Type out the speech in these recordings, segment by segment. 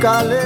calé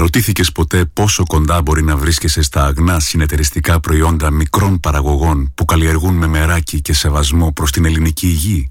Αναρωτήθηκες ποτέ πόσο κοντά μπορεί να βρίσκεσαι στα αγνά συνεταιριστικά προϊόντα μικρών παραγωγών που καλλιεργούν με μεράκι και σεβασμό προς την ελληνική υγεία;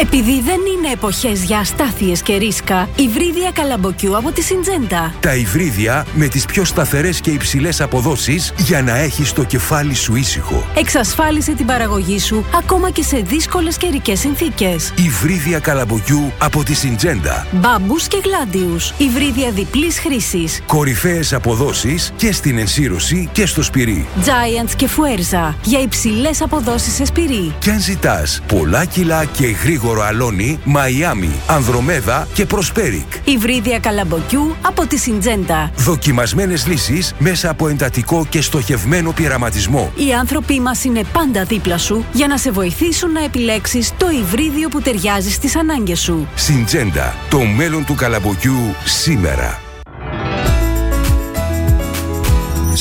επειδή δεν είναι εποχές για αστάθειες και ρίσκα, υβρίδια καλαμποκιού από τη Συντζέντα. Τα υβρίδια με τις πιο σταθερές και υψηλές αποδόσεις για να έχεις το κεφάλι σου ήσυχο. Εξασφάλισε την παραγωγή σου ακόμα και σε δύσκολες καιρικές συνθήκες. Υβρίδια καλαμποκιού από τη Συντζέντα. Μπάμπου και γλάντιους. Υβρίδια διπλής χρήσης. Κορυφαίες αποδόσεις και στην ενσύρωση και στο σπυρί. Giants και Φουέρζα. Για υψηλές αποδόσεις σε σπυρί. Και αν ζητάς πολλά κιλά και γρήγορα Αλόνι, Μαϊάμι, Ανδρομέδα και Προσπέρικ. Υβρίδια καλαμποκιού από τη Συντζέντα. Δοκιμασμένες λύσεις μέσα από εντατικό και στοχευμένο πειραματισμό. Οι άνθρωποι μας είναι πάντα δίπλα σου για να σε βοηθήσουν να επιλέξεις το υβρίδιο που ταιριάζει στις ανάγκες σου. Συντζέντα. Το μέλλον του καλαμποκιού σήμερα.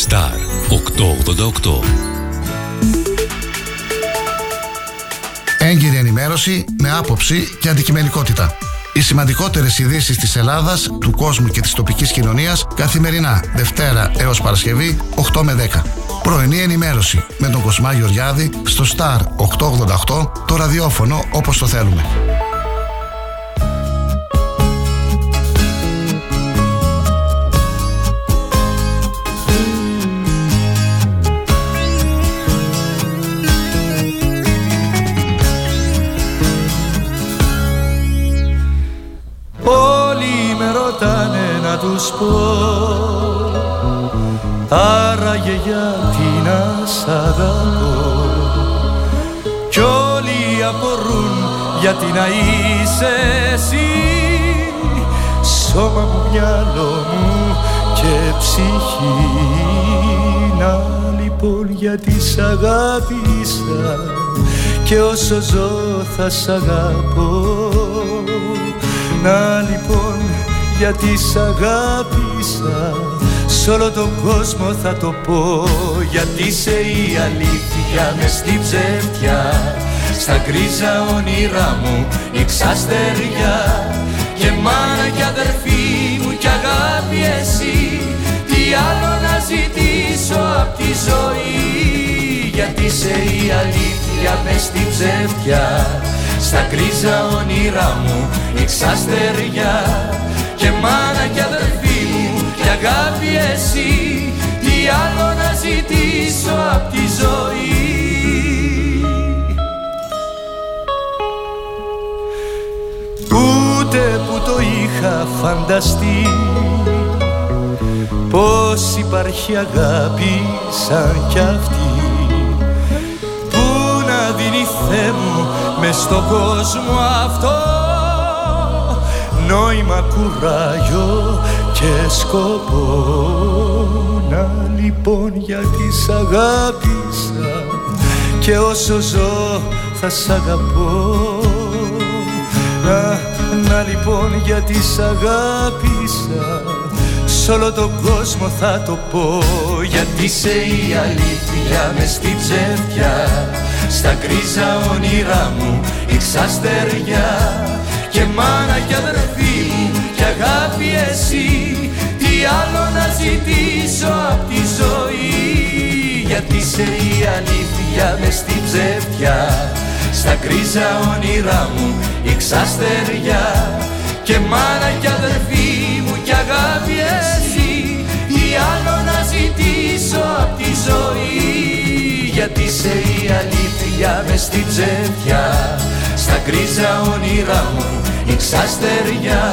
Star 888 ενημέρωση με άποψη και αντικειμενικότητα. Οι σημαντικότερες ειδήσεις της Ελλάδας, του κόσμου και της τοπικής κοινωνίας καθημερινά Δευτέρα έως Παρασκευή 8 με 10. Πρωινή ενημέρωση με τον Κοσμά Γεωργιάδη στο Star 888 το ραδιόφωνο όπως το θέλουμε. Τους πω Άραγε γιατί να σ' αγαπώ. Κι όλοι απορούν γιατί να είσαι εσύ. Σώμα μου, μυαλό μου και ψυχή Να λοιπόν γιατί σ' αγάπησα. Και όσο ζω θα σ' αγαπώ. Να λοιπόν γιατί σ' αγάπησα Σ' όλο τον κόσμο θα το πω Γιατί σε η αλήθεια μες στη ψεύτια Στα γκρίζα όνειρά μου η ξαστεριά. Και μάνα και αδερφή μου κι αγάπη εσύ Τι άλλο να ζητήσω απ' τη ζωή. Γιατί σε η αλήθεια μες στη ψεύτια Στα γκρίζα όνειρά μου η ξαστεριά. Και μάνα και αδερφή μου κι αγάπη εσύ Τι άλλο να ζητήσω απ' τη ζωή. Ούτε που το είχα φανταστεί Πως υπάρχει αγάπη σαν κι αυτή. Που να δίνει Θεέ μου μες στον κόσμο αυτό Νόημα, κουράγιο και σκοπό Να λοιπόν γιατί σ' αγάπησα Και όσο ζω θα σ' αγαπώ. Να, να λοιπόν γιατί σ' αγάπησα Σ' όλο τον κόσμο θα το πω. Γιατί σε η αλήθεια μες στη ψεύτια Στα γκρίζα όνειρά μου η ξαστεριά. Και μάνα και αδερφή μου και αγάπη εσύ Τι άλλο να ζητήσω απ' τη ζωή; Γιατί σε η αλήθεια μες στη ψεύτια Στα γκρίζα όνειρά μου η ξαστεριά. Και μάνα και αδερφή μου και αγάπη εσύ Τι άλλο να ζητήσω απ' τη ζωή; Γιατί σε η αλήθεια μες στη ψεύτια Στα γκρίζα όνειρά μου η ξαστεριά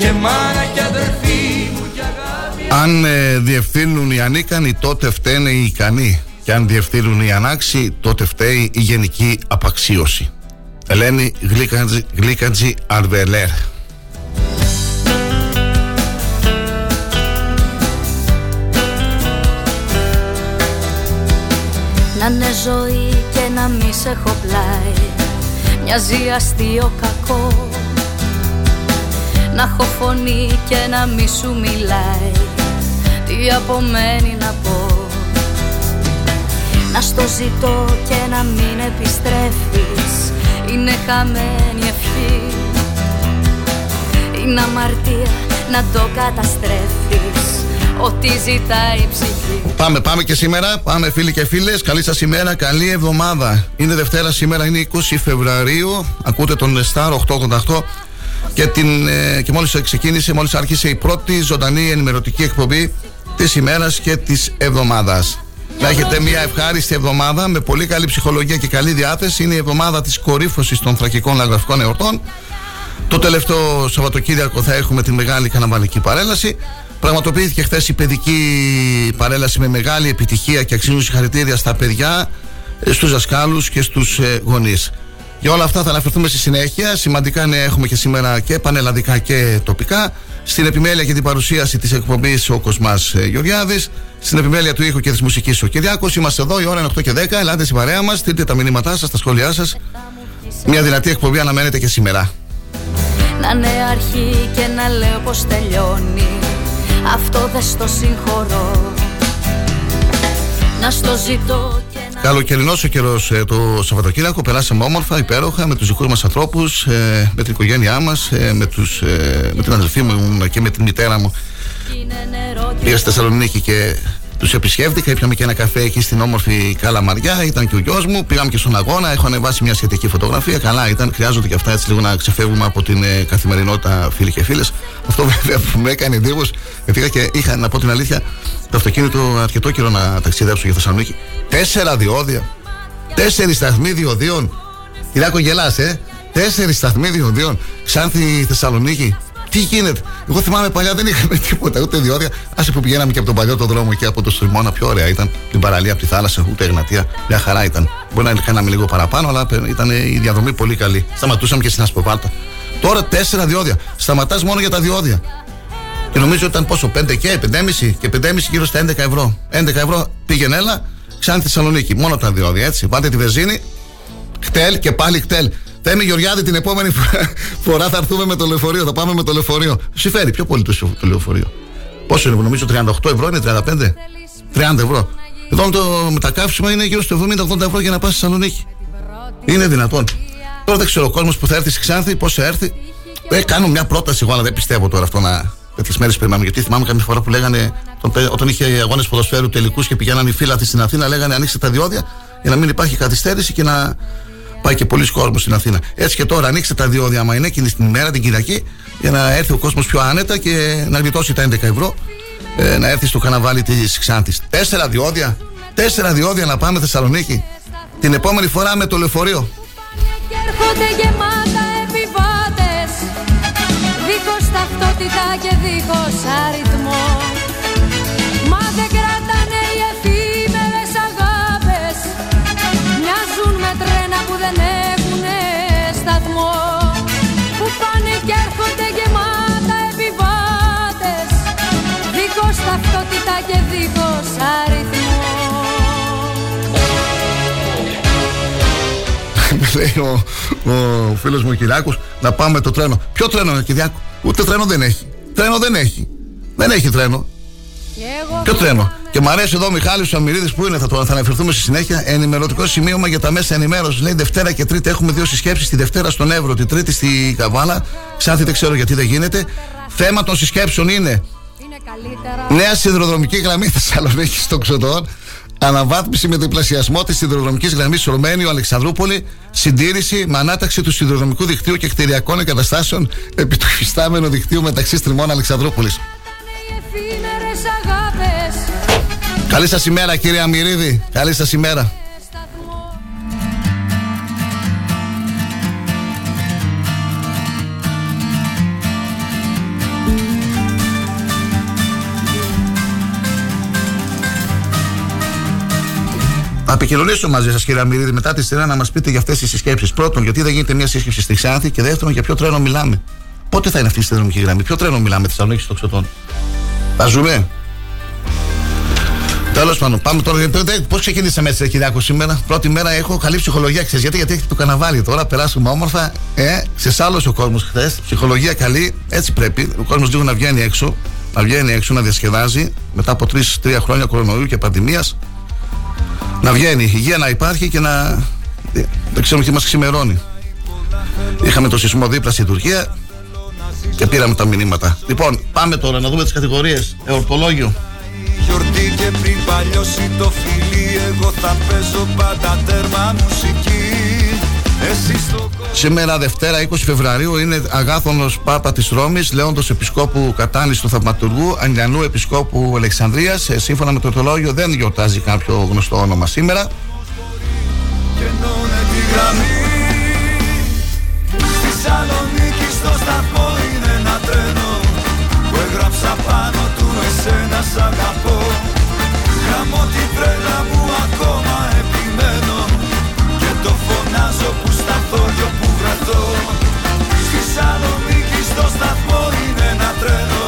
Και μάνα και αδερφή μου και αγάπη Αν ε, διευθύνουν οι ανίκανοι, τότε φταίνε οι ικανοί. Και αν διευθύνουν οι ανάξιοι, τότε φταίει η γενική απαξίωση. Ελένη Γλίκαντζη, Γλίκαντζη Αρβελέρ. Να είναι ζωή και να μη σε έχω πλάι Μοιάζει αστείο κακό Να έχω φωνή και να μη σου μιλάει Τι απομένει να πω Να στο ζητώ και να μην επιστρέφεις Είναι χαμένη ευχή Είναι αμαρτία να το καταστρέφεις Ό,τι ζητάει η ψυχή Πάμε, πάμε και σήμερα. Πάμε, φίλοι και φίλες. Καλή σας ημέρα, καλή εβδομάδα. Είναι Δευτέρα σήμερα, είναι 20 Φεβρουαρίου. Ακούτε τον Star 888 και, την, ε, και μόλις ξεκίνησε, μόλις άρχισε η πρώτη ζωντανή ενημερωτική εκπομπή της ημέρας και της εβδομάδας. Να έχετε μια ευχάριστη εβδομάδα με πολύ καλή ψυχολογία και καλή διάθεση. Είναι η εβδομάδα της κορύφωσης των θρακικών λαγραφικών εορτών. Το τελευταίο Σαββατοκύριακο θα έχουμε τη μεγάλη καναβαλική παρέλαση. Πραγματοποιήθηκε χθες η παιδική παρέλαση με μεγάλη επιτυχία και αξίζουν συγχαρητήρια στα παιδιά, στους δασκάλους και στους γονείς. Για όλα αυτά θα αναφερθούμε στη συνέχεια. Σημαντικά νέα έχουμε και σήμερα και πανελλαδικά και τοπικά. Στην επιμέλεια και την παρουσίαση της εκπομπής ο Κοσμάς Γεωργιάδης. Στην επιμέλεια του ήχου και της μουσικής ο Κυριάκος. Είμαστε εδώ η ώρα είναι 8 και 10. Ελάτε στην παρέα μας, στείλτε τα μηνύματά σας, τα σχόλιά σας. Μια δυνατή εκπομπή αναμένεται και σήμερα. Να είναι αρχή και να λέω πως τελειώνει Αυτό δεν στο συγχωρώ Να στο ζητώ και να... Καλοκαιρινός ο καιρός ε, το Σαββατοκύριακο. Περάσαμε όμορφα, υπέροχα με τους δικούς μας ανθρώπους, ε, με την οικογένειά μας, ε, με, τους, ε, με την αδελφή μου και με την μητέρα μου. Είναι νερό και Πήγα στη Θεσσαλονίκη και του επισκέφτηκα. Ήπιαμε και ένα καφέ εκεί στην όμορφη Καλαμαριά. Ήταν και ο γιος μου. Πήγαμε και στον αγώνα. Έχω ανεβάσει μια σχετική φωτογραφία. Καλά ήταν. Χρειάζονται και αυτά έτσι λίγο να ξεφεύγουμε από την ε, καθημερινότητα, φίλοι και φίλες. Αυτό βέβαια που με έκανε εντύπωση. Γιατί είχα, και, είχα να πω την αλήθεια το αυτοκίνητο αρκετό καιρό να ταξιδέψω για Θεσσαλονίκη. Τέσσερα διόδια. Τέσσερις σταθμοί διοδίων. Κυράκο γελάς, ε; Τέσσερις σταθμοί διοδίων. Ξάνθη Θεσσαλονίκη. Τι γίνεται; Εγώ θυμάμαι παλιά δεν είχαμε τίποτα, ούτε διόδια. Άσε που πηγαίναμε και από τον παλιό το δρόμο και από το Στριμώνα, πιο ωραία ήταν. Την παραλία από τη θάλασσα, ούτε εγνατία. Μια χαρά ήταν. Μπορεί να κάναμε λίγο παραπάνω, αλλά ήταν η διαδρομή πολύ καλή. Σταματούσαμε και στην Ασποπάρτα. Τώρα τέσσερα διόδια. Σταματάς μόνο για τα διόδια. Και νομίζω ήταν πόσο, 5 και 5,5 και 5,5 γύρω στα 11 ευρώ. 11 ευρώ πήγαινε έλα, ξανά Θεσσαλονίκη. Μόνο τα διόδια έτσι. Πάτε τη βεζίνη, χτέλ και πάλι χτέλ. Θέμη Γεωργιάδη την επόμενη φορά θα έρθουμε με το λεωφορείο. Θα πάμε με το λεωφορείο. Συμφέρει πιο πολύ το, το λεωφορείο. Πόσο είναι, νομίζω 38 ευρώ είναι, 35. 30 ευρώ. Εδώ το μετακάψιμο είναι γύρω στο 70-80 ευρώ για να πας στη Θεσσαλονίκη. Είναι δυνατόν. Τώρα δεν ξέρω ο κόσμος που θα έρθει στη Ξάνθη, πώς θα έρθει. Ε, κάνω μια πρόταση εγώ, αλλά δεν πιστεύω τώρα αυτό να. Τέτοιες μέρες περιμένουμε. Γιατί θυμάμαι καμιά φορά που λέγανε, όταν είχε αγώνες ποδοσφαίρου τελικούς και πηγαίνανε οι φίλοι στην Αθήνα, λέγανε ανοίξτε τα διόδια για να μην υπάρχει καθυστέρηση και να πάει και πολλοί κόσμος στην Αθήνα. Έτσι και τώρα ανοίξτε τα διόδια, άμα είναι εκείνη την ημέρα, την Κυριακή, για να έρθει ο κόσμος πιο άνετα και να γλιτώσει τα 11 ευρώ, ε, να έρθει στο καναβάλι της Ξάνθης. Τέσσερα διόδια, τέσσερα διόδια να πάμε Θεσσαλονίκη. Την επόμενη φορά με το λεωφορείο. Και έρχονται γεμάτα επιβάτες Δίχως ταυτότητα και δίχως αριθμό Μα δεν ταυτότητα και δίχως αριθμός λέει ο, ο φίλος μου Κυριάκος, να πάμε το τρένο. Ποιο τρένο, Κυριάκο, ούτε τρένο δεν έχει. Τρένο δεν έχει. Δεν έχει τρένο. Ποιο τρένο; Και μου αρέσει εδώ ο Μιχάλης ο Αμυρίδη που είναι, θα, το, θα αναφερθούμε στη συνέχεια. Ενημερωτικό σημείωμα για τα μέσα ενημέρωσης. Λέει Δευτέρα και Τρίτη έχουμε δύο συσκέψεις. Τη Δευτέρα στον Εύρο, τη Τρίτη στη Καβάλα. Ξάθη δεν ξέρω γιατί δεν γίνεται. Θέμα των συσκέψεων είναι. Νέα σιδηροδρομική γραμμή Θεσσαλονίκη στο Ξωτών Αναβάθμιση με διπλασιασμό της σιδηροδρομικής γραμμής Ρωμένιο-Αλεξανδρούπολη. Συντήρηση με ανάταξη του σιδηροδρομικού δικτύου και κτηριακών εγκαταστάσεων επί του υφιστάμενου δικτύου μεταξύ Στριμών Αλεξανδρούπολης. Καλή σας ημέρα, κύριε Αμυρίδη. Καλή σας ημέρα. Επικοινωνήσω μαζί σας, κύριε Αμυρίδη, μετά τη σειρά να μας πείτε για αυτές τις συσκέψεις. Πρώτον, γιατί δεν γίνεται μια σύσκεψη στη Ξάνθη και δεύτερον, για ποιο τρένο μιλάμε. Πότε θα είναι αυτή η συνδρομική γραμμή, ποιο τρένο μιλάμε, Θεσσαλονίκη στο Ξωτών. Θα ζούμε; Τέλος πάντων, πάμε τώρα. Πώς ξεκινήσαμε έτσι, Κυριάκο, σήμερα; Πρώτη μέρα έχω καλή ψυχολογία, ξέρεις γιατί, γιατί έχεις το καναβάλι τώρα. Περάσουμε όμορφα. Ε, σε άλλο ο κόσμος χθες. Ψυχολογία καλή, έτσι πρέπει. Ο κόσμος λίγο να βγαίνει έξω. Να βγαίνει έξω, να διασκεδάζει μετά από τρει-τρία χρόνια κορονοϊού και πανδημίας να βγαίνει, υγεία να υπάρχει και να. Δεν ξέρουμε τι μας ξημερώνει. Είχαμε το σεισμό δίπλα στην Τουρκία και πήραμε τα μηνύματα. Λοιπόν, πάμε τώρα να δούμε τις κατηγορίες. Εορτολόγιο. Γιορτή και πριν παλιώσει το φιλί, εγώ θα παίζω πάντα τέρμα μουσική. Σήμερα Δευτέρα 20 Φεβρουαρίου είναι Αγάθονος Πάπα της Ρώμης, Λέοντος Επισκόπου Κατάνης του Θαυματουργού, Αγγιανού Επισκόπου Αλεξανδρίας. Ε, σύμφωνα με το ορθολόγιο δεν γιορτάζει κάποιο γνωστό όνομα σήμερα. στο σταθμό είναι ένα τρένο που έγραψα πάνω του εσένα σ' αγαπώ Γαμώ την τρέλα μου ακόμα επιμένω και το φωνάζω που σταθώ και όπου βρεθώ Στη Σαλονίκη στο σταθμό είναι ένα τρένο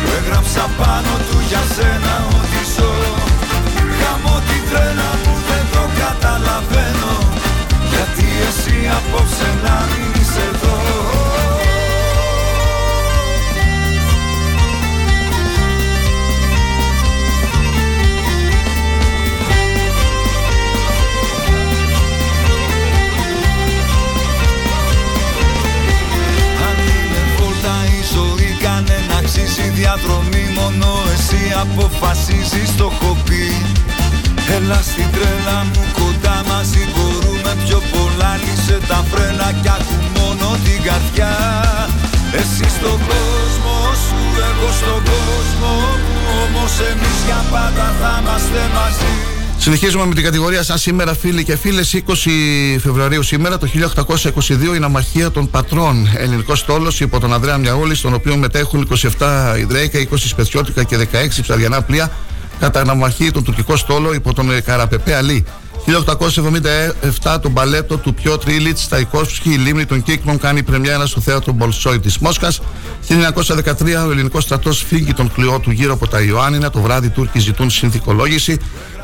που έγραψα πάνω του για σένα ότι ζω. Γαμώ την τρέλα μου δεν το καταλαβαίνω γιατί εσύ απόψε να μην είσαι εδώ διαδρομή μόνο εσύ αποφασίζεις το έχω πει. Έλα στην τρέλα μου κοντά μαζί μπορούμε πιο πολλά Λύσε τα φρένα κι άκου μόνο την καρδιά. Εσύ στον κόσμο σου, εγώ στον κόσμο μου Όμως εμείς για πάντα θα είμαστε μαζί Συνεχίζουμε με την κατηγορία σαν σήμερα φίλοι και φίλες. 20 Φεβρουαρίου σήμερα το 1822 η ναμαχία των πατρών. Ελληνικός στόλος υπό τον Ανδρέα Μιαούλη στον οποίο μετέχουν 27 Ιδραίκα, 20 Σπετσιώτικα και 16 ψαριανά πλοία κατά αναμαχή τον τουρκικό στόλο υπό τον Καραπεπέ Αλή 1877 το μπαλέτο του Πιό Τρίλιτ στα Οικόσφη, η λίμνη των Κύκλων κάνει πρεμιέρα στο θέατρο Μπολσόη της Μόσχας. 1913 ο ελληνικός στρατός φύγει τον κλειό του γύρω από τα Ιωάννινα. Το βράδυ οι Τούρκοι ζητούν συνθηκολόγηση.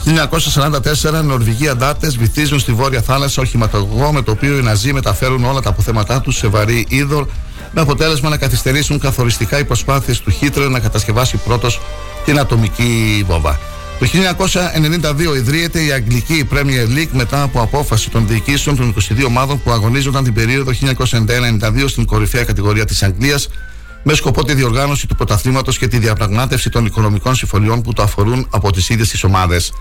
1944 Νορβηγοί αντάρτες βυθίζουν στη βόρεια θάλασσα οχηματογό με το οποίο οι Ναζί μεταφέρουν όλα τα αποθέματά τους σε βαρύ είδωρ με αποτέλεσμα να καθυστερήσουν καθοριστικά οι προσπάθειες του Χίτρερ να κατασκευάσει πρώτος την ατομική βόμβα. Το 1992 ιδρύεται η Αγγλική Premier League μετά από απόφαση των διοικήσεων των 22 ομάδων που αγωνίζονταν την περίοδο 1991-92 στην κορυφαία κατηγορία της Αγγλίας με σκοπό τη διοργάνωση του πρωταθλήματος και τη διαπραγμάτευση των οικονομικών συμφωνιών που το αφορούν από τις ίδιες τις ομάδες.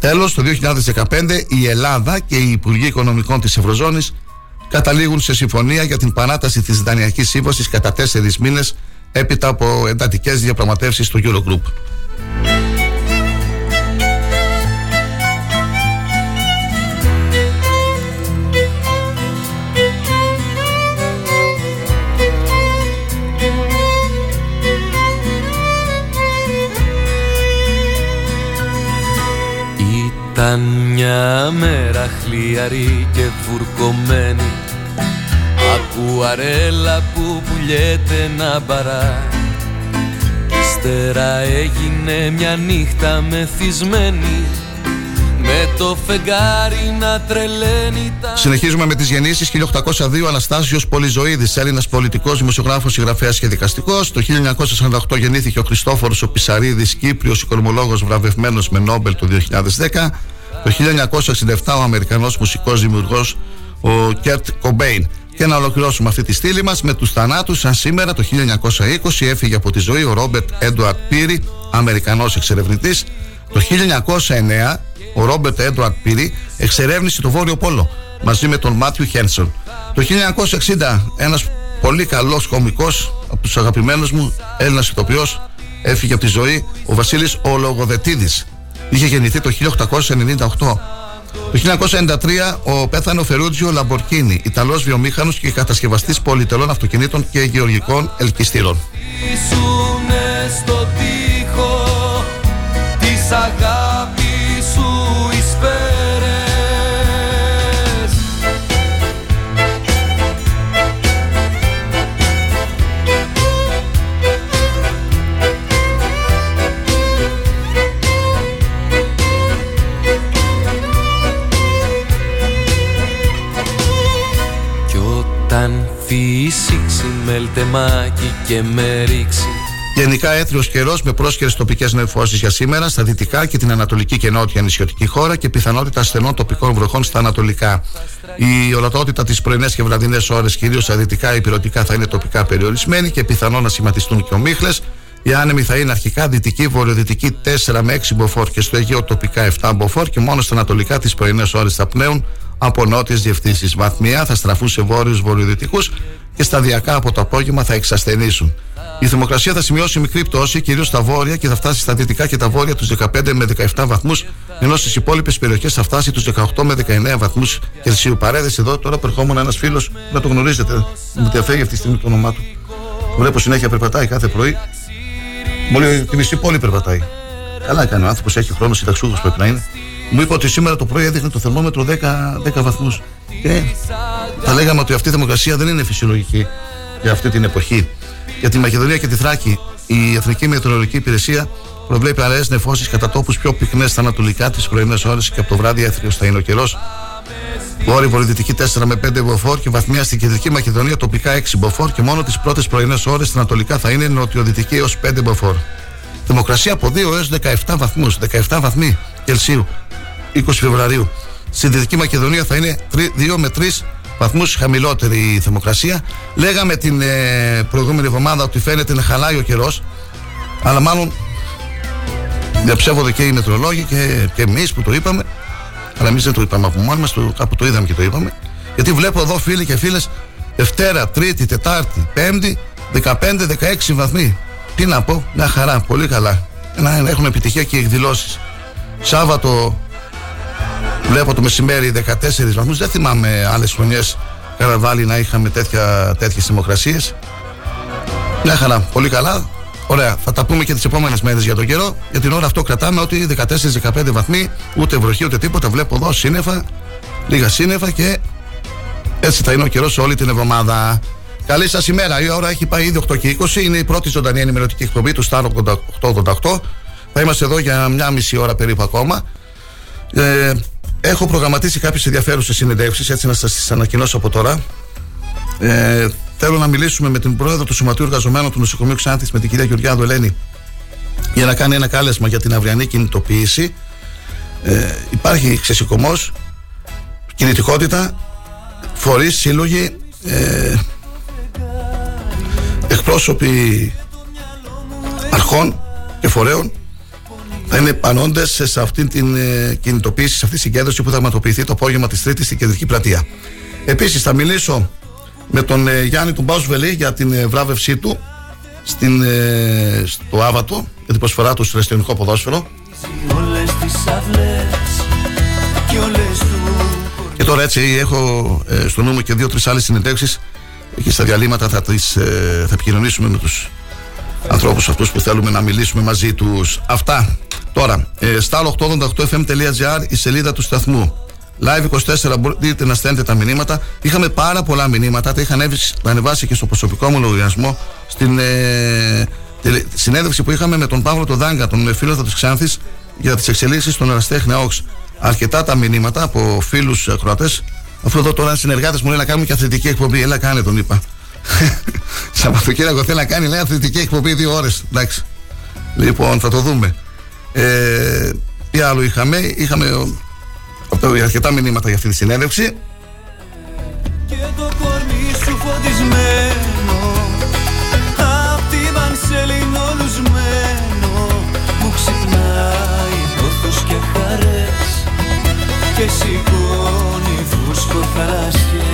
Τέλος, το 2015 η Ελλάδα και οι Υπουργοί Οικονομικών της Ευρωζώνης καταλήγουν σε συμφωνία για την παράταση της Δανειακής Σύμβασης κατά τέσσερις μήνες έπειτα από εντατικές διαπραγματεύσεις στο Eurogroup. Ήταν μια μέρα χλιαρή και βουρκωμένη. Ακουαρέλα που πουλιέται να μπαρά. Ύστερα έγινε μια νύχτα μεθυσμένη με το φεγγάρι να τρελαίνει τα... Συνεχίζουμε με τις γεννήσεις. 1802 Αναστάσιος Πολυζωήδη, Έλληνας πολιτικός, δημοσιογράφος, συγγραφέας και δικαστικός. Το 1948 γεννήθηκε ο Χριστόφορος ο Πισαρίδης, Κύπριος οικονομολόγος, βραβευμένος με Νόμπελ το 2010. Το 1967 ο Αμερικανός μουσικός δημιουργός ο Κέρτ Κομπέιν. Και να ολοκληρώσουμε αυτή τη στήλη μας με τους θανάτους σαν σήμερα το 1920 έφυγε από τη ζωή ο Ρόμπερτ Έντουαρτ Πύρη, Αμερικανός εξερευνητής. Το 1909 ο Ρόμπερτ Έντουαρτ Πύρη εξερεύνησε το Βόρειο Πόλο μαζί με τον Μάθιου Χένσον. Το 1960 ένας πολύ καλός κομικός από τους αγαπημένους μου Έλληνας ηθοποιός έφυγε από τη ζωή ο Βασίλης Ολογοδετίδης Είχε γεννηθεί το 1898. Το 1993 ο πέθανε ο Φερούτζιο Λαμπορκίνη, Ιταλός βιομήχανος και κατασκευαστής πολυτελών αυτοκινήτων και γεωργικών ελκυστήρων. Φύσηξει μελτεμάκι και με ρίξει Γενικά έθριος καιρός με πρόσχερε τοπικές νεφώσει για σήμερα στα δυτικά και την ανατολική και νότια νησιωτική χώρα και πιθανότητα στενών τοπικών βροχών στα ανατολικά. Η ορατότητα τι πρωινές και βραδινές ώρες, κυρίως στα δυτικά υπηρετικά, θα είναι τοπικά περιορισμένη και πιθανό να σχηματιστούν και ομίχλες. Οι άνεμοι θα είναι αρχικά δυτική, βορειοδυτική 4 με 6 μποφόρ και στο Αιγαίο τοπικά 7 μποφόρ και μόνο στα ανατολικά τις πρωινές ώρες θα πνέουν από νότιες διευθύνσεις. Βαθμιά θα στραφούν σε βόρειους βορειοδυτικούς και σταδιακά από το απόγευμα θα εξασθενήσουν. Η θερμοκρασία θα σημειώσει μικρή πτώση, κυρίως στα βόρεια και θα φτάσει στα δυτικά και τα βόρεια τους 15 με 17 βαθμούς, ενώ στις υπόλοιπες περιοχές θα φτάσει τους 18 με 19 βαθμούς Κελσίου. Παρέδεσε εδώ τώρα περχόμουν ένας φίλος, να το γνωρίζετε, μου διαφεύγει αυτή τη στιγμή το όνομά του. Το βλέπω συνέχεια περπατάει κάθε πρωί. Μόλι τη μισή πόλη περπατάει. Καλά έκανε ο άνθρωπος, έχει χρόνο, συνταξούχο πρέπει να είναι. Μου είπε ότι σήμερα το πρωί έδειχνε το θερμόμετρο 10, 10 βαθμούς. Και θα λέγαμε ότι αυτή η θερμοκρασία δεν είναι φυσιολογική για αυτή την εποχή. Για τη Μακεδονία και τη Θράκη, η Εθνική Μετεωρολογική Υπηρεσία προβλέπει αραιές νεφώσεις κατά τόπους πιο πυκνές στα ανατολικά τις πρωινές ώρες και από το βράδυ έθριο θα είναι ο καιρός. Βόρειο βορειοδυτική 4 με 5 μποφόρ και βαθμία στην κεντρική Μακεδονία τοπικά 6 μποφόρ και μόνο τις πρώτες πρωινές ώρες στα ανατολικά θα είναι νοτιοδυτική έως 5 μποφόρ. Θερμοκρασία από 2 έως 17 βαθμούς, 17 βαθμοί Κελσίου, 20 Φεβρουαρίου. Στην Δυτική Μακεδονία θα είναι 2 με 3 βαθμούς χαμηλότερη η θερμοκρασία. Λέγαμε την ε, προηγούμενη εβδομάδα ότι φαίνεται να χαλάει ο καιρός, αλλά μάλλον διαψεύονται και οι μετρολόγοι και, και εμείς που το είπαμε. Αλλά εμείς δεν το είπαμε από μόνοι μας, κάπου το είδαμε και το είπαμε. Γιατί βλέπω εδώ φίλοι και φίλες Δευτέρα, Τρίτη, Τετάρτη, Πέμπτη, 15-16 βαθμοί. Τι να πω, μια χαρά, πολύ καλά. Να έχουν επιτυχία και οι εκδηλώσεις. Σάββατο Βλέπω το μεσημέρι 14 βαθμούς. Δεν θυμάμαι άλλες χρονιές καραβάλι να είχαμε τέτοιες θερμοκρασίες. Μια χαρά. Πολύ καλά. Ωραία. Θα τα πούμε και τις επόμενες μέρες για τον καιρό. Για την ώρα αυτό κρατάμε ότι 14-15 βαθμοί, ούτε βροχή ούτε τίποτα. Βλέπω εδώ σύννεφα, λίγα σύννεφα και έτσι θα είναι ο καιρός όλη την εβδομάδα. Καλή σας ημέρα. Η ώρα έχει πάει ήδη 8 και 20. Είναι η πρώτη ζωντανή ενημερωτική εκπομπή του Star 88. Θα είμαστε εδώ για μια μισή ώρα περίπου ακόμα. Ε, έχω προγραμματίσει κάποιες ενδιαφέρουσες συνεντεύξεις, έτσι να σας τις ανακοινώσω από τώρα. Ε, θέλω να μιλήσουμε με την πρόεδρο του Σωματείου Εργαζομένων του Νοσοκομείου Ξάνθης, με την κυρία Γεωργιάδου Ελένη, για να κάνει ένα κάλεσμα για την αυριανή κινητοποίηση. Ε, υπάρχει ξεσηκωμός, κινητικότητα, φορείς, σύλλογοι, ε, εκπρόσωποι αρχών και φορέων θα είναι πανώντε σε αυτή την ε, κινητοποίηση, σε αυτή τη συγκέντρωση που θα πραγματοποιηθεί το απόγευμα της Τρίτης στην κεντρική πλατεία. Επίσης, θα μιλήσω με τον ε, Γιάννη του Βελή για την ε, βράβευσή του στην, ε, στο Άβατο για την προσφορά του στο ρεστιονικό ποδόσφαιρο. Και τώρα έτσι έχω ε, στο νου μου και δύο-τρεις άλλες συνεντεύξεις και στα διαλύματα θα, τις, ε, θα επικοινωνήσουμε με τους ανθρώπους αυτούς που θέλουμε να μιλήσουμε μαζί τους. Αυτά. Τώρα, ε, star888fm.gr η σελίδα του σταθμού. Live24 μπορείτε να στέλνετε τα μηνύματα. Είχαμε πάρα πολλά μηνύματα. Τα είχα ανεβάσει και στο προσωπικό μου λογαριασμό στην ε, συνέντευξη που είχαμε με τον Παύλο τον Δάγκα, τον φίλο της Ξάνθης, για τις εξελίξεις στον Εραστέχνη Όξ. Αρκετά τα μηνύματα από φίλους Κροατές. Αφού εδώ τώρα συνεργάτες μου λένε να κάνουμε και αθλητική εκπομπή. Έλα, κάνε τον είπα. Σαββατοκύριακο θέλει να κάνει λέει αθλητική εκπομπή δύο ώρες. Εντάξει. Λοιπόν, θα το δούμε. Ε, τι άλλο είχαμε, είχαμε αρκετά μηνύματα για αυτή τη συνέντευξη. Και το κορμί σου φωτισμένο Απ' τη βανσελίνο λουσμένο Μου ξυπνάει πόθος και χαρές Και σηκώνει φούσκο θαλασσιές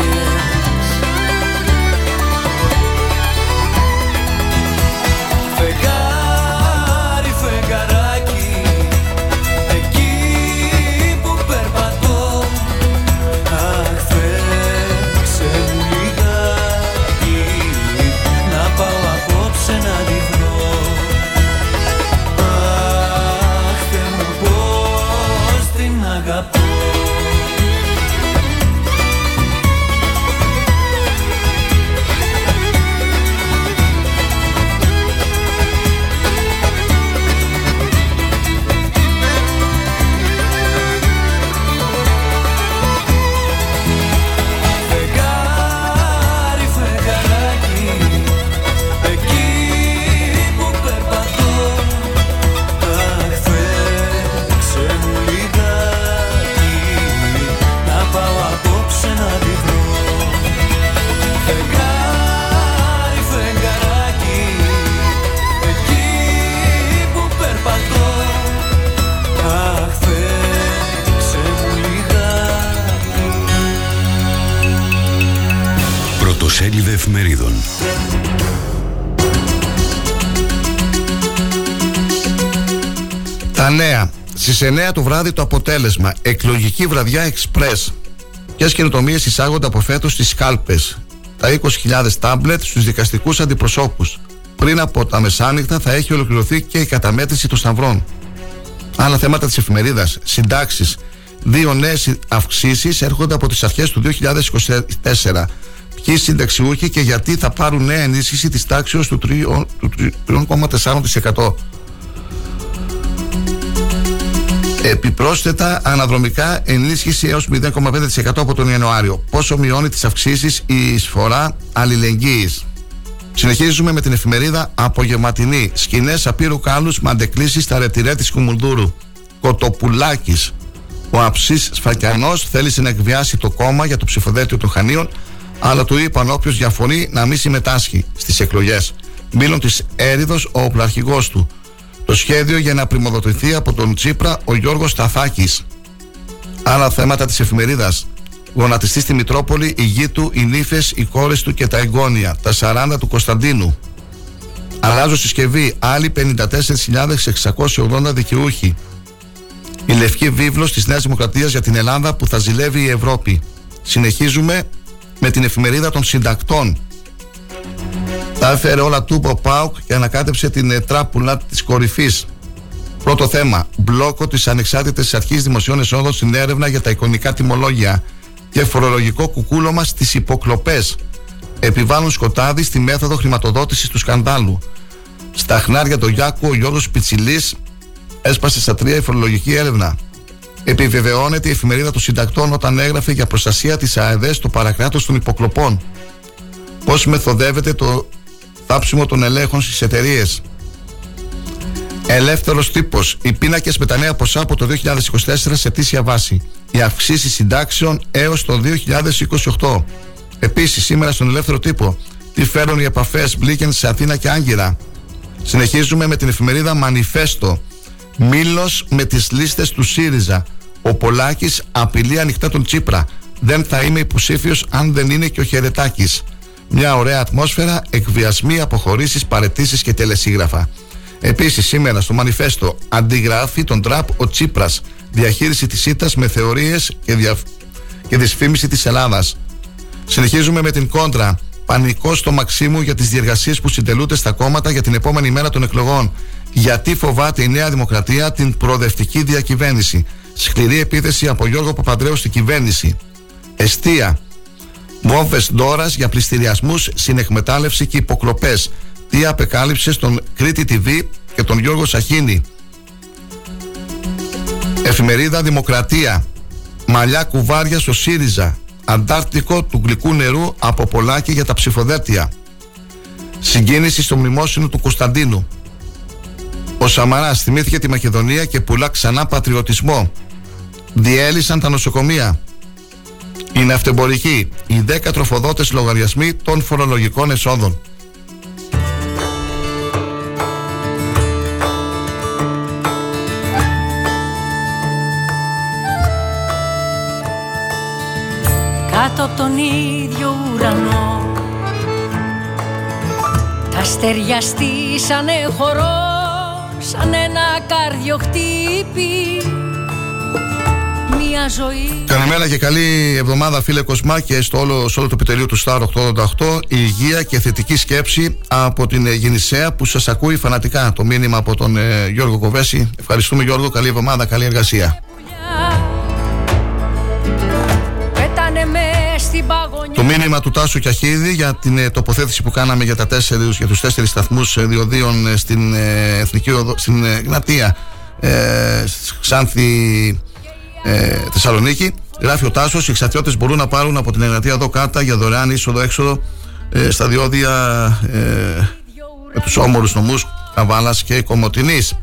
9 το βράδυ το αποτέλεσμα. Εκλογική βραδιά εξπρέ. Ποιε καινοτομίες εισάγονται από φέτος στις κάλπες. Τα 20.000 τάμπλετς στους δικαστικούς αντιπροσώπους. Πριν από τα μεσάνυχτα θα έχει ολοκληρωθεί και η καταμέτρηση των σταυρών. Άλλα θέματα της εφημερίδας. Συντάξεις. Δύο νέες αυξήσεις έρχονται από τις αρχές του 2024 ποιοι συνταξιούχοι και γιατί θα πάρουν νέα ενίσχυση της τάξης του 3,4%. Επιπρόσθετα, αναδρομικά ενίσχυση έως 0,5% από τον Ιανουάριο. Πόσο μειώνει τις αυξήσεις η εισφορά αλληλεγγύης. Συνεχίζουμε με την εφημερίδα Απογευματινή. Σκηνές απείρου κάλους με αντεκλήσεις στα ρετυρέ της Κουμουνδούρου. Κοτοπουλάκης. Ο Αψής Σφακιανός θέλησε να εκβιάσει το κόμμα για το ψηφοδέλτιο των Χανίων αλλά του είπαν όποιος διαφωνεί να μην συμμετάσχει στις εκλογές. Μίλων της έρηδο ο οπλαρχηγό του. Το σχέδιο για να πρημοδοτηθεί από τον Τσίπρα ο Γιώργος Σταθάκης. Άλλα θέματα της εφημερίδας. Γονατιστή στη Μητρόπολη, η γη του, οι νύφες, οι κόρες του και τα εγγόνια. Τα 40 του Κωνσταντίνου. Αλλάζω συσκευή. Άλλοι 54.680 δικαιούχοι. Η λευκή βίβλος της Νέας Δημοκρατίας για την Ελλάδα που θα ζηλεύει η Ευρώπη. Συνεχίζουμε με την εφημερίδα των συντακτών. Τα έφερε όλα του ο Πάουκ και ανακάτεψε την ε, τράπουλα της κορυφής. Πρώτο θέμα. Μπλόκο τη Ανεξάρτητη Αρχής Δημοσίων Εσόδων στην έρευνα για τα εικονικά τιμολόγια και φορολογικό κουκούλωμα στις υποκλοπές. Επιβάλλουν σκοτάδι στη μέθοδο χρηματοδότησης του σκανδάλου. Στα χνάρια του Γιάκου, ο Γιώργος Πιτσιλής έσπασε στα τρία η φορολογική έρευνα. Επιβεβαιώνεται η εφημερίδα των συντακτών όταν έγραφε για προστασία της ΑΕΔ στο παρακράτος των υποκλοπών. Πώς μεθοδεύεται το θάψιμο των ελέγχων στις εταιρείες. Ελεύθερος τύπος. Οι πίνακες με τα νέα ποσά από το 2024 σε αιτήσια βάση. Οι αυξήσεις συντάξεων έως το 2028. Επίσης, σήμερα στον ελεύθερο τύπο, τι φέρουν οι επαφές Μπλίκεν σε Αθήνα και Άγκυρα; Συνεχίζουμε με την εφημερίδα Μανιφέστο. Μήλος με τις λίστες του ΣΥΡΙΖΑ. Ο Πολάκης απειλεί ανοιχτά τον Τσίπρα. Δεν θα είμαι υποψήφιος αν δεν είναι και ο Χερετάκη. Μια ωραία ατμόσφαιρα, εκβιασμοί, αποχωρήσεις, παρετήσεις και τελεσίγραφα. Επίσης, σήμερα στο Μανιφέστο αντιγράφει τον τραπ ο Τσίπρας. Διαχείριση της ήττας με θεωρίες και, δια... και δυσφήμιση της Ελλάδας. Συνεχίζουμε με την κόντρα. Πανικό στο Μαξίμου για τις διεργασίες που συντελούνται στα κόμματα για την επόμενη μέρα των εκλογών. Γιατί φοβάται η Νέα Δημοκρατία την προοδευτική διακυβέρνηση. Σκληρή επίθεση από Γιώργο Παπαντρέου στην κυβέρνηση. Εστία. Μόβε Ντόρας για πληστηριασμούς, συνεκμετάλλευση και υποκλοπές τι απεκάλυψε στον Κρήτη TV και τον Γιώργο Σαχίνη. Εφημερίδα Δημοκρατία. Μαλλιά κουβάρια στο ΣΥΡΙΖΑ. Αντάρτικο του γλυκού νερού από πολλάκι για τα ψηφοδέλτια. Συγκίνηση στο μνημόσυνο του Κωνσταντίνου. Ο Σαμαρά θυμήθηκε τη Μακεδονία και πουλά ξανά πατριωτισμό. Διέλυσαν τα νοσοκομεία. Είναι αυτεμπορική. Οι 10 τροφοδότες λογαριασμοί των φορολογικών εσόδων. κάτω από τον ίδιο ουρανό Τα αστέρια στήσανε χορό σαν ένα κάρδιο χτύπη Μια ζωή. Καλημέρα και καλή εβδομάδα φίλε Κοσμά και στο όλο, στο όλο το επιτελείο του Star 888 η υγεία και θετική σκέψη από την Γεννησέα που σας ακούει φανατικά. Το μήνυμα από τον ε, Γιώργο Κοβέση. Ευχαριστούμε Γιώργο, καλή εβδομάδα, καλή εργασία. Το μήνυμα του Τάσου Κιαχίδη για την ε, τοποθέτηση που κάναμε για, τα τέσσερις, για τους τέσσερις σταθμούς ε, διοδίων ε, στην ε, Εθνική Οδο, στην ε, Γνατία. Ε, Ξάνθη Θεσσαλονίκη γράφει ο Τάσος οι εξαρτιώτες μπορούν να πάρουν από την Εγνατία εδώ κάτω για δωρεάν είσοδο έξοδο στα διόδια με τους όμορους νομούς Καβάλας και Κομωτινής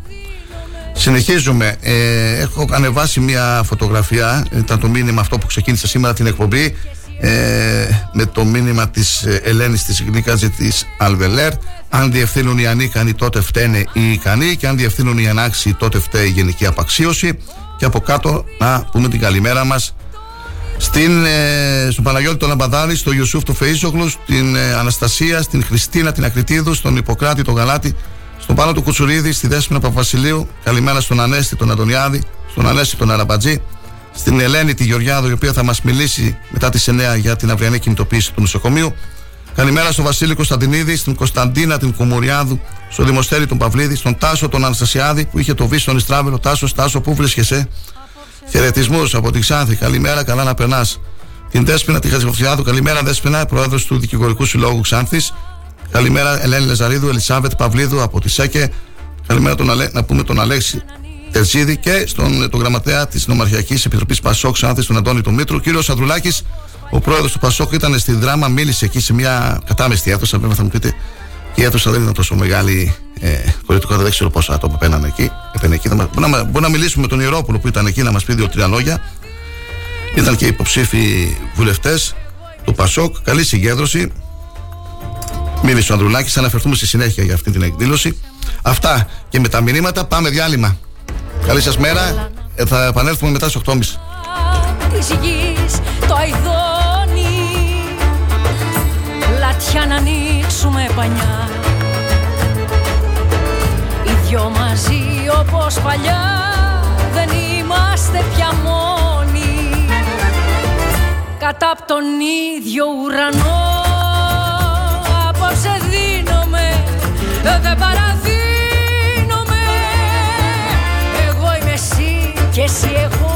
Συνεχίζουμε. Ε, έχω ανεβάσει μια φωτογραφία. Ήταν το μήνυμα αυτό που ξεκίνησε σήμερα την εκπομπή. Ε, με το μήνυμα της ε, Ελένης της Γλύκαζη της Αλβελέρ αν διευθύνουν οι ανίκανοι τότε φταίνε οι ικανοί και αν διευθύνουν οι ανάξιοι τότε φταίει η γενική απαξίωση και από κάτω να πούμε την καλημέρα μας στην, ε, στον Παναγιώτη τον Αμπαδάρη, στον Ιωσούφ του Φεΐσογλους, στην ε, Αναστασία, στην Χριστίνα την Ακριτίδου, στον Ιπποκράτη τον Γαλάτη, στον Πάνο του Κουτσουρίδη, στη Δέσποινα Παπασιλείου, καλημέρα στον Ανέστη τον Αντωνιάδη, στον Ανέστη τον Αραμπατζή, στην Ελένη τη Γεωργιάδο, η οποία θα μας μιλήσει μετά τις 9 για την αυριανή κινητοποίηση του νοσοκομείου. Καλημέρα στον Βασίλη Κωνσταντινίδη, στην Κωνσταντίνα την Κουμουριάδου, στον Δημοστέλη τον Παυλίδη, στον Τάσο τον Αναστασιάδη που είχε το βίσο στον Ιστράβελο. Τάσο, Τάσο, πού βρίσκεσαι; Χαιρετισμούς από τη Ξάνθη. Καλημέρα, καλά να περνάς. Την Δέσπινα τη Χαζηφοφιάδου. Καλημέρα, Δέσπινα, πρόεδρος του Δικηγορικού Συλλόγου Ξάνθης. Καλημέρα, Ελένη Λεζαρίδου, Ελισάβετ Παυλίδου από τη ΣΕΚΕ. Καλημέρα τον Αλέ, να πούμε τον Αλέξη Τερζίδη και στον τον γραμματέα της Νομαρχιακής Επιτροπής Πασόκ, Άνθη, τον Αντώνη του Μήτρου. Κύριος Ανδρουλάκης, ο πρόεδρος του Πασόκ, ήταν στη δράμα, μίλησε εκεί σε μια κατάμεστη αίθουσα. Βέβαια θα μου πείτε, και η αίθουσα δεν ήταν τόσο μεγάλη. Ε, Κοριτικά δεν ξέρω πόσα άτομα πένανε εκεί. εκεί. Μπορεί, να, μπορεί να μιλήσουμε με τον Ιερόπουλο που ήταν εκεί να μας πει δύο-τρία λόγια. Ήταν και υποψήφοι βουλευτές του Πασόκ. Καλή συγκέντρωση. Μίλησε ο Ανδρουλάκης. Θα αναφερθούμε στη συνέχεια για αυτή την εκδήλωση. Αυτά και με τα μηνύματα πάμε διάλειμμα. Καλή σας μέρα. Ε, θα επανέλθουμε μετά στις 8.30 της γης το αηδόνι Λατιά να ανοίξουμε πανιά. Οι δυο μαζί όπως παλιά δεν είμαστε πια μόνοι. Κατά απ' τον ίδιο ουρανό απόψε δίνομαι δεν παραδίνομαι. Εγώ είμαι εσύ και εσύ εγώ.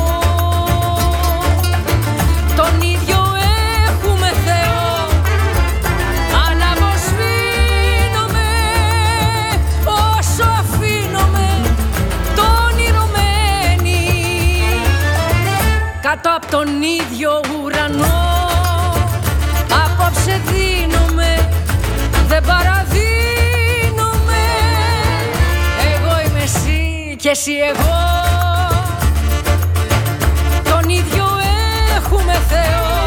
Κάτω από τον ίδιο ουρανό. Απόψε δίνομαι, δεν παραδίνομαι. Εγώ είμαι εσύ και εσύ εγώ. Τον ίδιο έχουμε Θεό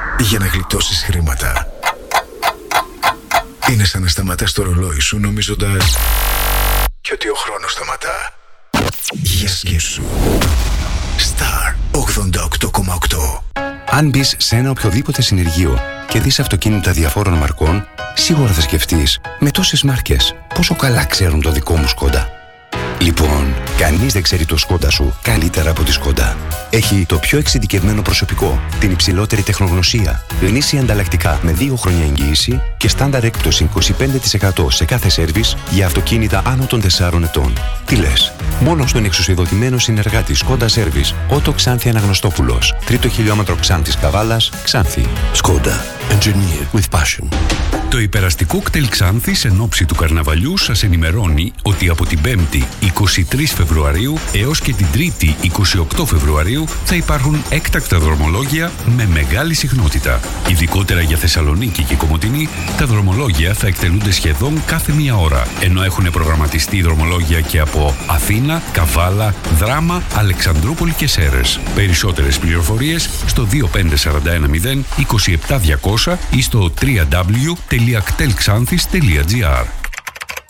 για να γλιτώσεις χρήματα, είναι σαν να σταματάς το ρολόι σου νομίζοντας και ότι ο χρόνος σταματά. Για σκέψου. Star 88,8 Αν μπεις σε ένα οποιοδήποτε συνεργείο και δεις αυτοκίνητα διαφόρων μαρκών, σίγουρα θα σκεφτείς με τόσες μάρκες πόσο καλά ξέρουν το δικό μου Σκόντα. Λοιπόν, κανείς δεν ξέρει το Σκόντα σου καλύτερα από τη Σκόντα. Έχει το πιο εξειδικευμένο προσωπικό, την υψηλότερη τεχνογνωσία, γνήσια ανταλλακτικά με 2 χρόνια εγγύηση και στάνταρ έκπτωση 25% σε κάθε σέρβις για αυτοκίνητα άνω των 4 ετών. Τι λες, μόνο στον εξουσιοδοτημένο συνεργάτη Σκόντα Σέρβις, Ότο Ξάνθη Αναγνωστόπουλος, τρίτο χιλιόμετρο Ξάνθης Καβάλας, Ξάνθη. Σκόντα. Engineered with passion. Το υπεραστικό κτέλ Ξάνθης εν ώψη του καρναβαλιού σας ενημερώνει ότι από την 5η 23 Φεβρουαρίου έως και την 3η 28 Φεβρουαρίου θα υπάρχουν έκτακτα δρομολόγια με μεγάλη συχνότητα. Ειδικότερα για Θεσσαλονίκη και Κομωτινή, τα δρομολόγια θα εκτελούνται σχεδόν κάθε μία ώρα, ενώ έχουν προγραμματιστεί δρομολόγια και από Αθήνα, Καβάλα, Δράμα, Αλεξανδρούπολη και Σέρες. Περισσότερες πληροφορίες στο 25410 27200 ή στο www.ktelxanthis.gr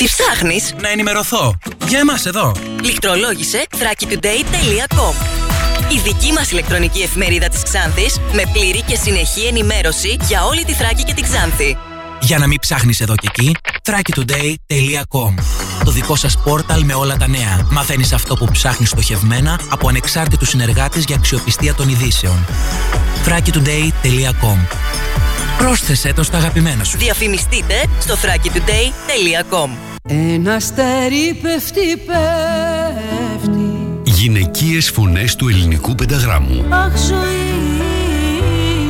Τι ψάχνεις; Να ενημερωθώ. Για εμάς εδώ. Λιχτρολόγησε thrakitoday.com Η δική μας ηλεκτρονική εφημερίδα της Ξάνθης με πλήρη και συνεχή ενημέρωση για όλη τη Θράκη και την Ξάνθη. Για να μην ψάχνεις εδώ και εκεί, thrakitoday.com Το δικό σας πόρταλ με όλα τα νέα. Μαθαίνεις αυτό που ψάχνεις στοχευμένα από ανεξάρτητους συνεργάτες για αξιοπιστία των ειδήσεων. thrakitoday.com Πρόσθεσέ το στα αγαπημένα σου. Διαφημιστείτε στο thrakitoday.com Ένα αστέρι πέφτει, πέφτει Γυναικείες φωνές του ελληνικού πενταγράμμου. Αχ ζωή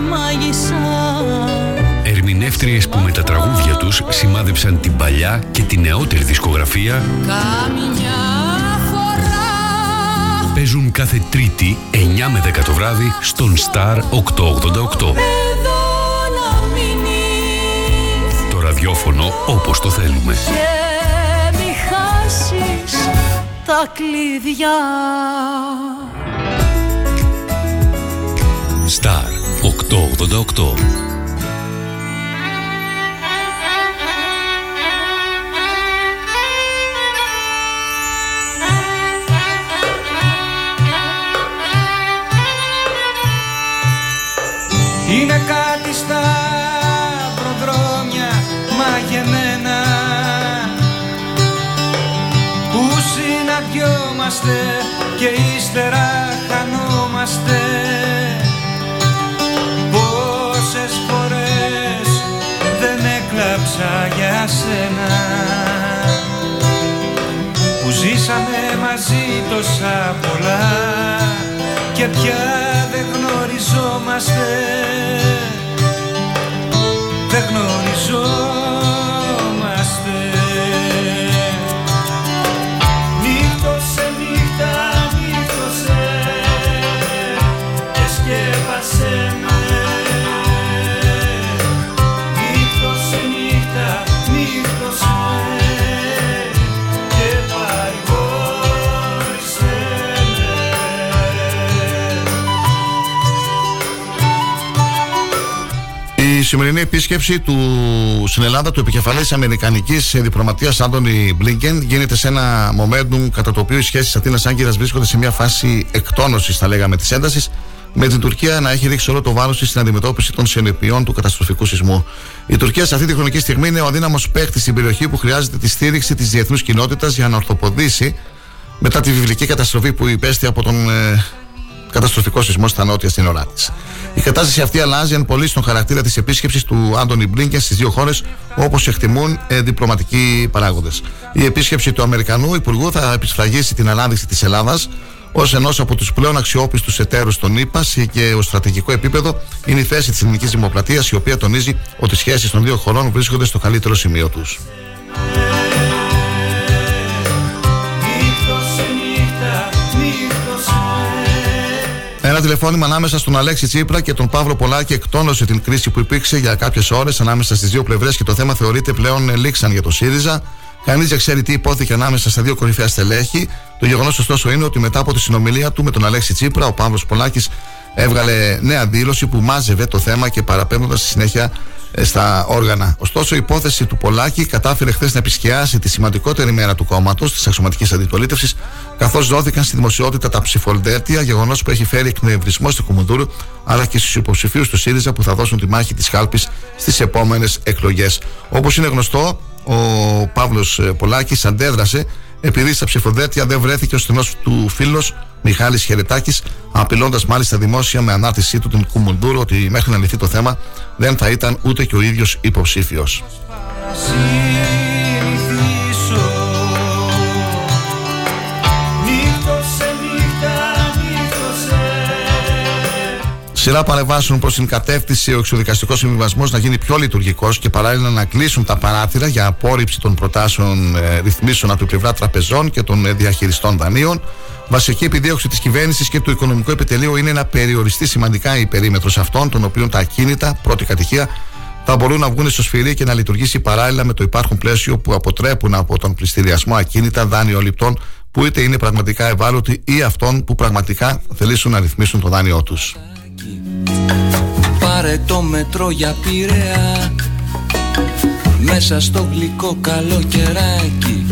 μάγισσα Ερμηνεύτριες που με τα τραγούδια τους σημάδεψαν την παλιά και τη νεότερη δισκογραφία Καμιά φορά παίζουν κάθε Τρίτη 9 με 10 το βράδυ στον Star 888. Ραδιόφωνο όπως το θέλουμε. Και μη χάσεις τα κλειδιά Star 888. Συναντιόμαστε και ύστερα χανόμαστε. Πόσες φορές δεν έκλαψα για σένα. Που ζήσαμε μαζί τόσα πολλά και πια δεν γνωριζόμαστε. Δεν γνωριζόμαστε σημερινή επίσκεψη του στην Ελλάδα του επικεφαλής Αμερικανικής διπλωματίας Άντωνι Μπλίνκεν γίνεται σε ένα momentum κατά το οποίο οι σχέσεις Αθήνας Άγκυρας βρίσκονται σε μια φάση εκτόνωσης θα λέγαμε της έντασης με την Τουρκία να έχει ρίξει όλο το βάρος της στην αντιμετώπιση των συνεπειών του καταστροφικού σεισμού. Η Τουρκία σε αυτή τη χρονική στιγμή είναι ο αδύναμος παίκτης στην περιοχή που χρειάζεται τη στήριξη της διεθνούς κοινότητας για να ορθοποδήσει μετά τη βιβλική καταστροφή που υπέστη από τον ε, καταστροφικό σεισμό στα νότια στην ώρα της. Η κατάσταση αυτή αλλάζει εν πολύ στον χαρακτήρα της επίσκεψης του Άντωνι Μπλίνκεν στις δύο χώρες, όπως εκτιμούν ε, διπλωματικοί παράγοντες. Η επίσκεψη του Αμερικανού Υπουργού θα επισφραγίσει την ανάδειξη της Ελλάδας ως ενός από τους πλέον αξιόπιστους εταίρους των ΗΠΑ και ω στρατηγικό επίπεδο είναι η θέση της ελληνικής δημοκρατίας, η οποία τονίζει ότι οι σχέσεις των δύο χωρών βρίσκονται στο καλύτερο σημείο τους. Ένα τηλεφώνημα ανάμεσα στον Αλέξη Τσίπρα και τον Παύλο Πολάκη εκτόνωσε την κρίση που υπήρξε για κάποιες ώρες ανάμεσα στις δύο πλευρές και το θέμα θεωρείται πλέον λήξαν για το ΣΥΡΙΖΑ. Κανείς δεν ξέρει τι υπόθηκε ανάμεσα στα δύο κορυφαία στελέχη. Το γεγονός ωστόσο είναι ότι μετά από τη συνομιλία του με τον Αλέξη Τσίπρα, ο Παύλος Πολάκης έβγαλε νέα δήλωση που μάζευε το θέμα και παραπέμποντας στη συνέχεια ε, στα όργανα. Ωστόσο, η υπόθεση του Πολάκη κατάφερε χθες να επισκιάσει τη σημαντικότερη μέρα του κόμματος, της αξιωματικής αντιπολίτευσης, καθώς δόθηκαν στη δημοσιότητα τα ψηφολτέρτια, γεγονός που έχει φέρει εκνευρισμό στη Κουμουντούρου αλλά και στους υποψηφίους του ΣΥΡΙΖΑ που θα δώσουν τη μάχη της κάλπη στις επόμενες εκλογές. Όπως είναι γνωστό, ο Παύλος ε, Πολάκης αντέδρασε επειδή στα ψηφοδέλτια δεν βρέθηκε ο στενός του φίλος Μιχάλης Χερετάκης, απειλώντας μάλιστα δημόσια με ανάρτησή του την Κουμουντούρου ότι μέχρι να λυθεί το θέμα δεν θα ήταν ούτε και ο ίδιος υποψήφιος. Σειρά παρεμβάσεων προς την κατεύθυνση ο εξοδικαστικός συμβιβασμός να γίνει πιο λειτουργικός και παράλληλα να κλείσουν τα παράθυρα για απόρριψη των προτάσεων ε, ρυθμίσεων από την πλευρά τραπεζών και των ε, διαχειριστών δανείων. Βασική επιδίωξη της κυβέρνησης και του οικονομικού επιτελείου είναι να περιοριστεί σημαντικά η περίμετρος αυτών, των οποίων τα ακίνητα, πρώτη κατοικία, θα μπορούν να βγουν στο σφυρί και να λειτουργήσει παράλληλα με το υπάρχον πλαίσιο που αποτρέπουν από τον πληστηριασμό ακίνητα δάνειο λιπτών που είτε είναι πραγματικά ευάλωτοι ή αυτών που πραγματικά θελήσουν να ρυθμίσουν το δάνειό του. Πάρε το μετρό για πειραιά. Μέσα στο γλυκό καλοκαιράκι.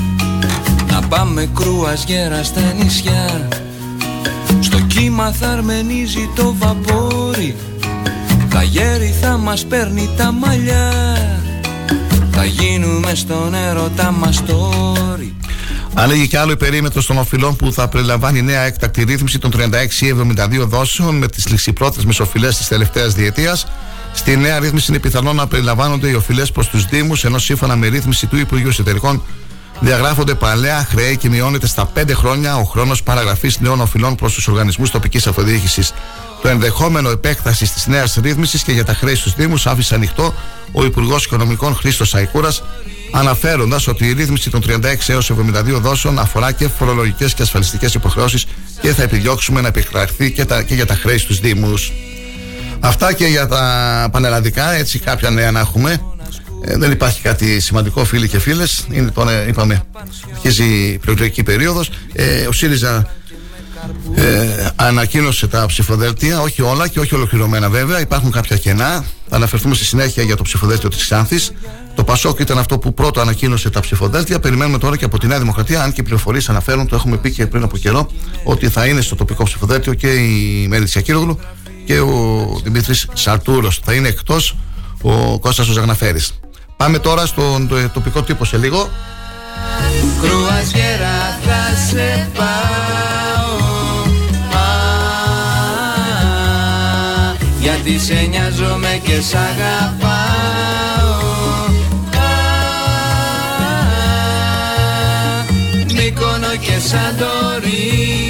Να πάμε κρούας στα νησιά. Στο κύμα θα αρμενίζει το βαπόρι. Τα γέρι θα μας παίρνει τα μαλλιά. Θα γίνουμε στον έρωτα μας τόρι Ανοίγει κι άλλο η περίμετρο των οφειλών που θα περιλαμβάνει νέα έκτακτη ρύθμιση των 36-72 δόσεων με τις ληξιπρόθεσμε οφειλές της τελευταίας διετίας. Στη νέα ρύθμιση είναι πιθανό να περιλαμβάνονται οι οφειλές προς τους Δήμους, ενώ σύμφωνα με ρύθμιση του Υπουργείου Εσωτερικών διαγράφονται παλαιά χρέη και μειώνεται στα 5 χρόνια ο χρόνος παραγραφής νέων οφειλών προς τους οργανισμούς τοπικής αυτοδιοίκησης. Το ενδεχόμενο επέκταση της νέας ρύθμισης και για τα χρέη στους Δήμους άφησε ανοιχτό ο Υπουργός Οικονομικών Χρήστος Σαϊκούρας αναφέροντας ότι η ρύθμιση των 36 έως 72 δόσεων αφορά και φορολογικές και ασφαλιστικές υποχρεώσεις και θα επιδιώξουμε να επεκταθεί και, τα, και για τα χρέη στους Δήμους. Αυτά και για τα πανελλαδικά, έτσι κάποια νέα να έχουμε. Ε, δεν υπάρχει κάτι σημαντικό, φίλοι και φίλες. Είναι τώρα, είπαμε, αρχίζει η προεκλογική περίοδος. Ε, ο ΣΥΡΙΖΑ ε, ανακοίνωσε τα ψηφοδέλτια, όχι όλα και όχι ολοκληρωμένα βέβαια. Υπάρχουν κάποια κενά. Θα αναφερθούμε στη συνέχεια για το ψηφοδέλτιο της Ξάνθης. Το Πασόκ ήταν αυτό που πρώτο ανακοίνωσε τα ψηφοδέλτια. Περιμένουμε τώρα και από τη Νέα Δημοκρατία, αν και οι πληροφορίες αναφέρουν, το έχουμε πει και πριν από καιρό, ότι θα είναι στο τοπικό ψηφοδέλτιο και η Μέρη Τσιακύρογλου και ο Δημήτρης Σαρτούρος. Θα είναι εκτός ο Κώστας ο Ζαγναφέρης. Πάμε τώρα στον τοπικό τύπο σε λίγο. Κρουαζιέρα θα σε πάω Γιατί σε νοιάζομαι και σ' αγαπάω Santorini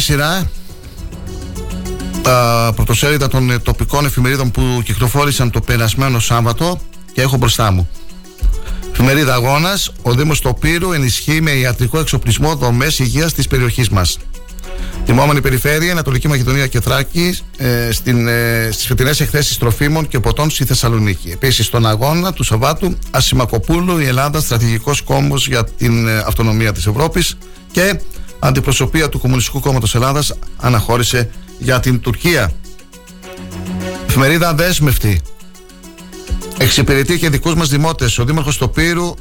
σειρά τα πρωτοσέλιδα των ε, τοπικών εφημερίδων που κυκλοφόρησαν το περασμένο Σάββατο και έχω μπροστά μου. Εφημερίδα Αγώνας, ο Δήμος Τοπύρου ενισχύει με ιατρικό εξοπλισμό δομές υγείας της περιοχής μας. Τιμόμενη περιφέρεια, Ανατολική Μακεδονία και Θράκης ε, στην, ε, στις φετινές εκθέσεις τροφίμων και ποτών στη Θεσσαλονίκη. Επίσης, στον αγώνα του Σαββάτου, Ασημακοπούλου, η Ελλάδα στρατηγικός κόμβος για την ε, αυτονομία της Ευρώπης και αντιπροσωπεία του Κομμουνιστικού Κόμματος Ελλάδας αναχώρησε για την Τουρκία. Εφημερίδα Δέσμευτη. Εξυπηρετεί και δικούς μας δημότες. Ο Δήμαρχος Τοπύρου,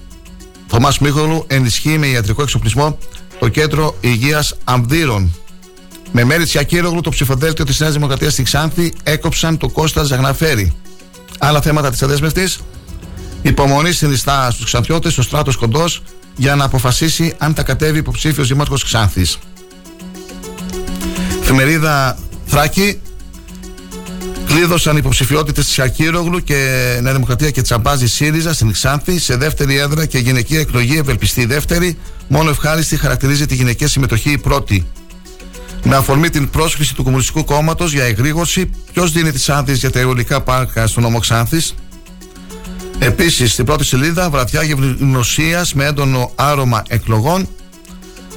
Θωμάς Μίχολου, ενισχύει με ιατρικό εξοπλισμό το κέντρο υγείας Αμβδύρων. Με μέρη τη Ακύρογλου, το ψηφοδέλτιο της Νέας Δημοκρατίας στη Ξάνθη έκοψαν το Κώστα Ζαγναφέρη. Άλλα θέματα της αδέσμευτης. Υπομονή συνιστά στους Ξανθιώτες, ο στράτος κοντός, για να αποφασίσει αν θα κατέβει υποψήφιος δήμαρχο Ξάνθης. Εφημερίδα Θράκη. Κλείδωσαν υποψηφιότητες της Ακύρογλου και Νέα Δημοκρατία και Τσαμπάζη ΣΥΡΙΖΑ στην Ξάνθη σε δεύτερη έδρα και γυναικεία εκλογή ευελπιστή δεύτερη. Μόνο ευχάριστη χαρακτηρίζει τη γυναικεία συμμετοχή η πρώτη. Με αφορμή την πρόσκληση του Κομμουνιστικού Κόμματος για εγρήγορση, ποιος δίνει τις άδειες για τα αιωλικά πάρκα στον νομό Ξάνθης; Επίσης, στην πρώτη σελίδα, βραδιά γευνοσία με έντονο άρωμα εκλογών.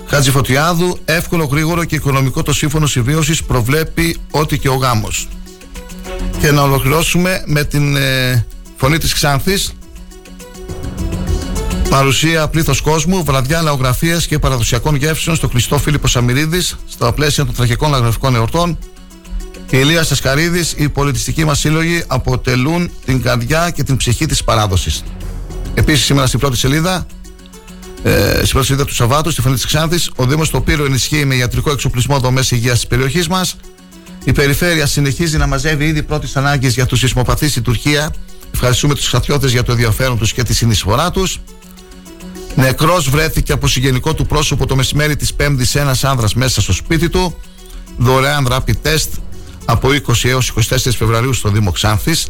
Χατζη Φωτιάδου, εύκολο, γρήγορο και οικονομικό το σύμφωνο συμβίωσης προβλέπει ότι και ο γάμος. Και να ολοκληρώσουμε με την ε, φωνή της Ξάνθης Παρουσία πλήθος κόσμου, βραδιά λαογραφίας και παραδοσιακών γεύσεων στο κλειστό Φίλιππο Σαμυρίδης, στα πλαίσια των τραγικών λαογραφικών εορτών. Και Ηλίας Σασκαρίδη, οι πολιτιστικοί μας σύλλογοι αποτελούν την καρδιά και την ψυχή της παράδοσης. Επίσης, σήμερα στην πρώτη σελίδα, ε, στην πρώτη σελίδα του Σαββάτου, στη φωνή της Ξάνθης, ο Δήμος Τοπύρο ενισχύει με ιατρικό εξοπλισμό δομές υγείας της περιοχής μας. Η περιφέρεια συνεχίζει να μαζεύει ήδη πρώτης ανάγκης για τους σεισμοπαθείς στην Τουρκία. Ευχαριστούμε τους χαθιώτε για το ενδιαφέρον τους και τη συνεισφορά τους. Νεκρός βρέθηκε από συγγενικό του πρόσωπο το μεσημέρι της Πέμπτης ένας άνδρας μέσα στο σπίτι του. Δωρεάν rapid test από 20 έως 24 Φεβρουαρίου στο Δήμο Ξάνθης.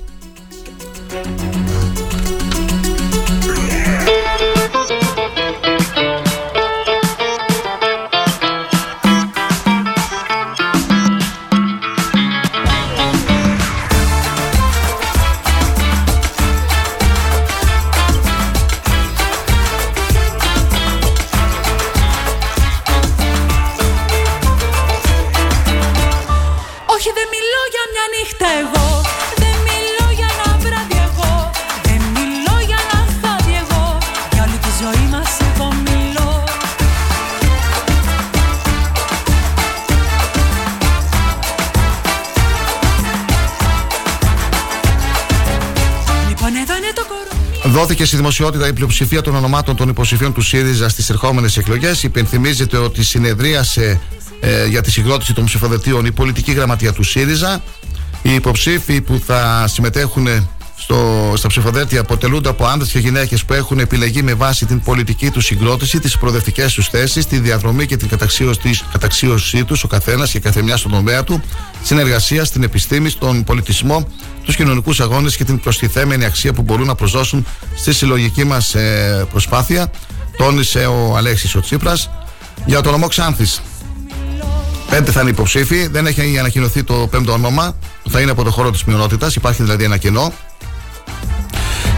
Δόθηκε στη δημοσιότητα η πλειοψηφία των ονομάτων των υποψηφίων του ΣΥΡΙΖΑ στις ερχόμενες εκλογές. Υπενθυμίζεται ότι συνεδρίασε ε, για τη συγκρότηση των ψηφοδελτίων η πολιτική γραμματεία του ΣΥΡΙΖΑ. Οι υποψήφοι που θα συμμετέχουν στο, στα ψηφοδέλτια αποτελούνται από άντρες και γυναίκες που έχουν επιλεγεί με βάση την πολιτική τους συγκρότηση, τις προοδευτικές τους θέσεις, τη διαδρομή και την καταξίωση, καταξίωσή τους, ο καθένας και καθεμιά στον τομέα του, συνεργασία στην επιστήμη, στον πολιτισμό, τους κοινωνικούς αγώνες και την προστιθέμενη αξία που μπορούν να προσδώσουν στη συλλογική μας ε, προσπάθεια, τόνισε ο Αλέξης ο Τσίπρας για το νομό Ξάνθης. Πέντε θα είναι υποψήφοι. Δεν έχει ανακοινωθεί το πέμπτο όνομα. Θα είναι από το χώρο της μειονότητας. Υπάρχει δηλαδή ένα κενό.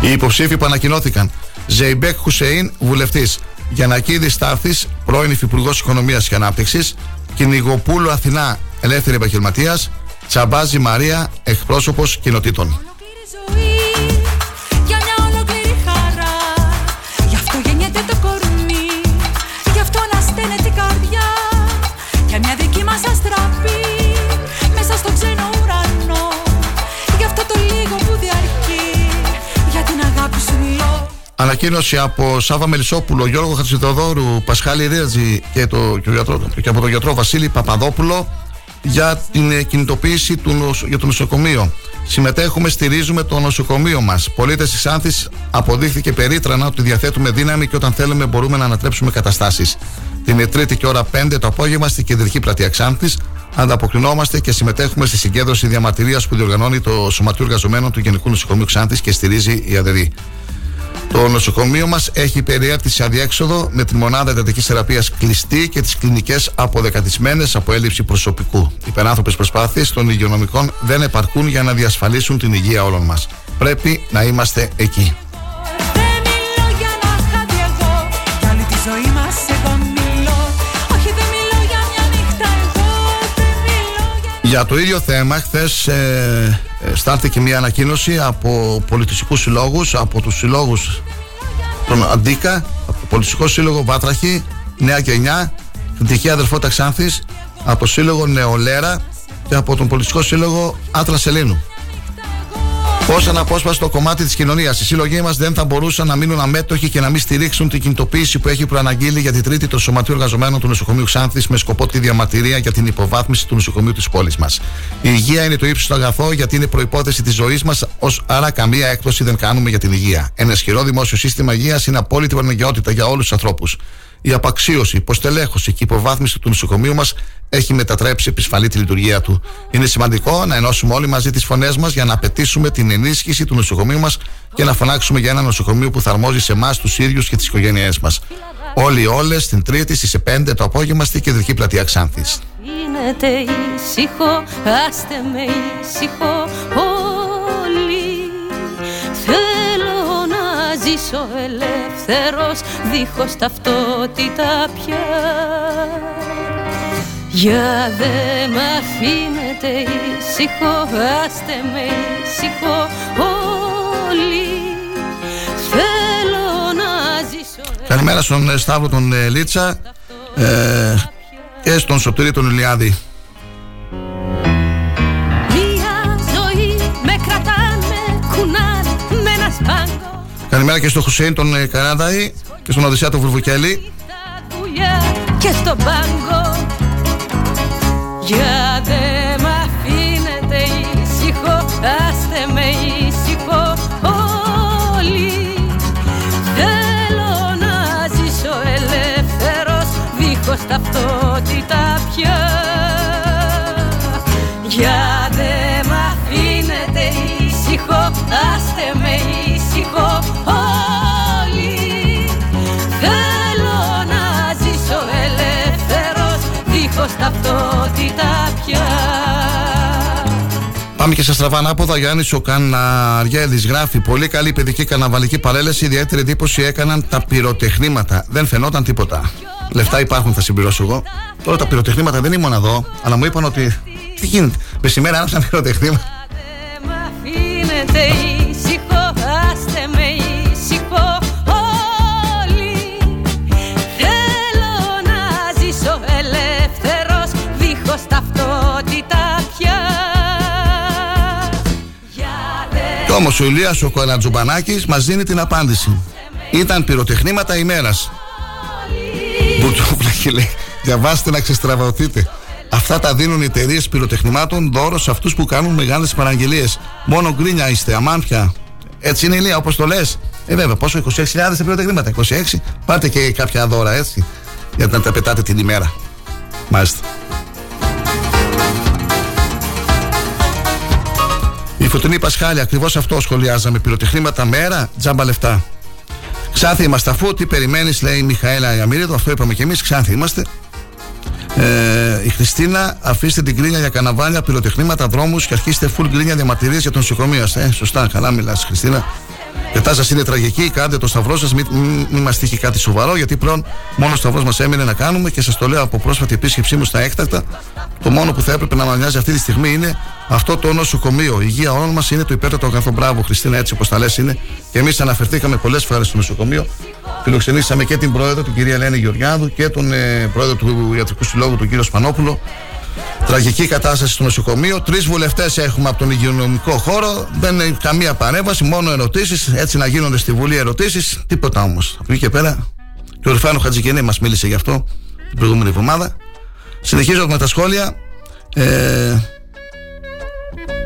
Οι υποψήφοι που ανακοινώθηκαν. Ζεϊμπέκ Χουσέιν, βουλευτής. Γιανακίδη Στάθης, πρώην υφυπουργός Οικονομίας και Ανάπτυξης. Κυνηγοπούλου Αθηνά, ελεύθερη επαγγελματίας. Τσαμπάζη Μαρία, εκπρόσωπος κοινοτήτων. Ανακοίνωση από Σάβα Μελισσόπουλο, Γιώργο Χατζηθοδόρου, Πασχάλη Ρέατζη και, το, και, ο γιατρό, και από τον γιατρό Βασίλη Παπαδόπουλο για την ε, κινητοποίηση του, νοσο- για το νοσοκομείο. Συμμετέχουμε, στηρίζουμε το νοσοκομείο μας. Πολίτες της Άνθης αποδείχθηκε περίτρανα ότι διαθέτουμε δύναμη και όταν θέλουμε μπορούμε να ανατρέψουμε καταστάσεις. Την Τρίτη και ώρα 5 το απόγευμα στη κεντρική πλατεία Ξάνθη ανταποκρινόμαστε και συμμετέχουμε στη συγκέντρωση διαμαρτυρίας που διοργανώνει το Σωματείο Εργαζομένων του Γενικού Νοσοκομείου Ξάνθη και στηρίζει η ΑΔΕΔΗ. Το νοσοκομείο μας έχει περιέρθει σε αδιέξοδο με τη μονάδα εντατικής θεραπείας κλειστή και τις κλινικές αποδεκατισμένες από έλλειψη προσωπικού. Οι υπεράνθρωπες προσπάθειες των υγειονομικών δεν επαρκούν για να διασφαλίσουν την υγεία όλων μας. Πρέπει να είμαστε εκεί. Για το ίδιο θέμα, χθες ε, ε, στάλθηκε μια ανακοίνωση από πολιτιστικούς συλλόγους, από τους συλλόγους των Αντίκα, από το Πολιτιστικό Σύλλογο Βάτραχη, Νέα Γενιά, την Τυχαία Αδερφότητα Ξάνθη, από το Σύλλογο Νεολαία και από τον Πολιτιστικό Σύλλογο Άτρα Σελήνου. Ω αναπόσπαστο κομμάτι της κοινωνίας, οι σύλλογοι μας δεν θα μπορούσαν να μείνουν αμέτωχοι και να μην στηρίξουν την κινητοποίηση που έχει προαναγγείλει για την Τρίτη το Σωματείο Εργαζομένων του Νοσοκομείου Ξάνθης με σκοπό τη διαμαρτυρία για την υποβάθμιση του νοσοκομείου της πόλης μας. Η υγεία είναι το ύψιστο αγαθό γιατί είναι προπόθεση της ζωής μας, άρα καμία έκπτωση δεν κάνουμε για την υγεία. Ένα ισχυρό δημόσιο σύστημα υγείας είναι απόλυτη αναγκαιότητα για όλους τους ανθρώπους. Η απαξίωση, υποστελέχωση και υποβάθμιση του νοσοκομείου μας έχει μετατρέψει επισφαλή τη λειτουργία του. Είναι σημαντικό να ενώσουμε όλοι μαζί τις φωνές μας για να απαιτήσουμε την ενίσχυση του νοσοκομείου μας και να φωνάξουμε για ένα νοσοκομείο που θα αρμόζει σε εμάς τους ίδιους και τις οικογένειές μας. Όλοι όλες την Τρίτη στις 5 το απόγευμα στη κεντρική πλατεία Ξάνθης. ήσυχο, άστε με ήσυχο όλοι. Θέλω να ζήσω ελεύθερος δίχως ταυτότητα πια. Για δε μ' αφήνετε ήσυχο, άστε με ήσυχο όλοι Θέλω να ζήσω Καλημέρα στον ε, Σταύρο τον ε, Λίτσα ε, και στον Σωτήρη τον Ηλιάδη Καλημέρα και στον Χουσέιν τον ε, Καράδαη και στον Οδυσσέα τον Βουρβουκέλη. Και στον πάγκο για δε μ' αφήνετε ήσυχο, άστε με ήσυχο όλοι. Θέλω να ζήσω ελεύθερος, δίχως ταυτότητα πια. Για δίχως ταυτότητα Πάμε και σε στραβά ανάποδα. Γιάννης ο Καναριέλης γράφει: Πολύ καλή παιδική καναβαλική παρέλαση. Ιδιαίτερη εντύπωση έκαναν τα πυροτεχνήματα. Δεν φαινόταν τίποτα. Λεφτά υπάρχουν, θα συμπληρώσω εγώ. Τώρα τα πυροτεχνήματα δεν ήμουν εδώ, αλλά μου είπαν ότι. Τι γίνεται, μεσημέρα άνοιξαν πυροτεχνήματα. Όμω ο Ηλίας ο Καλατζουμπανάκης μας δίνει την απάντηση. Ήταν πυροτεχνήματα ημέρας. Μπουρτσόπλα λέει, διαβάστε να ξεστραβωθείτε. Αυτά τα δίνουν οι εταιρείες πυροτεχνημάτων δώρο σε αυτούς που κάνουν μεγάλες παραγγελίες. Μόνο γκρίνια είστε, αμάνθια. Έτσι είναι η Ηλία, όπως το λες. Ε, βέβαια, πόσο 26.000 πυροτεχνήματα, 26. Πάτε και κάποια δώρα έτσι. Για να τα πετάτε την ημέρα. Μάλιστα. Φωτεινή Πασχάλη, ακριβώς αυτό σχολιάζαμε. Πυροτεχνήματα μέρα, τζάμπα λεφτά. Ξάνθη είμαστε αφού, τι περιμένεις, λέει η Μιχαέλα Ιαμίριδο, αυτό είπαμε και εμείς. Ξάνθη είμαστε. Ε, η Χριστίνα, αφήστε την κρίνια για καναβάλια, πυροτεχνήματα, δρόμους και αρχίστε full γκρίνια διαμαρτυρίες για τον νοσοκομείο. Ε, σωστά, καλά μιλάς, Χριστίνα. Η κατάσταση είναι τραγική. Κάντε το σταυρό σας, μην, μην, μα τύχει κάτι σοβαρό, γιατί πλέον μόνος ο σταυρός μας έμεινε να κάνουμε και σας το λέω από πρόσφατη επίσκεψή μου στα έκτακτα. Το μόνο που θα έπρεπε να μας νοιάζει αυτή τη στιγμή είναι αυτό το νοσοκομείο. Η υγεία όλων μας είναι το υπέρτατο αγαθό. Μπράβο, Χριστίνα, έτσι όπως τα λες είναι. Και εμείς αναφερθήκαμε πολλές φορές στο νοσοκομείο. Φιλοξενήσαμε και την πρόεδρο, την κυρία Ελένη Γεωργιάδου, και τον ε, πρόεδρο του Ιατρικού Συλλόγου, τον κύριο Σπανόπουλο. Τραγική κατάσταση στο νοσοκομείο. Τρεις βουλευτές έχουμε από τον υγειονομικό χώρο. Δεν είναι καμία παρέμβαση, μόνο ερωτήσεις. Έτσι να γίνονται στη Βουλή ερωτήσεις. Τίποτα όμως. Από εκεί και πέρα. Και ο Ρουφάνο Χατζικενέ μας μίλησε γι' αυτό την προηγούμενη εβδομάδα. Συνεχίζω με τα σχόλια. Ε,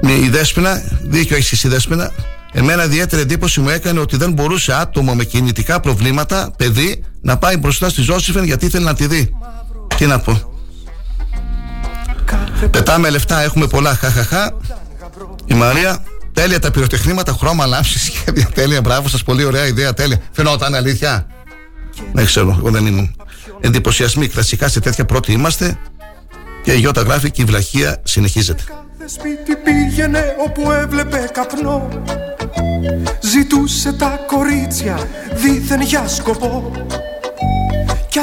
η Δέσποινα, δίκιο έχεις εσύ Δέσποινα. Εμένα ιδιαίτερη εντύπωση μου έκανε ότι δεν μπορούσε άτομο με κινητικά προβλήματα, παιδί, να πάει μπροστά στη Ζώσιφεν γιατί ήθελε να τη δει. Τι να πω. Πετάμε λεφτά, έχουμε πολλά. Χαχαχά. Η Μαρία, τέλεια τα πυροτεχνήματα, χρώμα λάμψη, σχέδια τέλεια. Μπράβο σας, πολύ ωραία ιδέα, τέλεια. Φαινόταν αλήθεια; Δεν ξέρω, εγώ δεν ήμουν. Εντυπωσιασμοί, κλασικά σε τέτοια πρώτη είμαστε. Και η Γιώτα γράφει και η βλαχεία συνεχίζεται. Κάθε σπίτι πήγαινε όπου έβλεπε καπνό Ζητούσε τα κορίτσια δίθεν για σκοπό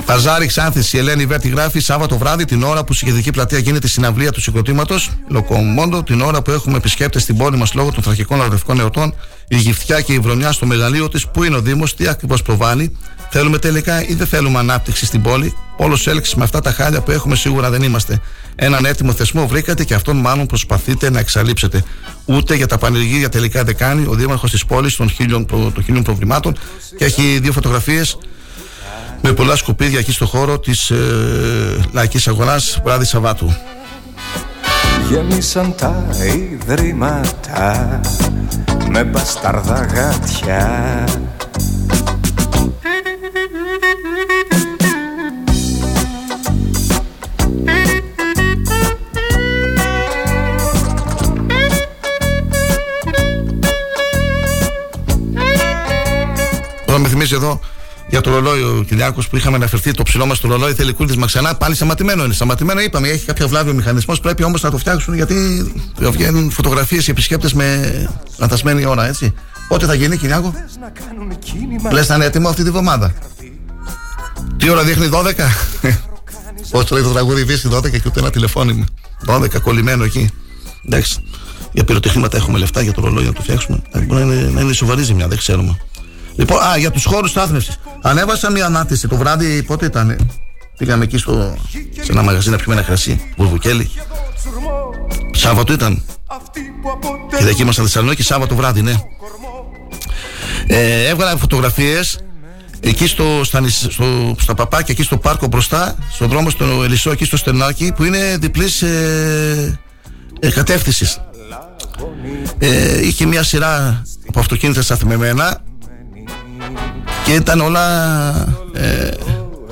Παζάρι Ξάνθης, η Ελένη Βέρτη γράφει Σάββατο βράδυ την ώρα που στη Κεντρική Πλατεία γίνεται η συναυλία του συγκροτήματος Λοκομόντο, την ώρα που έχουμε επισκέπτες στην πόλη μας λόγω των τραγικών αρδευτικών εορτών, η γυφτιά και η βρονιά στο μεγαλείο της, πού είναι ο Δήμος, τι ακριβώς προβάλλει, Θέλουμε τελικά ή δεν θέλουμε ανάπτυξη στην πόλη. Όλος έλξης με αυτά τα χάλια που έχουμε σίγουρα δεν είμαστε. Έναν έτοιμο θεσμό βρήκατε και αυτόν μάλλον προσπαθείτε να εξαλείψετε. Ούτε για τα πανεργία τελικά δεν κάνει ο δήμαρχος της πόλης των χίλιων, των χίλιων προβλημάτων και έχει δύο φωτογραφίες με πολλά σκουπίδια εκεί στο χώρο της ε, λαϊκής αγοράς βράδυ Σαββάτου. Γέμισαν τα ιδρύματα με μπασταρδά γάτια Τώρα με θυμίζει εδώ για το ρολόι ο Κυριάκος που είχαμε αναφερθεί το ψηλό μας το ρολόι θέλει κούρδισμα ξανά. Πάλι σταματημένο είναι. Σταματημένο είπαμε, έχει κάποια βλάβη ο μηχανισμός. Πρέπει όμως να το φτιάξουν γιατί βγαίνουν φωτογραφίες οι επισκέπτες με λανθασμένη ώρα, έτσι. Πότε θα γίνει, Κυριάκο; Λες να είναι έτοιμο αυτή τη βδομάδα. Τι ώρα δείχνει 12. Πώς λέει το τραγούδι βρίσκει 12 και ούτε ένα τηλεφώνημα. 12 κολλημένο εκεί. Εντάξει. Για πυροτεχνήματα έχουμε λεφτά για το ρολόι να το φτιάξουμε. Μπορεί να είναι, να είναι σοβαρή ζημιά, δεν ξέρουμε. Λοιπόν, α, για τους χώρους στάθμευσης. Ανέβασα μια ανάρτηση το βράδυ, πότε ήταν. Πήγαμε εκεί στο, σε ένα μαγαζί να πιούμε ένα κρασί, Βουρβουκέλη. Σάββατο ήταν. Και εκεί ήμασταν Θεσσαλονίκη, Σάββατο βράδυ, ναι. Ε, έβγαλα φωτογραφίες εκεί στο, στα, στο, στα παπάκια, εκεί στο πάρκο μπροστά, στον δρόμο στο Ελισσό, εκεί στο Στενάκι, που είναι διπλής ε, ε, κατεύθυνσης. Ε, είχε μια σειρά από αυτοκίνητα σταθμεμένα και ήταν όλα ε,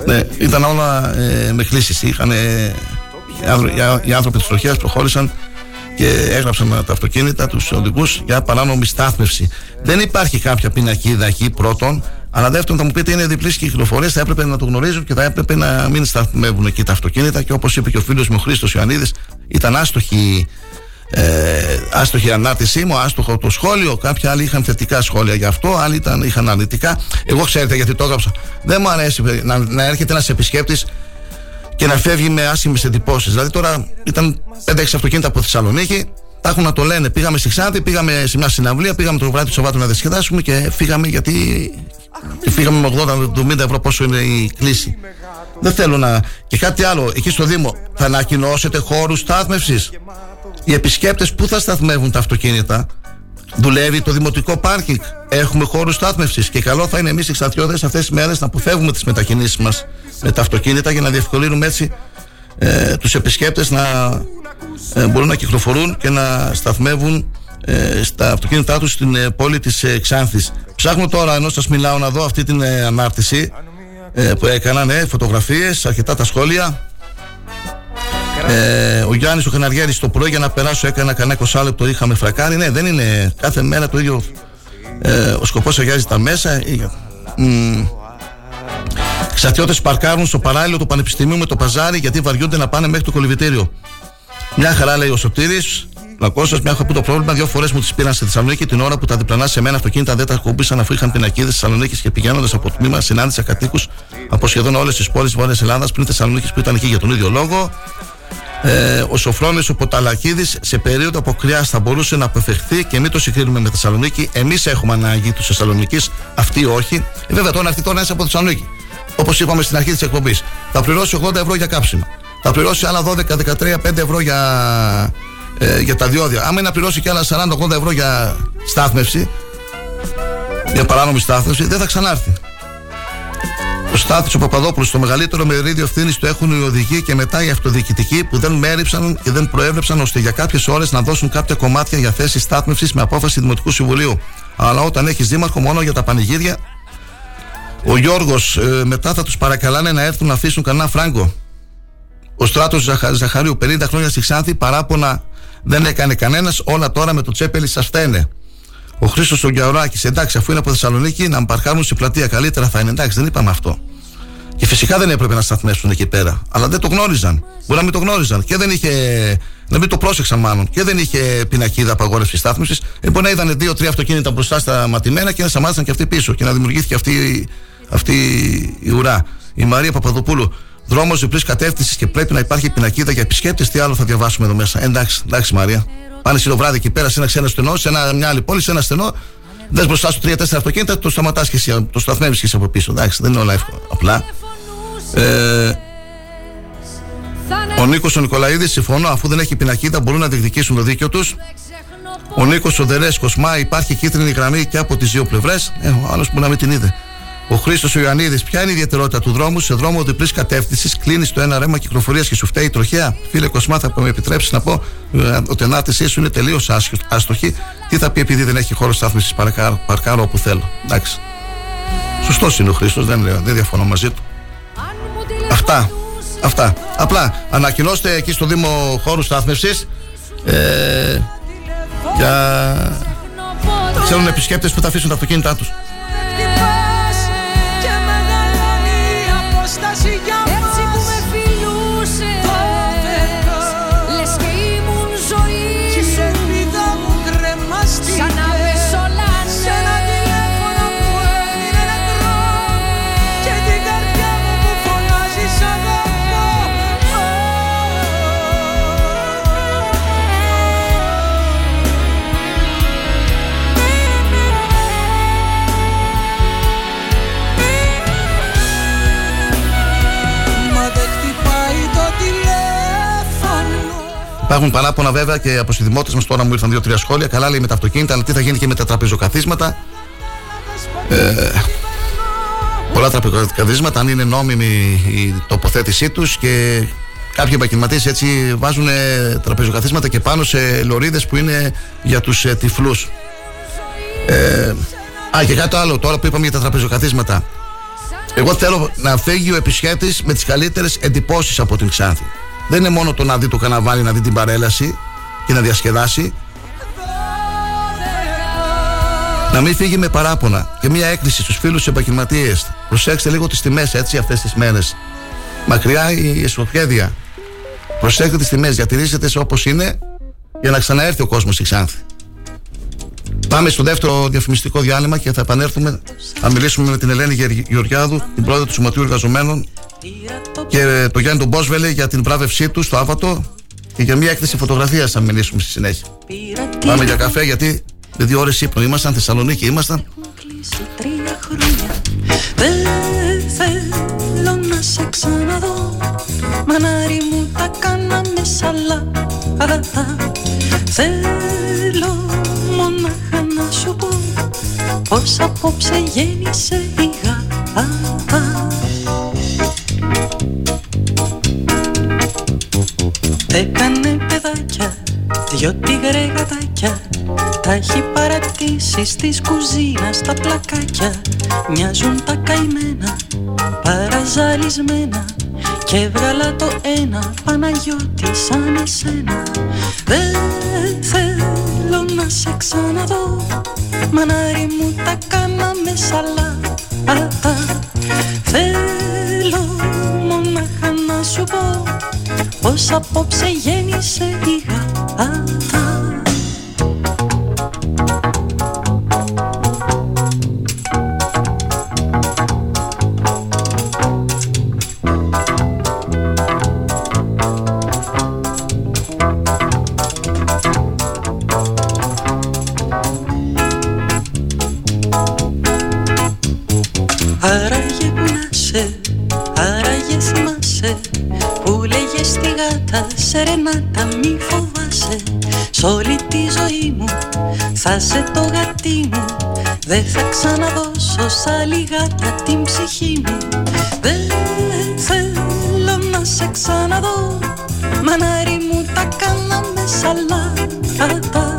ναι, ήταν όλα ε, με κλήσεις. Είχαν οι άνθρωποι της τροχίας προχώρησαν και έγραψαν τα αυτοκίνητα τους οδηγούς για παράνομη στάθμευση. Δεν υπάρχει κάποια πινακίδα εκεί πρώτον αλλά δεύτερον θα μου πείτε είναι διπλής κυκλοφορία θα έπρεπε να το γνωρίζουν και θα έπρεπε να μην σταθμεύουν εκεί τα αυτοκίνητα και όπως είπε και ο φίλος μου ο Χρήστος Ιωαννίδης ήταν άστοχη ε, άστοχη ανάρτησή μου, άστοχο το σχόλιο. Κάποιοι άλλοι είχαν θετικά σχόλια γι' αυτό, άλλοι ήταν, είχαν αρνητικά. Εγώ ξέρετε γιατί το έγραψα. Δεν μου αρέσει να, να έρχεται ένας επισκέπτης και να φεύγει με άσχημες εντυπώσεις. Δηλαδή τώρα ήταν 5-6 αυτοκίνητα από Θεσσαλονίκη, τα έχουν να το λένε. Πήγαμε στη Ξάνθη, πήγαμε σε μια συναυλία, πήγαμε το βράδυ του Σαββάτου να διασκεδάσουμε και φύγαμε γιατί. Και φύγαμε με 80-70 ευρώ πόσο είναι η κλίση. Δεν θέλω να. Και κάτι άλλο, εκεί στο Δήμο, θα ανακοινώσετε χώρους στάθμευσης οι επισκέπτες που θα σταθμεύουν τα αυτοκίνητα; Δουλεύει το δημοτικό πάρκινγκ. Έχουμε χώρους στάθμευσης. Και καλό θα είναι εμείς οι ξαθιώδε αυτές τις μέρες να αποφεύγουμε τις μετακινήσεις μας με τα αυτοκίνητα για να διευκολύνουμε έτσι ε, τους επισκέπτες να ε, μπορούν να κυκλοφορούν και να σταθμεύουν ε, στα αυτοκίνητά τους στην ε, πόλη της ε, Ξάνθης. Ψάχνω τώρα, ενώ σας μιλάω, να δω αυτή την ε, ανάρτηση που έκαναν, ναι, φωτογραφίες, αρκετά τα σχόλια. Ε, ο Γιάννης ο Καναριέρη το πρωί για να περάσω έκανα κανένα 20 λεπτό είχαμε φρακάρει. Ναι, δεν είναι κάθε μέρα το ίδιο. Ε, ο σκοπός αγιάζει τα μέσα. Ξατιώτε παρκάρουν στο παράλληλο του Πανεπιστημίου με το παζάρι γιατί βαριούνται να πάνε μέχρι το κολυβητήριο. Μια χαρά λέει ο Σωτήρης Λακώσος, μια έχω πει το πρόβλημα. Δύο φορές μου τις πήραν στη Θεσσαλονίκη την ώρα που τα διπλανά σε μένα αυτοκίνητα δεν τα κουμπίσαν αφού είχαν πινακίδες της Θεσσαλονίκης και πηγαίνοντας από το τμήμα συνάντησα κατοίκους από σχεδόν όλες τις πόλεις της Βόρειας Ελλάδας πριν Θεσσαλονίκης που ήταν εκεί για τον ίδιο λόγο. Ε, ο Σοφρόνης ο Ποταλακίδη σε περίοδο αποκριά θα μπορούσε να αποφευχθεί και μην το συγκρίνουμε με Θεσσαλονίκη. Εμείς έχουμε ανάγκη τους Θεσσαλονίκης, αυτοί όχι. Ε, βέβαια τώρα αυτή τώρα είναι από Θεσσαλονίκη. Όπως είπαμε στην αρχή της εκπομπής. Θα πληρώσει 80 ευρώ για κάψιμα. Θα πληρώσει άλλα 12, 13, 5 ευρώ για, ε, για τα διόδια. Άμα είναι να πληρώσει και άλλα 40-80 ευρώ για στάθμευση, για παράνομη στάθμευση, δεν θα ξανάρθει. Ο Στάθης ο Παπαδόπουλος, το μεγαλύτερο μερίδιο ευθύνης του έχουν οι οδηγοί και μετά οι αυτοδιοικητικοί που δεν μέριψαν και δεν προέβλεψαν ώστε για κάποιες ώρες να δώσουν κάποια κομμάτια για θέσεις στάθμευσης με απόφαση Δημοτικού Συμβουλίου. Αλλά όταν έχεις δήμαρχο μόνο για τα πανηγύρια, ο Γιώργος ε, μετά θα τους παρακαλάνε να έρθουν να αφήσουν κανένα φράγκο. Ο στράτος Ζαχα, Ζαχαρίου, 50 χρόνια στη Ξάνθη, παράπονα δεν έκανε κανένας, όλα τώρα με το τσέπελι σας φταίνε. Ο Χρήστος Γκιαουράκη, εντάξει, αφού είναι από Θεσσαλονίκη, να παρκάρουν στην πλατεία καλύτερα θα είναι. Εντάξει, δεν είπαμε αυτό. Και φυσικά δεν έπρεπε να σταθμεύσουν εκεί πέρα. Αλλά δεν το γνώριζαν. Μπορεί να μην το γνώριζαν. Και δεν είχε. Να μην το πρόσεξαν μάλλον. Και δεν είχε πινακίδα απαγόρευση στάθμευση. Ε, μπορεί να είδαν δύο-τρία αυτοκίνητα μπροστά στα ματημένα και να σταμάτησαν και αυτοί πίσω. Και να δημιουργήθηκε αυτή, αυτή η ουρά. Η Μαρία Παπαδοπούλου. Δρόμος διπλής κατεύθυνσης και πρέπει να υπάρχει πινακίδα για επισκέπτες. Τι άλλο θα διαβάσουμε εδώ μέσα. Εντάξει, εντάξει Μαρία. Πάνε εσύ το βράδυ εκεί πέρα σε ένα ξένο στενό, σε ένα, μια άλλη πόλη, σε ένα στενό. Δεν μπροστά σου τρία-τέσσερα αυτοκίνητα, το σταματάς και εσύ, το σταθμεύεις και εσύ από πίσω. Εντάξει, δεν είναι όλα εύκολα. Απλά. Ε, ο Νίκος ο Νικολαίδης, συμφωνώ, αφού δεν έχει πινακίδα, μπορούν να διεκδικήσουν το δίκαιο τους. Ο Νίκος ο Δερέσκος, μα υπάρχει κίτρινη γραμμή και από τις δύο πλευρές. Ε, ο άλλος που να μην την είδε. Ο Χρήστος Ιωαννίδης, ποια είναι η ιδιαιτερότητα του δρόμου; Σε δρόμο διπλής κατεύθυνσης, κλείνεις το ένα ρέμα κυκλοφορίας και σου φταίει η τροχέα. Φίλε Κοσμά, θα με επιτρέψεις να πω ε, ότι η ανάρτησή σου είναι τελείως άστοχη. Τι θα πει επειδή δεν έχει χώρο στάθμισης, παρκάρω όπου θέλω. Εντάξει. Σωστός είναι ο Χρήστος, δεν, δεν διαφωνώ μαζί του. Αυτά. Αυτά. Απλά ανακοινώστε εκεί στο Δήμο χώρου στάθμευση ε, για. Θέλουν επισκέπτες που θα αφήσουν τα αυτοκίνητά τους. Υπάρχουν παράπονα βέβαια και από συνδημότες μας τώρα μου ήρθαν δύο-τρία σχόλια. Καλά λέει με τα αυτοκίνητα, αλλά τι θα γίνει και με τα τραπεζοκαθίσματα. Ε, πολλά τραπεζοκαθίσματα, αν είναι νόμιμη η τοποθέτησή τους και κάποιοι επαγγελματίες έτσι βάζουν ε, τραπεζοκαθίσματα και πάνω σε λωρίδες που είναι για τους ε, τυφλούς. Ε, α, και κάτι άλλο τώρα που είπαμε για τα τραπεζοκαθίσματα. Εγώ θέλω να φύγει ο επισκέπτης με τις καλύτερες εντυπώσεις από την Ξάνθη. Δεν είναι μόνο το να δει το καναβάλι, να δει την παρέλαση και να διασκεδάσει. Να μην φύγει με παράπονα. Και μια έκκληση στους φίλους επαγγελματίες. Προσέξτε λίγο τις τιμές έτσι αυτές τις μέρες. Μακριά η εσωφιέδια. Προσέξτε τις τιμές, διατηρήστε σε όπως είναι για να ξαναέρθει ο κόσμος στη Ξάνθη. Πάμε στο δεύτερο διαφημιστικό διάλειμμα και θα επανέλθουμε. Θα μιλήσουμε με την Ελένη Γεωργιάδου, την πρόεδρο του Σωματείου Εργαζομένων και το Γιάννη τον Μπόσβελε για την βράβευσή του στο Άβατο και για μια έκθεση φωτογραφίας θα μιλήσουμε στη συνέχεια. Πάμε για καφέ γιατί με δύο ώρες ύπνο ήμασταν, Θεσσαλονίκη ήμασταν. Δεν θέλω να σε ξαναδώ Μανάρι μου τα κάναμε σαλά Θέλω μονάχα να σου πω Πως απόψε γέννησε η γάτα. Έκανε παιδάκια, δυο τίγρε γατάκια Τα έχει παρατήσει στις κουζίνα στα πλακάκια. Μοιάζουν τα καημένα, παραζαλισμένα Και έβγαλα το ένα Παναγιώτη σαν εσένα. Δεν θέλω να σε ξαναδώ Μανάρι μου τα κάναμε σαλάτα. Θέλω μονάχα να σου πω πως απόψε γέννησε η γάτα. Άραγε που να σε, άραγες θυμάσαι Που λέγες στη γάτα σερενάτα μη Σ' όλη τη ζωή μου θα σε το γατί μου. Δεν θα ξαναδώσω σαν λιγάτα την ψυχή μου. Δεν θέλω να σε ξαναδώ Μανάρι μου τα κάναμε σαλάτα.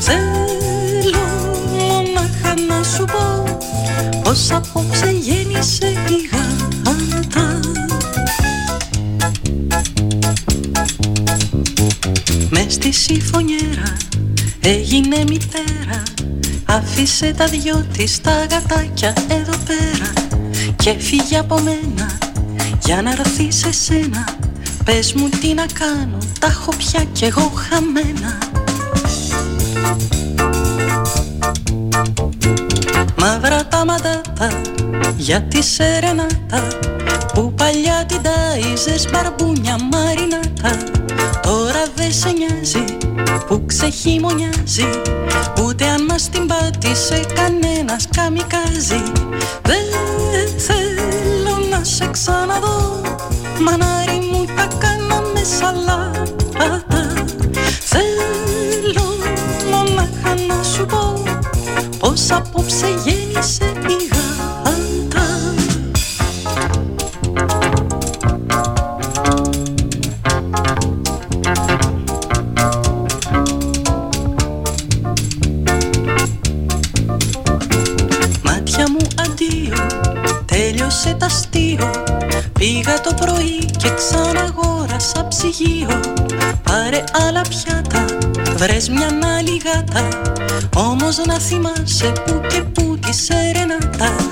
Θέλω μονάχα να σου πω Πως απόψε γέννησε η γάτα Μες στη συμφωνιέρα. Έγινε μητέρα Άφησε τα δυο της τα γατάκια εδώ πέρα. Και φύγε από μένα για να έρθει σε σένα Πες μου τι να κάνω, τα έχω πια κι εγώ χαμένα. Μαύρα τα μαντάτα για τη σερενάτα Που παλιά την τάιζες μπαρμπούνια μαρινάτα Τώρα δε σε νοιάζει που ξεχειμονιάζει Ούτε αν μας την πάτησε κανένας καμικάζει. Δεν θέλω να σε ξαναδώ Μανάρι μου τα κάναμε σαλάτα. Θέλω μονάχα να σου πω Πως απόψε γέννησε ψυγείο. Πάρε άλλα πιάτα, βρες μια άλλη γάτα. Όμως να θυμάσαι που και που τη σερενάτα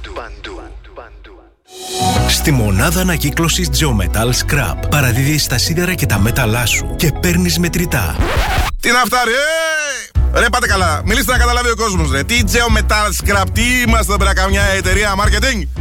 Στη μονάδα ανακύκλωσης Geometal Scrap παραδίδεις τα σίδερα και τα μέταλά σου και παίρνεις μετρητά. Τι να φτάρει, ε! Ρε πάτε καλά, μιλήστε να καταλάβει ο κόσμος ρε. Τι Geo Metal Scrap, τι είμαστε εδώ πέρα καμιά εταιρεία marketing.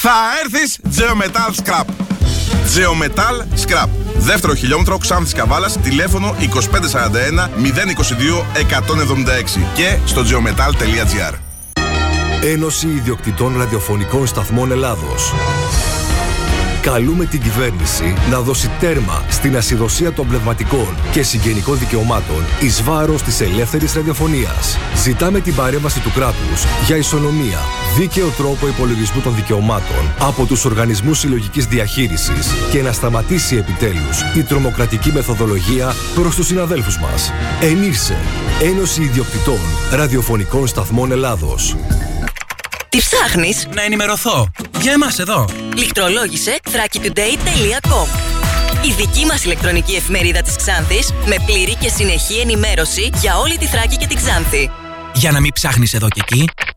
Θα έρθεις Geometal Scrap. Geometal Scrap. Δεύτερο χιλιόμετρο Ξάνθης Καβάλας, τηλέφωνο 2541 022 176 και στο geometal.gr. Ένωση Ιδιοκτητών Ραδιοφωνικών Σταθμών Ελλάδος. Καλούμε την κυβέρνηση να δώσει τέρμα στην ασυδοσία των πνευματικών και συγγενικών δικαιωμάτων εις βάρος της ελεύθερης ραδιοφωνίας. Ζητάμε την παρέμβαση του κράτους για ισονομία, δίκαιο τρόπο υπολογισμού των δικαιωμάτων από τους οργανισμούς συλλογικής διαχείρισης και να σταματήσει επιτέλους η τρομοκρατική μεθοδολογία προς τους συναδέλφους μας. Ενήρσε, Ένωση Ιδιοκτητών Ραδιοφωνικών Σταθμών Ελλάδος. Τι ψάχνεις; Να ενημερωθώ. Για εμάς εδώ. Λιχτρολόγησε thrakitoday.com Η δική μας ηλεκτρονική εφημερίδα της Ξάνθης με πλήρη και συνεχή ενημέρωση για όλη τη Θράκη και την Ξάνθη. Για να μην ψάχνεις εδώ και εκεί,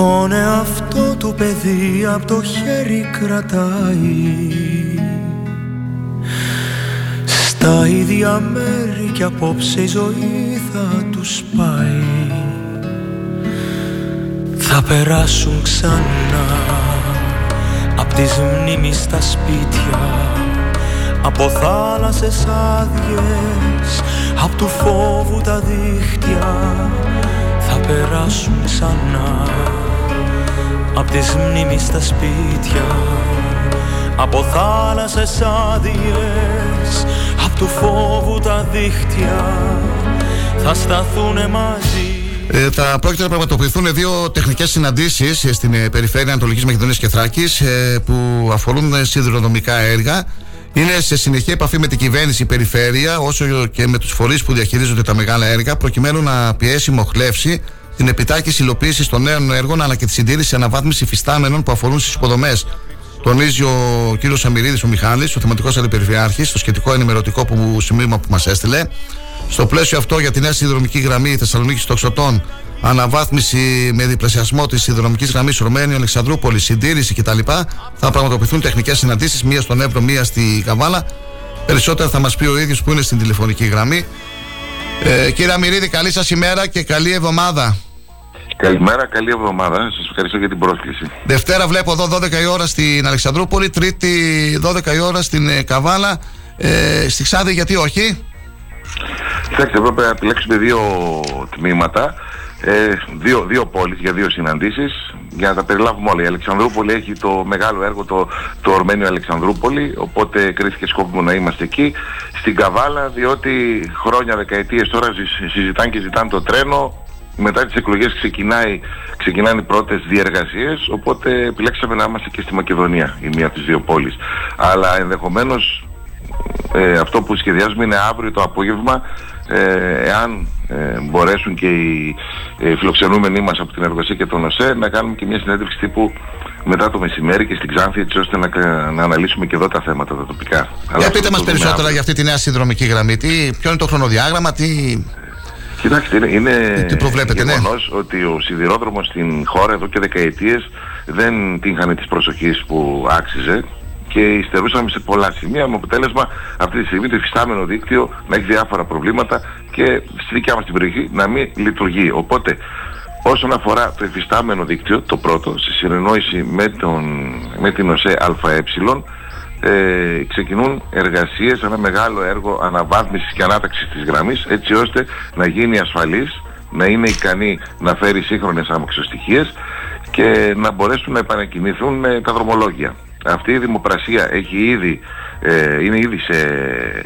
Τον εαυτό του παιδί από το χέρι κρατάει. Στα ίδια μέρη κι απόψε η ζωή θα τους πάει. Θα περάσουν ξανά Απ' τις μνήμεις στα σπίτια Από θάλασσες άδειες Απ' του φόβου τα δίχτυα. Θα περάσουν ξανά Απ' τις μνήμεις στα σπίτια Από θάλασσες άδειες Απ' του φόβου τα δίχτυα Θα σταθούνε μαζί Ε, θα πρόκειται να πραγματοποιηθούν δύο τεχνικές συναντήσεις στην ε, περιφέρεια Ανατολικής Μακεδονίας και Θράκης ε, που αφορούν ε, σιδηροδρομικά έργα. Είναι σε συνεχή επαφή με την κυβέρνηση, η περιφέρεια, όσο και με τους φορείς που διαχειρίζονται τα μεγάλα έργα, προκειμένου να πιέσει, μοχλεύσει την επιτάχυση υλοποίησης των νέων έργων αλλά και τη συντήρηση αναβάθμισης υφιστάμενων που αφορούν στις υποδομές. Τονίζει ο κύριος Αμυρίδης, ο Μιχάλης, ο θεματικός αντιπεριφερειάρχης, στο σχετικό ενημερωτικό που, σημείωμα που μας έστειλε. Στο πλαίσιο αυτό για τη νέα συνδρομική γραμμή Θεσσαλονίκης Τοξωτών, αναβάθμιση με διπλασιασμό της συνδρομικής γραμμής Ορμένιο Αλεξανδρούπολης, συντήρηση κτλ. Θα πραγματοποιηθούν τεχνικές συναντήσεις, μία στον Εύρο, μία στη Καβάλα. Περισσότερα θα μας πει ο ίδιος που είναι στην τηλεφωνική γραμμή. Ε, κύριε Αμυρίδη, καλή σας ημέρα και καλή εβδομάδα. Καλημέρα, καλή εβδομάδα. Σας ευχαριστώ για την πρόσκληση. Δευτέρα βλέπω εδώ 12 η ώρα στην Αλεξανδρούπολη, Τρίτη 12 η ώρα στην ε, Καβάλα. Ε, στη Ξάδη γιατί όχι; Κοιτάξτε, έπρεπε να επιλέξουμε δύο τμήματα, ε, δύο, δύο πόλεις για δύο συναντήσεις για να τα περιλάβουμε όλα. Η Αλεξανδρούπολη έχει το μεγάλο έργο, το, το Ορμένιο Αλεξανδρούπολη, οπότε κρίθηκε σκόπιμο να είμαστε εκεί. Στην Καβάλα, διότι χρόνια, δεκαετίες τώρα συ- συζητάνε και ζητάνε το τρένο, μετά τις εκλογές ξεκινάει, ξεκινάνε οι πρώτες διεργασίες, οπότε επιλέξαμε να είμαστε και στη Μακεδονία, η μία από τις δύο πόλεις. Αλλά ενδεχομένως ε, αυτό που σχεδιάζουμε είναι αύριο το απόγευμα ε, εάν ε, μπορέσουν και οι ε, φιλοξενούμενοι μας από την εργασία και τον ΟΣΕ να κάνουμε και μια συνέντευξη τύπου μετά το μεσημέρι και στην Ξάνθη έτσι ώστε να, κα- να αναλύσουμε και εδώ τα θέματα τα τοπικά. Αλλά Για αυτό πείτε το μας δούμε περισσότερα αύριο. για αυτή τη νέα συνδρομική γραμμή. Τι, ποιο είναι το χρονοδιάγραμμα, τι. Κοιτάξτε, είναι, είναι Τι προβλέπετε, ναι. γεγονός ότι ο σιδηρόδρομος στην χώρα εδώ και δεκαετίες δεν τύχανε της προσοχής που άξιζε και υστερούσαμε σε πολλά σημεία με αποτέλεσμα αυτή τη στιγμή το υφιστάμενο δίκτυο να έχει διάφορα προβλήματα και στη δικιά μας την περιοχή να μην λειτουργεί. Οπότε όσον αφορά το υφιστάμενο δίκτυο, το πρώτο, σε συνεννόηση με, τον, με την ΟΣΕ ΑΕ, ε, ξεκινούν εργασίες, ένα μεγάλο έργο αναβάθμισης και ανάταξης της γραμμής έτσι ώστε να γίνει ασφαλής, να είναι ικανή να φέρει σύγχρονες αμαξοστοιχίες και να μπορέσουν να επανακινηθούν ε, τα δρομολόγια. Αυτή η δημοπρασία έχει ήδη, ε, είναι ήδη σε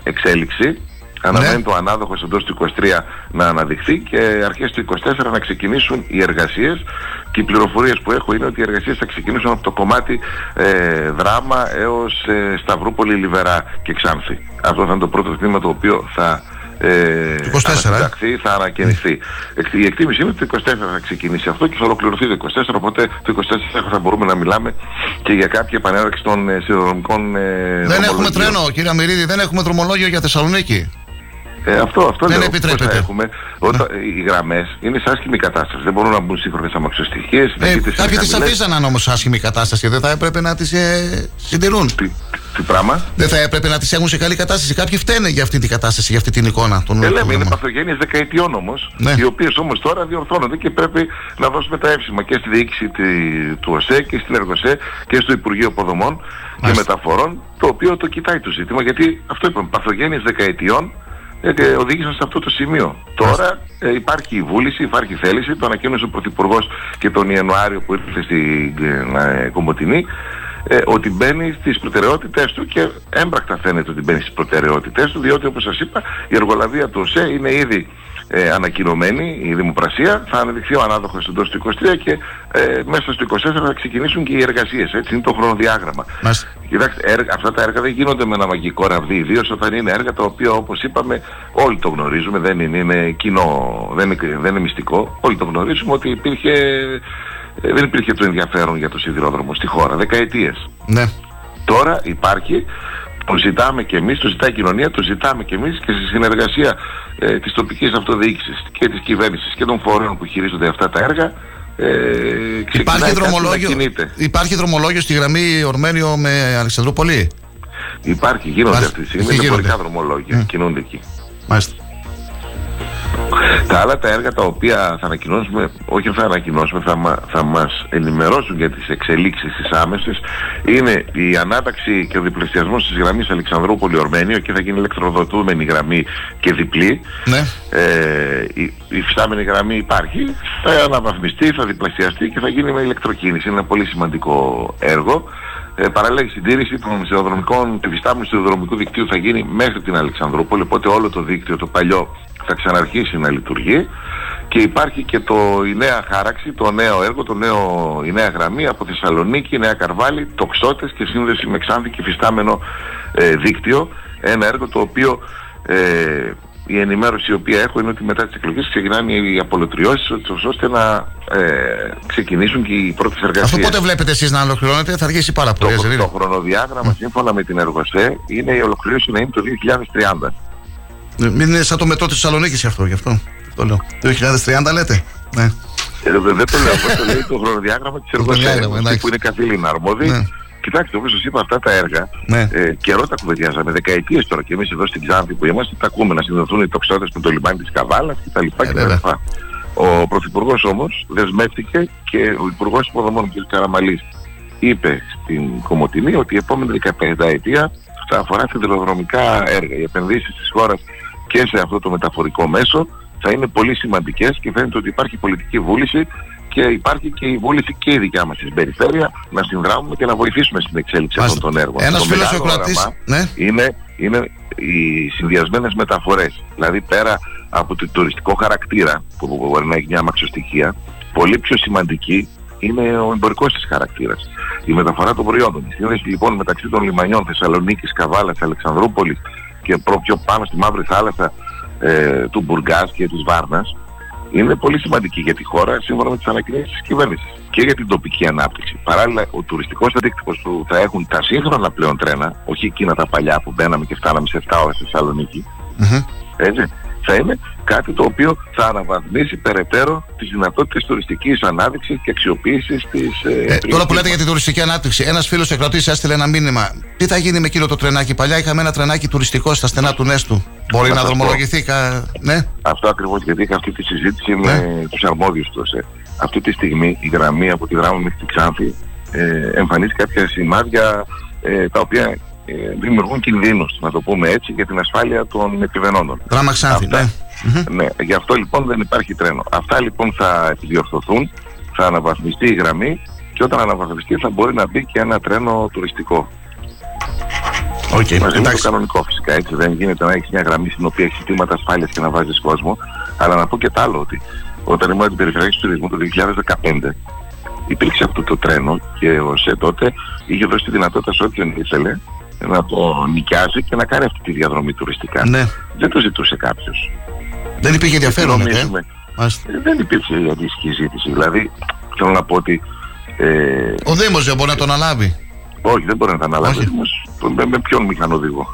εξέλιξη. Αναμένει το ανάδοχος εντός του 23 να αναδειχθεί και αρχές του 24 να ξεκινήσουν οι εργασίες και οι πληροφορίες που έχω είναι ότι οι εργασίες θα ξεκινήσουν από το κομμάτι ε, Δράμα έως ε, Σταυρούπολη, Λιβερά και Ξάνθη. Αυτό θα είναι το πρώτο τμήμα το οποίο θα ε, 24, ανασυνταχθεί, θα ανακαινιστεί. Εκ- Η εκτίμηση είναι ότι το 24 θα ξεκινήσει αυτό και θα ολοκληρωθεί το 24, οπότε το 24 θα μπορούμε να μιλάμε και για κάποια επανέναρξη των ε, σιδηροδρομικών ε, Δεν έχουμε δρομολογίων. τρένο, κύριε Αμυρίδη, δεν έχουμε δρομολόγιο για Θεσσαλονίκη. Ε, αυτό, αυτό Δεν λέω. επιτρέπεται. Πώς θα έχουμε, όταν, Οι γραμμές είναι σε άσχημη κατάσταση. Δεν μπορούν να μπουν σύγχρονες αμαξοστοιχείες. Ε, κάποιοι τις αφήσαν όμως σε άσχημη κατάσταση. Δεν θα έπρεπε να τις ε, συντηρούν. Τι, τι πράγμα; Δεν θα έπρεπε να τις έχουν σε καλή κατάσταση. Κάποιοι φταίνε για αυτή την κατάσταση, για αυτή την εικόνα των Ε, λέμε, είναι οδηγών. παθογένειες δεκαετιών όμως, Ναι. οι οποίες όμως τώρα διορθώνονται και πρέπει να δώσουμε τα εύσημα και στη διοίκηση τη- του ΟΣΕ και στην ΕΡΓΟΣΕ και στο Υπουργείο Αποδομών και Μεταφορών, το οποίο το κοιτάει το ζήτημα, γιατί αυτό είπαμε, παθογένειες δεκαετιών ε, και οδήγησαν σε αυτό το σημείο. Τώρα ε, υπάρχει η βούληση, υπάρχει θέληση, το ανακοίνωσε ο Πρωθυπουργός και τον Ιανουάριο που ήρθε στην ε, Κομωτινή, ε, ότι μπαίνει στις προτεραιότητες του και έμπρακτα φαίνεται ότι μπαίνει στις προτεραιότητες του διότι όπως σας είπα η εργολαβία του ΟΣΕ είναι ήδη ε, ανακοινωμένη η δημοπρασία. Θα αναδειχθεί ο ανάδοχος εντός του 23 και ε, μέσα στο 24 θα ξεκινήσουν και οι εργασίες. Έτσι είναι το χρονοδιάγραμμα. Κοιτάξτε, έργα, αυτά τα έργα δεν γίνονται με ένα μαγικό ραβδί, ιδίως όταν είναι έργα τα οποία όπως είπαμε όλοι το γνωρίζουμε, δεν είναι, είναι κοινό, δεν είναι, δεν είναι μυστικό, όλοι το γνωρίζουμε ότι υπήρχε, ε, δεν υπήρχε το ενδιαφέρον για το σιδηρόδρομο στη χώρα, δεκαετίες. Ναι. Τώρα υπάρχει, το ζητάμε και εμείς, το ζητάει η κοινωνία, το ζητάμε και εμείς και στη συνεργασία ε, της τοπικής αυτοδιοίκησης και της κυβέρνησης και των φορέων που χειρίζονται αυτά τα έργα ε, ξεκινάει Υπάρχει κάτι να δρομολόγιο, κινείται. υπάρχει δρομολόγιο στη γραμμή Ορμένιο με Αλεξανδρούπολη; Υπάρχει, γίνονται Υπάρχει. αυτή τη στιγμή Εκεί μεταφορικά γίνονται. δρομολόγια, κινούνται εκεί. Μάλιστα. Τα άλλα τα έργα τα οποία θα ανακοινώσουμε, όχι θα ανακοινώσουμε, θα, μα, θα μας ενημερώσουν για τις εξελίξεις τις άμεσες, είναι η ανάταξη και ο διπλασιασμός της γραμμής Αλεξανδρούπολη Ορμένιο και θα γίνει ηλεκτροδοτούμενη γραμμή και διπλή. Ναι. Ε, η, η φυστάμενη γραμμή υπάρχει, θα αναβαθμιστεί, θα διπλασιαστεί και θα γίνει με ηλεκτροκίνηση. Είναι ένα πολύ σημαντικό έργο. Ε, παράλληλα η συντήρηση των σιδηροδρομικών, του φυστάμενου σιδηροδρομικού δικτύου θα γίνει μέχρι την Αλεξανδρούπολη, οπότε όλο το δίκτυο, το παλιό, θα ξαναρχίσει να λειτουργεί και υπάρχει και το, η νέα χάραξη, το νέο έργο, το νέο, η νέα γραμμή από Θεσσαλονίκη, Νέα Καρβάλη, τοξότες και σύνδεση με Ξάνθη και φυστάμενο ε, δίκτυο. Ένα έργο το οποίο ε, η ενημέρωση η οποία έχω είναι ότι μετά τις εκλογές ξεκινάνε οι απολωτριώσεις ώστε- ώστε να ε, ξεκινήσουν και οι πρώτες εργασίες. Αυτό πότε βλέπετε εσείς να ολοκληρώνετε, θα αργήσει πάρα πολύ. Το, έτσι δεν το είναι; χρονοδιάγραμμα σύμφωνα με την ΕΡΓΟΣΕ είναι η ολοκλήρωση να είναι το 2030. Ε, Μην είναι σαν το μετρό της Θεσσαλονίκης αυτό, γι' αυτό. Το λέω. Το 2030 λέτε. Ναι. Ε, δε- δεν το λέω, αυτό το λέει το χρονοδιάγραμμα της Το ΕΡΓΟΣΕ χρονοδιάγραμμα, εντάξει. που είναι καθήλυνα αρμόδιοι. Ναι. Κοιτάξτε, όπως σας είπα, αυτά τα έργα Ναι. ε, καιρό τα κουβεντιάζαμε, δεκαετίες τώρα και εμείς εδώ στην Ξάνθη που είμαστε, τα ακούμε να συνδεθούν οι τοξότες με το λιμάνι της Καβάλας κτλ. κτλ. Ο Πρωθυπουργός όμως δεσμεύτηκε και ο Υπουργός Υποδομών κ. Καραμαλής είπε στην Κομωτινή ότι η επόμενη 15 ετία θα αφορά σιδηροδρομικά έργα. Οι επενδύσεις της χώρας και σε αυτό το μεταφορικό μέσο θα είναι πολύ σημαντικές και φαίνεται ότι υπάρχει πολιτική βούληση και υπάρχει και η βούληση και η δικιά μας στην περιφέρεια να συνδράμουμε και να βοηθήσουμε στην εξέλιξη αυτών των έργων. Ένας Το φίλος μεγάλο ακροατής, όραμα ναι. είναι, είναι οι συνδυασμένες μεταφορές. Δηλαδή πέρα από το τουριστικό χαρακτήρα που μπορεί να έχει μια αμαξοστοιχεία, πολύ πιο σημαντική είναι ο εμπορικός της χαρακτήρας. Η μεταφορά των προϊόντων. Η σύνδεση λοιπόν μεταξύ των λιμανιών Θεσσαλονίκης, Καβάλας, Αλεξανδρούπολης και προ- πιο πάνω στη Μαύρη Θάλασσα ε, του Μπουργκάς και της Βάρνας είναι πολύ σημαντική για τη χώρα σύμφωνα με τις ανακοινώσεις της κυβέρνησης και για την τοπική ανάπτυξη. Παράλληλα, ο τουριστικός αντίκτυπος που θα έχουν τα σύγχρονα πλέον τρένα, όχι εκείνα τα παλιά που μπαίναμε και φτάναμε σε 7 ώρες στη Θεσσαλονίκη, έτσι, θα είναι κάτι το οποίο θα αναβαθμίσει περαιτέρω τις δυνατότητες τουριστικής ανάδειξης και αξιοποίησης της ε, Ε, τώρα περιοχής που λέτε μας. για την τουριστική ανάπτυξη, ένας φίλος εκρατή έστειλε ένα μήνυμα. Τι θα γίνει με εκείνο το τρενάκι; Παλιά είχαμε ένα τρενάκι τουριστικό στα στενά του Νέστου. Μπορεί Θα να σας πω. δρομολογηθεί. κα- Ναι. Αυτό ακριβώς γιατί είχα αυτή τη συζήτηση με τους αρμόδιους τους ΕΣΕ. Αυτή τη στιγμή η γραμμή από τη Δράμη μέχρι τη Ξάνθη ε, εμφανίζει κάποια σημάδια ε, τα οποία ε, δημιουργούν κινδύνους, να το πούμε έτσι, για την ασφάλεια των επιβενόντων. Δράμα Ξάνθη, ναι. Ναι, γι' αυτό λοιπόν δεν υπάρχει τρένο. Αυτά λοιπόν θα επιδιορθωθούν, θα αναβαθμιστεί η γραμμή και όταν αναβαθμιστεί θα μπορεί να μπει και ένα τρένο τουριστικό. Okay, Μαζί με το κανονικό φυσικά έτσι. Δεν γίνεται να έχεις μια γραμμή στην οποία έχεις συστήματα ασφάλειας και να βάζεις κόσμο. Αλλά να πω και τ' άλλο ότι όταν ήμουν την περιφερειακή του τουρισμού το 2015 υπήρξε αυτό το τρένο και ο ΣΕ τότε είχε δώσει τη δυνατότητα σε όποιον ήθελε να το νοικιάζει και να κάνει αυτή τη διαδρομή τουριστικά. Ναι. Δεν το ζητούσε κάποιος. Δεν υπήρχε ενδιαφέρον, ε; Ε, Δεν υπήρξε η αντίστοιχη ζήτηση. Δηλαδή θέλω να πω ότι. Ε, Ο Δήμος δεν μπορεί να τον αναλάβει; όχι, δεν μπορεί να τα αναλάβει. Όμως, Με, με ποιον μηχανοδηγό.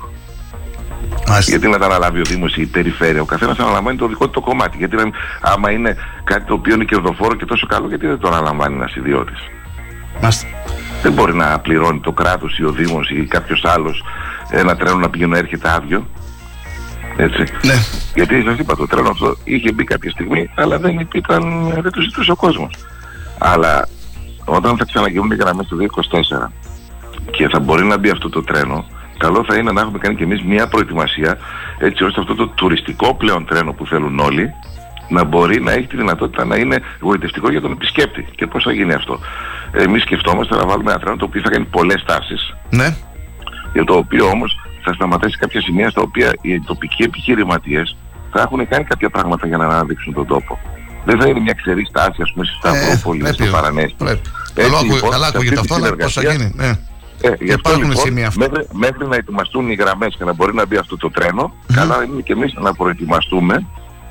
Γιατί να τα αναλάβει ο Δήμος ή η περιφέρεια; Ο καθένας αναλαμβάνει το δικό του το κομμάτι. Γιατί να, μην- άμα είναι κάτι το οποίο είναι κερδοφόρο και τόσο καλό, γιατί δεν το αναλαμβάνει ένας ιδιώτης; Μάλιστα. Δεν μπορεί να πληρώνει το κράτος ή ο Δήμος ή κάποιος άλλος ένα τρένο να πηγαίνει να έρχεται άδειο. Έτσι. Ναι. Γιατί σας είπα το τρένο αυτό είχε μπει κάποια στιγμή αλλά δεν ήταν, δεν το ζητούσε ο κόσμος. Αλλά όταν θα ξαναγίνουν οι γραμμές του 2024 και θα μπορεί να μπει αυτό το τρένο καλό θα είναι να έχουμε κάνει και εμείς μια προετοιμασία έτσι ώστε αυτό το τουριστικό πλέον τρένο που θέλουν όλοι να μπορεί να έχει τη δυνατότητα να είναι γοητευτικό για τον επισκέπτη. Και πώς θα γίνει αυτό. Εμείς σκεφτόμαστε να βάλουμε ένα τρένο το οποίο θα κάνει πολλές στάσεις Ναι. για το οποίο όμως θα σταματήσει κάποια σημεία στα οποία οι τοπικοί επιχειρηματίες θα έχουν κάνει κάποια πράγματα για να αναδείξουν τον τόπο. Δεν θα είναι μια ξερή στάση, ας πούμε, στη Σταυρόπολη, στο πρέπει, Παρανέστη. πρέπει. Έτσι, Καλό ακού- λοιπόν, καλά σε ακούγεται αυτή τη αυτό, αλλά πώς θα συνεργασία- γίνει. Ναι. ε, γι' αυτό Υπάρχουν λοιπόν, σημεία αυτά. μέχρι, μέχρι να ετοιμαστούν οι γραμμές και να μπορεί να μπει αυτό το τρένο, καλά είναι και εμείς να προετοιμαστούμε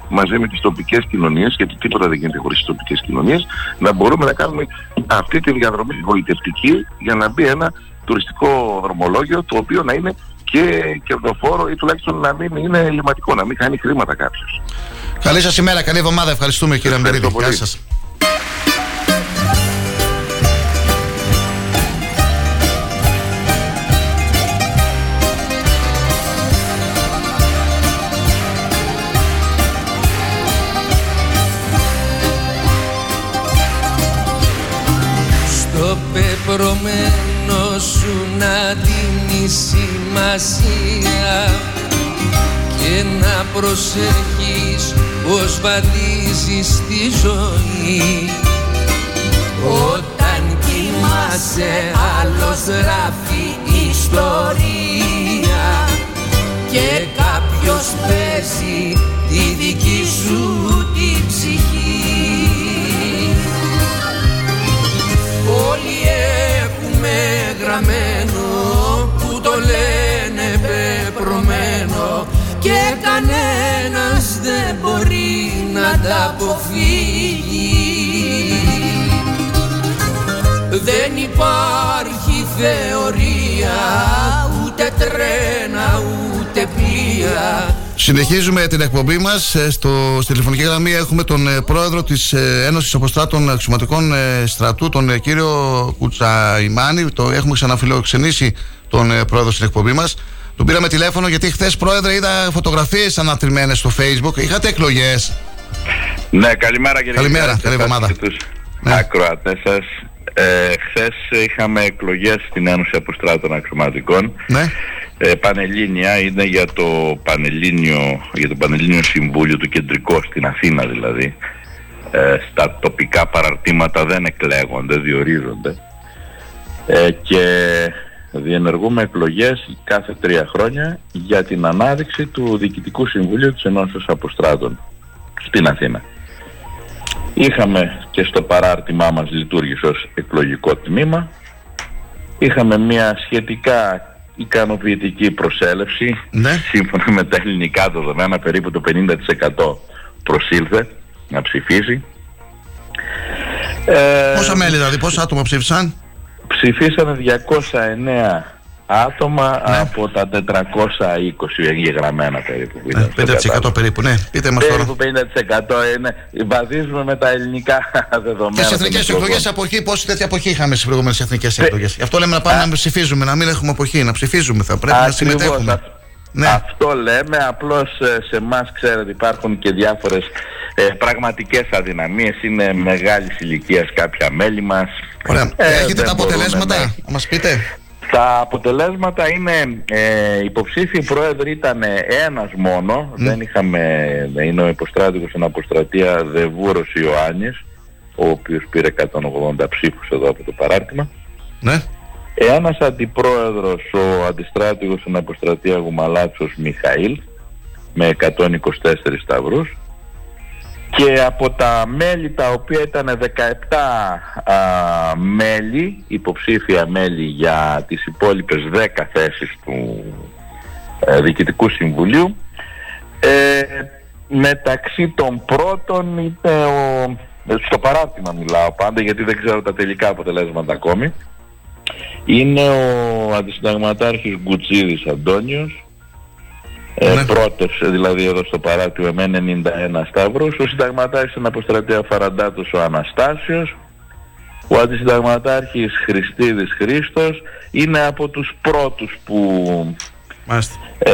μαζί με τις τοπικές κοινωνίες, γιατί τίποτα δεν γίνεται χωρίς τις τοπικές κοινωνίες, να μπορούμε να κάνουμε αυτή τη διαδρομή γοητευτική για να μπει ένα τουριστικό δρομολόγιο το οποίο να είναι και κερδοφόρο ή τουλάχιστον να μην είναι ελληματικό, να μην χάνει χρήματα κάποιος. Καλή σας ημέρα, καλή εβδομάδα. Ευχαριστούμε κύριε Αμπερίδη. Γεια σας. Να δίνει σημασία και να προσέχεις πως βαδίζεις τη ζωή. Όταν κοιμάσαι άλλος γράφει ιστορία και κάποιος παίζει τη δική σου τη ψυχή. Όλοι έχουμε γραμμένο που το λένε πεπρωμένο. Και κανένας δεν μπορεί να τα αποφύγει. Δεν υπάρχει θεωρία ούτε τρένα ούτε πλοία Συνεχίζουμε την εκπομπή μας. Στο, στη τηλεφωνική γραμμή έχουμε τον ε, πρόεδρο της Ένωσης Αποστράτων Αξιωματικών ε, Στρατού, τον ε, κύριο Κουτσαϊμάνη. Το έχουμε ξαναφιλοξενήσει τον ε, πρόεδρο στην εκπομπή μας. Τον πήραμε τηλέφωνο γιατί χθες, πρόεδρε, είδα φωτογραφίες ανατριμμένες στο Facebook. Είχατε εκλογές. Ναι, καλημέρα κύριε Καλημέρα, Γιγάντη, καλή σε εσάς εβδομάδα. και τους ακροατές σας. Ε, χθες είχαμε εκλογές στην Ένωση Αποστράτων Αξιωματικών. Ναι. Ε, Πανελλήνια είναι για το Πανελλήνιο, για το Πανελλήνιο Συμβούλιο του Κεντρικό στην Αθήνα δηλαδή. Ε, στα τοπικά παραρτήματα δεν εκλέγονται, διορίζονται. Ε, και διενεργούμε εκλογές κάθε τρία χρόνια για την ανάδειξη του Διοικητικού Συμβουλίου της Ενώσεως Αποστράτων στην Αθήνα. Είχαμε και στο παράρτημά μας λειτουργήσε ως εκλογικό τμήμα. Είχαμε μια σχετικά ικανοποιητική προσέλευση. Σύμφωνα με τα ελληνικά δεδομένα περίπου το 50% προσήλθε να ψηφίσει. Ε, Πόσα μέλη δηλαδή, πόσα άτομα ψήφισαν; Ψηφίσανε 209 άτομα Ναι. από τα 420 εγγεγραμμένα περίπου. που ήταν στο 5% κατάλογο. περίπου, ναι. Πείτε μας τώρα. Περίπου 50% είναι. Βαδίζουμε με τα ελληνικά δεδομένα. Και στι εθνικές των εκλογών. εκλογέ αποχή, πόση τέτοια αποχή είχαμε στις προηγούμενες εθνικές εκλογές. Γι' αυτό λέμε να πάμε να ψηφίζουμε, να μην έχουμε αποχή, να ψηφίζουμε. Θα πρέπει να Ακριβώς, συμμετέχουμε. αυ- Ναι. Αυτό λέμε, απλώς ε, σε εμάς ξέρετε υπάρχουν και διάφορες ε, πραγματικές αδυναμίες, είναι μεγάλης ηλικίας κάποια μέλη μας. Ωραία. Ε, Έχετε δεν τα μπορούμε αποτελέσματα, να- να μας πείτε. Τα αποτελέσματα είναι, ε, υποψήφιοι πρόεδροι ήταν ένας μόνο, δεν είχαμε, είναι ο υποστράτηγος στην αποστρατεία Δεβούρος Ιωάννης, ο οποίος πήρε 180 ψήφους εδώ από το παράρτημα. Ναι. Ένας αντιπρόεδρος, ο αντιστράτηγος στην αποστρατεία Γουμαλάτσος Μιχαήλ, με 124 σταυρούς. Και από τα μέλη τα οποία ήταν 17 α, μέλη, υποψήφια μέλη για τις υπόλοιπες 10 θέσεις του ε, Διοικητικού Συμβουλίου, ε, μεταξύ των πρώτων είναι ο, στο παράρτημα μιλάω πάντα γιατί δεν ξέρω τα τελικά αποτελέσματα ακόμη, είναι ο αντισυνταγματάρχης Γκουτσίδης Αντώνιος, Ε, Ναι. Πρώτος, δηλαδή εδώ στο παράτημα με 91 σταυρούς. Ο συνταγματάρχης είναι από στρατεία Φαραντάτος ο Αναστάσιος. Ο αντισυνταγματάρχης Χριστίδης Χρήστος είναι από τους πρώτους που ε,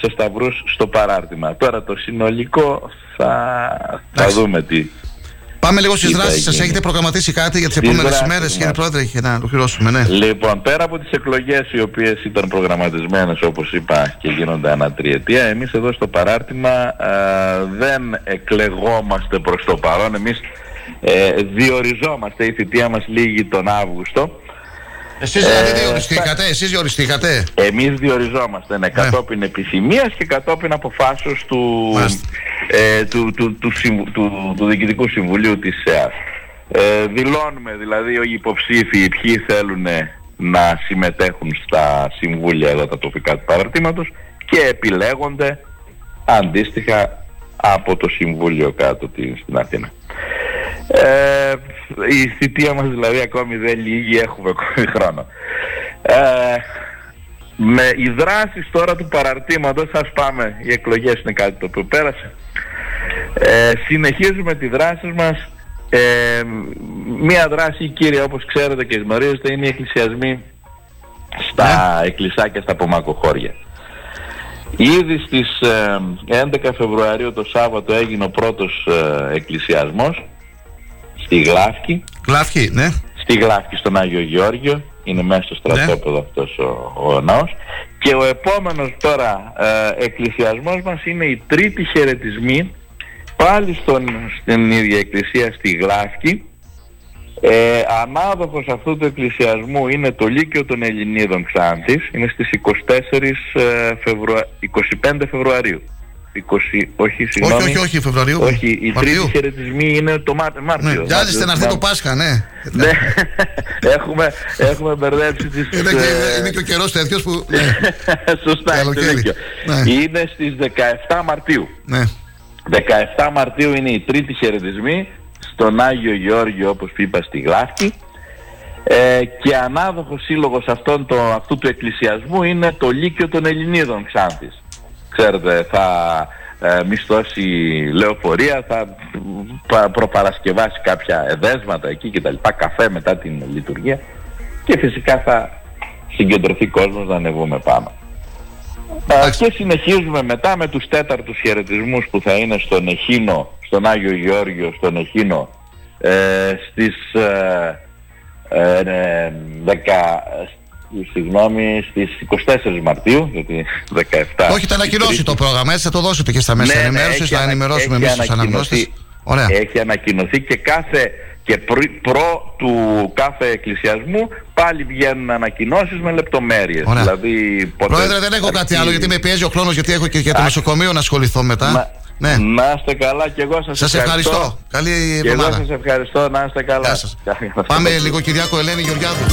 σε σταυρούς στο παράρτημα. Τώρα το συνολικό θα, θα δούμε τι. Πάμε λίγο στις Τι θα δράσει σας. γίνει. Έχετε προγραμματίσει κάτι για τις Στις επόμενες δράσεις ημέρες, μας. κύριε Πρόεδρε, για να ολοκληρώσουμε, ναι. Λοιπόν, πέρα από τις εκλογές οι οποίες ήταν προγραμματισμένες όπως είπα και γίνονται ανά τριετία, εμείς εδώ στο παράρτημα ε, δεν εκλεγόμαστε προς το παρόν, εμείς ε, διοριζόμαστε, η θητεία μας λύγει τον Αύγουστο. Εσείς δηλαδή Ε, διοριστήκατε, εσείς διοριστήκατε; Εμείς διοριζόμαστε ναι, κατόπιν επιθυμίας και κατόπιν αποφάσεως του, ε, του, του, του, συμβου- του, του Διοικητικού Συμβουλίου της ΕΑΣ. Ε, δηλώνουμε δηλαδή οι υποψήφοι ποιοι θέλουν να συμμετέχουν στα συμβούλια εδώ τα τοπικά του παραρτήματος και επιλέγονται αντίστοιχα από το Συμβούλιο κάτω τη- στην Αθήνα. Ε, η θητεία μας δηλαδή ακόμη δεν λύγει, έχουμε ακόμη χρόνο. Ε, με οι δράσεις τώρα του παραρτήματος, ας πάμε, οι εκλογές είναι κάτι το οποίο πέρασε. Ε, συνεχίζουμε τη δράση μας. Ε, μία δράση κύρια όπως ξέρετε και γνωρίζετε είναι οι εκκλησιασμοί στα εκκλησάκια στα απομακοχώρια. Ήδη στις ε, 11 Φεβρουαρίου το Σάββατο έγινε ο πρώτος ε, εκκλησιασμός στη Γλάφκη. Γλάφκη, ναι. Στη Γλάφκη στον Άγιο Γεώργιο, είναι μέσα στο στρατόπεδο αυτός ο, ο ναός. Και ο επόμενος τώρα ε, εκκλησιασμός μας είναι η τρίτη χαιρετισμή πάλι στον, στην ίδια εκκλησία στη Γλάφκη. Ε, ανάδοχος αυτού του εκκλησιασμού είναι το Λύκειο των Ελληνίδων Ξάνθης, είναι στις 24 ε, Φεβρουα... 25 Φεβρουαρίου. 20... Όχι, συγγνώμη. όχι, όχι, Φεβρουαρίου. Όχι, οι Μαρτίου. τρίτη χαιρετισμοί είναι το Μάρ... Μάρτιο. Ναι, Βιάζεστε να έρθει το Πάσχα, ναι. Ναι, έχουμε, έχουμε μπερδέψει τις... Είναι και, ε, είναι και ο καιρός τέτοιος που. Ναι. Σωστά, έχετε Καλοκαίρι. δίκιο. Ναι. Είναι στις 17 Μαρτίου. ναι. 17 Μαρτίου είναι η τρίτη χαιρετισμή στον Άγιο Γεώργιο όπως είπα στη Γλάφκη ε, και ανάδοχος σύλλογος αυτόν το, αυτού του εκκλησιασμού είναι το Λύκειο των Ελληνίδων Ξάνθης. Ξέρετε θα ε, μισθώσει λεωφορεία, θα πα- προπαρασκευάσει κάποια εδέσματα εκεί και τα λοιπά, καφέ μετά την λειτουργία και φυσικά θα συγκεντρωθεί κόσμος να ανεβούμε πάνω. Ε, και συνεχίζουμε μετά με τους τέταρτους χαιρετισμούς που θα είναι στον Εχίνο, στον Άγιο Γεώργιο, στον Εχίνο ε, στις ε, ε, ε, 10, συγγνώμη, στις 24 Μαρτίου, γιατί 17... Όχι, θα ανακοινώσει το πρόγραμμα, έτσι θα το δώσετε και στα μέσα Ναι, ναι, ενημέρωσης, έχει θα ανα- ενημερώσουμε έχει εμείς τους ανακοινωθεί. αναγνώστες. Ωραία. Έχει ανακοινωθεί και κάθε και πρι- προ του κάθε εκκλησιασμού πάλι βγαίνουν ανακοινώσεις με λεπτομέρειες. Ωραία. Δηλαδή, ποτέ Πρόεδρε, δεν έχω κάτι αρχίζει- άλλο γιατί με πιέζει ο χρόνος, γιατί έχω και για το Α. νοσοκομείο να ασχοληθώ μετά. Να- Ναι. Να είστε καλά και εγώ σας, Σας ευχαριστώ. Καλή Και εγώ εβδομάδα. σας ευχαριστώ. Να είστε καλά. Γεια σας. Πάμε λίγο Κυριάκο Ελένη Γεωργιάδου.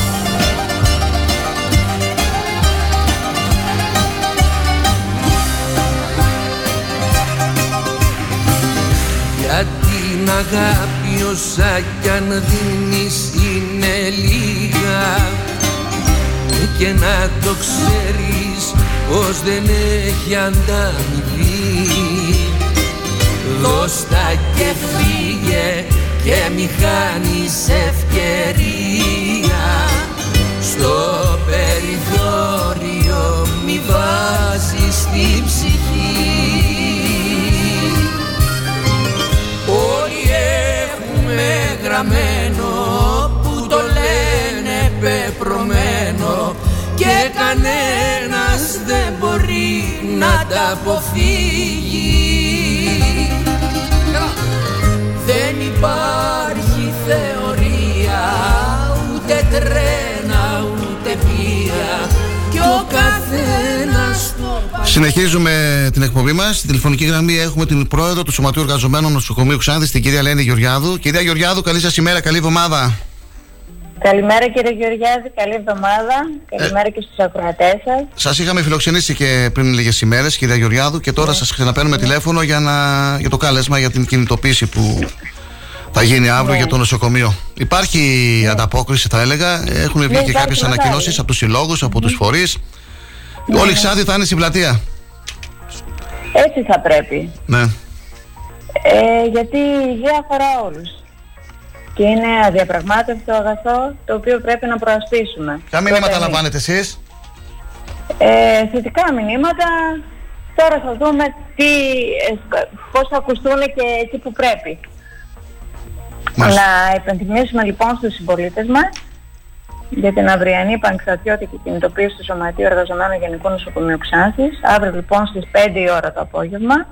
Την αγάπη όσα κι αν δίνεις είναι λίγα. Και να το ξέρεις πως δεν έχει ανταμοιβή. Δώσ' τα και φύγε και μη χάνεις ευκαιρία. Στο περιθώριο μη βάζεις την ψυχή έχουμε γραμμένο που το λένε πεπρωμένο. Και κανένας δεν μπορεί να τα αποφύγει. Δεν υπάρχει θεωρία ούτε τρένα ούτε πία κι ο καθένας το Συνεχίζουμε την εκπομπή μας. Στη τηλεφωνική γραμμή έχουμε την πρόεδρο του Σωματείου Εργαζομένων Νοσοκομείου Ξάνθης, την κυρία Ελένη Γεωργιάδου. Κυρία Γεωργιάδου, καλή σας ημέρα, καλή εβδομάδα. Καλημέρα κύριε Γεωργιάδη, καλή εβδομάδα. Καλημέρα και στους ακροατές σας. Σας είχαμε φιλοξενήσει και πριν λίγες ημέρες, κυρία Γεωργιάδου, και τώρα σας ξαναπαίρνουμε τηλέφωνο για, να, για το κάλεσμα για την κινητοποίηση που θα γίνει αύριο Ναι. για το νοσοκομείο. Υπάρχει ανταπόκριση, θα έλεγα. Έχουν βγει Ναι, και υπάρχει κάποιες μεγάλη. ανακοινώσεις από τους συλλόγους, από τους φορείς. Όλη η Ξάνθη θα είναι στην πλατεία. Έτσι θα πρέπει. Ναι. Ε, γιατί η υγεία αφορά όλους. Και είναι αδιαπραγμάτευτο αγαθό το οποίο πρέπει να προασπίσουμε. Ποια μηνύματα Τότε εμείς. λαμβάνετε εσείς; Ε, θετικά μηνύματα. Τώρα θα δούμε τι, ε, πώς θα ακουστούν και εκεί που πρέπει. Να υπενθυμίσουμε λοιπόν στους συμπολίτες μας για την αυριανή πανεξαρτιώτικη κινητοποίηση του Σωματείου Εργαζομένων Γενικού Νοσοκομείου Ξάνθης. Αύριο λοιπόν στις 5 η ώρα το απόγευμα,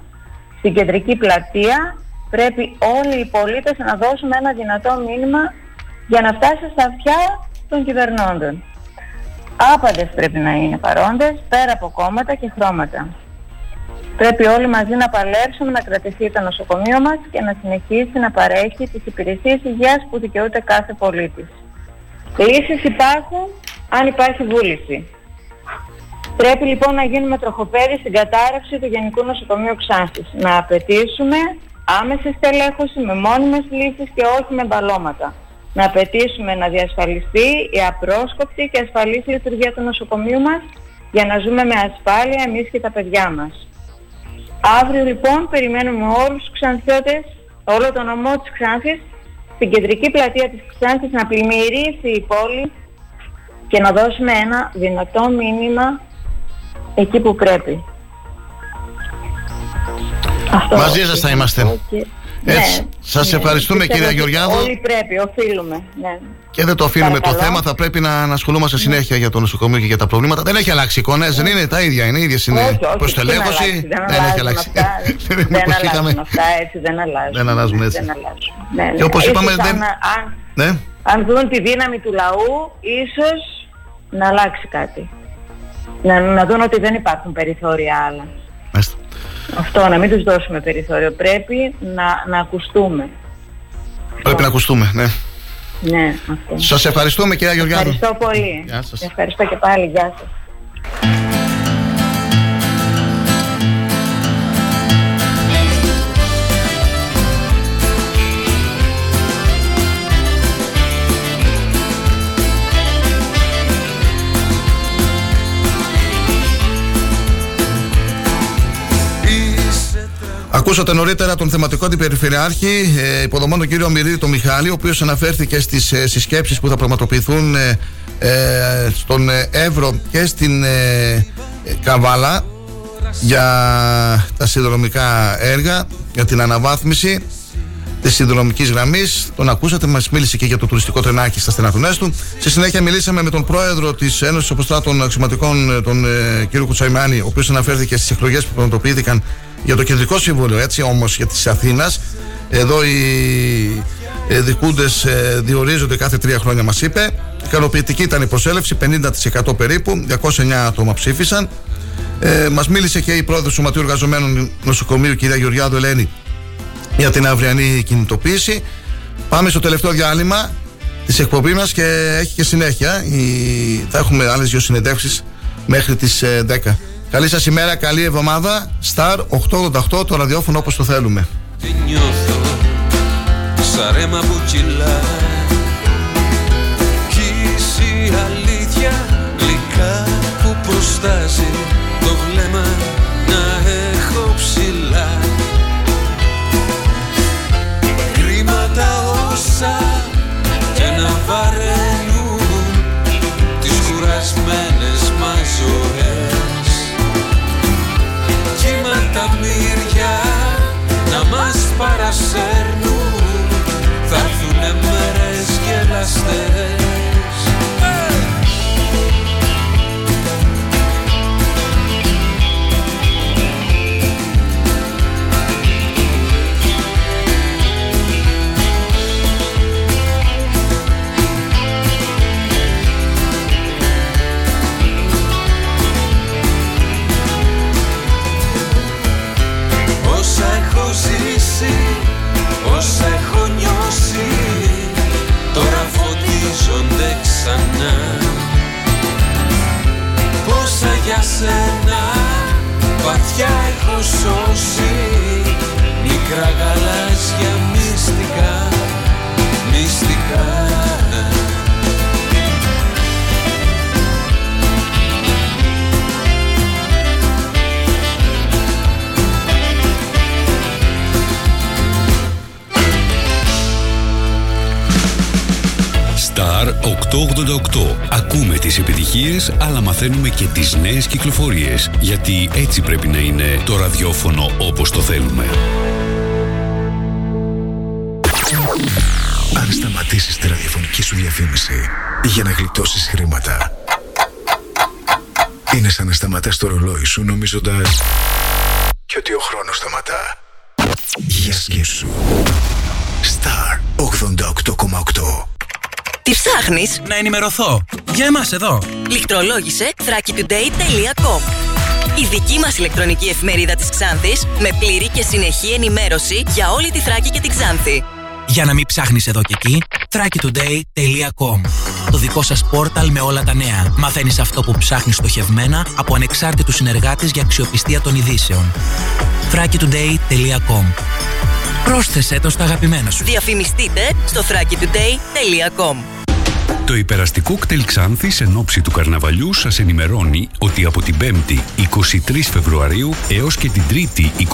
στην κεντρική πλατεία, πρέπει όλοι οι πολίτες να δώσουμε ένα δυνατό μήνυμα για να φτάσει στα αυτιά των κυβερνώντων. Άπαντες πρέπει να είναι παρόντες, πέρα από κόμματα και χρώματα. Πρέπει όλοι μαζί να παλέψουμε να κρατηθεί το νοσοκομείο μας και να συνεχίσει να παρέχει τις υπηρεσίες υγείας που δικαιούται κάθε πολίτης. Λύσεις υπάρχουν αν υπάρχει βούληση. Πρέπει λοιπόν να γίνουμε τροχοπέδι στην κατάρρευση του Γενικού Νοσοκομείου Ξάνθης. Να απαιτήσουμε άμεση στελέχωση με μόνιμες λύσεις και όχι με μπαλώματα. Να απαιτήσουμε να διασφαλιστεί η απρόσκοπτη και ασφαλής λειτουργία του νοσοκομείου μας για να ζούμε με ασφάλεια εμείς και τα παιδιά μας. Αύριο λοιπόν περιμένουμε όλους τους Ξανθιώτες, όλο τον νομό της Ξάνθης, στην κεντρική πλατεία της Ξάνθης να πλημμυρίσει η πόλη και να δώσουμε ένα δυνατό μήνυμα εκεί που πρέπει. Αυτό Μαζί σας θα είμαστε. Και- Έτσι. Ναι, Σας ναι. ευχαριστούμε Πιστεύω κυρία ότι Γεωργιάδου. Όλοι πρέπει, οφείλουμε. Ναι. Και δεν το αφήνουμε το Παρακαλώ. θέμα, θα πρέπει να, να ασχολούμαστε συνέχεια για το νοσοκομείο και για τα προβλήματα. Δεν έχει αλλάξει εικόνες, δεν είναι τα ίδια, είναι οι ίδιες είναι Όχι, όχι, τι να προστελέχωση. αλλάξει, δεν Δεν έχει αλλάζουν αλλάξει. αυτά. Δεν δεν όπως είχαμε. αλλάζουν αυτά έτσι, δεν αλλάζουν. Δεν αλλάζουν έτσι. Δεν αλλάζουν. Ναι, ναι. Και όπως Ίσως είπαμε, αν, δεν- αν, Ναι. αν δουν τη δύναμη του λαού, ίσως να αλλάξει κάτι. Να, να δουν ότι δεν υπάρχουν περιθώρια άλλα. Μάλιστα. Αυτό, να μην τους δώσουμε περιθώριο. Πρέπει να, να ακουστούμε. Πρέπει να ακουστούμε, ναι. Ναι, αυτό. Σας ευχαριστούμε κυρία Γεωργιάδου. Ευχαριστώ πολύ. Γεια σας. Ευχαριστώ και πάλι. Γεια σας. Ακούσατε νωρίτερα τον θεματικό αντιπεριφερειάρχη, ε, υποδομών τον κύριο Μυρίδη τον Μιχάλη, ο οποίος αναφέρθηκε στις ε, συσκέψεις που θα πραγματοποιηθούν ε, ε, στον ε, Εύρο και στην ε, ε, Καβάλα για τα συνδρομικά έργα, για την αναβάθμιση της συνδρομικής γραμμής. Τον ακούσατε, μας μίλησε και για το τουριστικό τρενάκι στα στεναχτονές του. Στη συνέχεια, μιλήσαμε με τον πρόεδρο της Ένωσης Αποστράτων Αξιωματικών, ε, τον ε, κύριο Κουτσαϊμάνη, ο οποίος αναφέρθηκε στις εκλογές που πραγματοποιήθηκαν για το κεντρικό συμβούλιο, έτσι όμως για της Αθήνας. Εδώ οι ε, δικούντες διορίζονται κάθε τρία χρόνια, μας είπε. Ικανοποιητική ήταν η προσέλευση, 50% περίπου, 209 άτομα ψήφισαν. Ε, Μας μίλησε και η πρόεδρος του Σωματείου Εργαζομένων Νοσοκομείου, κυρία Γεωργιάδου Ελένη, για την αυριανή κινητοποίηση. Πάμε στο τελευταίο διάλειμμα της εκπομπής μας και έχει και συνέχεια. Η... Θα έχουμε άλλες δύο συνεντεύξεις μέχρι τις 10. Καλή σας ημέρα, καλή εβδομάδα. Star 888 το ραδιόφωνο όπως το θέλουμε. Τι νιώθω σαν ρέμα που κυλά Κι η αλήθεια γλυκά που προστάζει το βλέμμα myself σένα βαθιά έχω σώσει Μικρά γαλάζια μυστικά, μυστικά Star 888. Ακούμε τις επιτυχίες, αλλά μαθαίνουμε και τις νέες κυκλοφορίες. Γιατί έτσι πρέπει να είναι το ραδιόφωνο όπως το θέλουμε. Αν σταματήσεις τη ραδιοφωνική σου διαφήμιση για να γλιτώσεις χρήματα, είναι σαν να σταματάς το ρολόι σου νομίζοντας και ότι ο χρόνος σταματά. Για σκέψου. Star 88,8 Τι ψάχνεις; Να ενημερωθώ. Για εμάς εδώ. Λιχτρολόγησε thrakitoday.com Η δική μας ηλεκτρονική εφημερίδα της Ξάνθης με πλήρη και συνεχή ενημέρωση για όλη τη Θράκη και την Ξάνθη. Για να μην ψάχνεις εδώ και εκεί, thrakitoday.com Το δικό σας πόρταλ με όλα τα νέα. Μαθαίνεις αυτό που ψάχνεις στοχευμένα από ανεξάρτητους συνεργάτες για αξιοπιστία των ειδήσεων. thrakitoday.com Πρόσθεσέ το στα αγαπημένα σου. Διαφημιστείτε στο thrakitoday.com Το υπεραστικό κτέλ Ξάνθης εν ώψη του καρναβαλιού σας ενημερώνει ότι από την 5η 23 Φεβρουαρίου έως και την 3η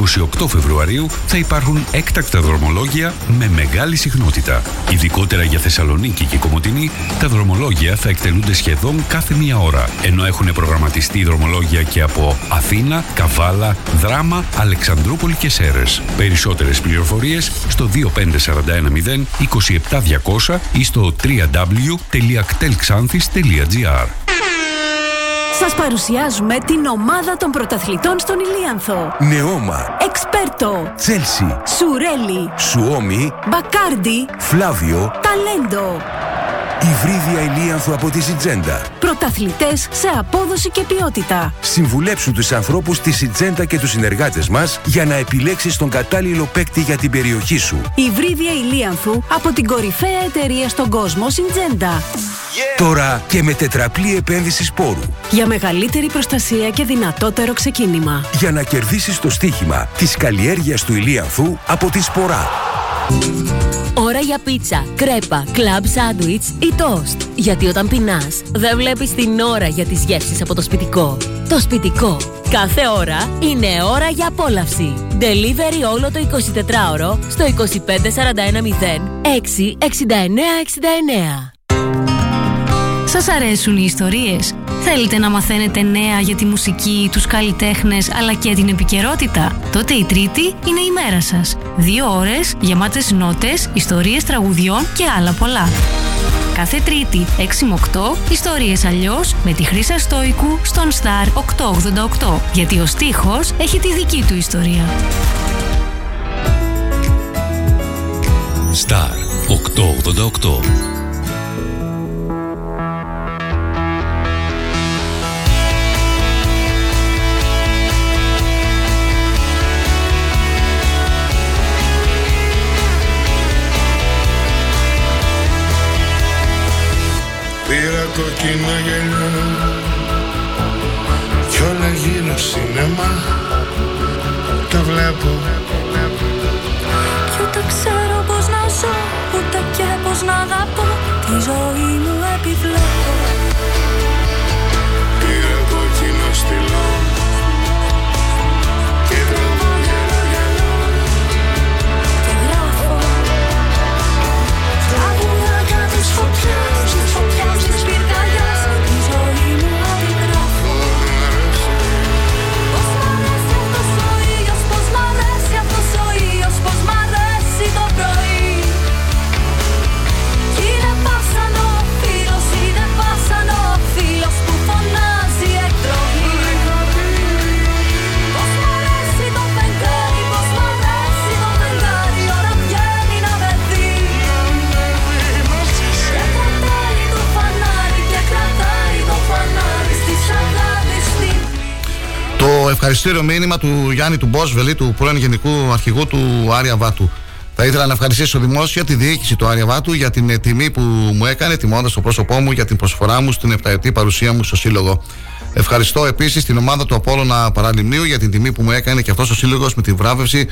28 Φεβρουαρίου θα υπάρχουν έκτακτα δρομολόγια με μεγάλη συχνότητα. Ειδικότερα για Θεσσαλονίκη και Κομωτινή, τα δρομολόγια θα εκτελούνται σχεδόν κάθε μία ώρα, ενώ έχουν προγραμματιστεί δρομολόγια και από Αθήνα, Καβάλα, Δράμα, Αλεξανδρούπολη και Σέρες. Περισσότερες πληροφορίες στο 25410 27200 ή στο www.ktelxanthis.gr Σας παρουσιάζουμε την ομάδα των πρωταθλητών στον Ηλίανθο. Νεώμα, Εξπέρτο, Τσέλσι, Σουρέλι, Σουόμι, Μπακάρντι, Φλάβιο, Ταλέντο. Υβρίδια Ηλίανθου από τη Σιτζέντα. Πρωταθλητές σε απόδοση και ποιότητα. Συμβουλέψου τους ανθρώπους της Σιτζέντα και τους συνεργάτες μας για να επιλέξεις τον κατάλληλο παίκτη για την περιοχή σου. Υβρίδια Ηλίανθου από την κορυφαία εταιρεία στον κόσμο Συντζέντα. Τώρα και με τετραπλή επένδυση σπόρου. Για μεγαλύτερη προστασία και δυνατότερο ξεκίνημα. Για να κερδίσεις το στοίχημα της καλλιέργειας του Ηλίανθου από τη Σπορά. Ώρα για πίτσα, κρέπα, κλαμπ σάντουιτς ή τόστ. Γιατί όταν πεινάς, δεν βλέπεις την ώρα για τις γεύσεις από το σπιτικό. Το σπιτικό. Κάθε ώρα είναι ώρα για απόλαυση. Delivery όλο το 24ωρο στο 25410 66969. Σας αρέσουν οι ιστορίες; Θέλετε να μαθαίνετε νέα για τη μουσική, τους καλλιτέχνες αλλά και την επικαιρότητα; Τότε η Τρίτη είναι η μέρα σας. Δύο ώρες γεμάτες νότες, ιστορίες τραγουδιών και άλλα πολλά. Κάθε Τρίτη 6 με 8 ιστορίες αλλιώς με τη Χρύσα Στόικου στον Star 888 γιατί ο στίχος έχει τη δική του ιστορία. Star 888 κόκκινα γυαλιά Κι όλα γύρω σινεμά Τα βλέπω ευχαριστήριο μήνυμα του Γιάννη του Μπόσβελη, του πρώην Γενικού Αρχηγού του Άρια Βάτου. Θα ήθελα να ευχαριστήσω δημόσια τη διοίκηση του Άρια Βάτου για την ε, τιμή που μου έκανε, τιμώντας το πρόσωπό μου για την προσφορά μου στην επταετή παρουσία μου στο Σύλλογο. Ευχαριστώ επίσης την ομάδα του Απόλωνα Παραλιμνίου για την τιμή που μου έκανε και αυτός ο Σύλλογος με την βράβευση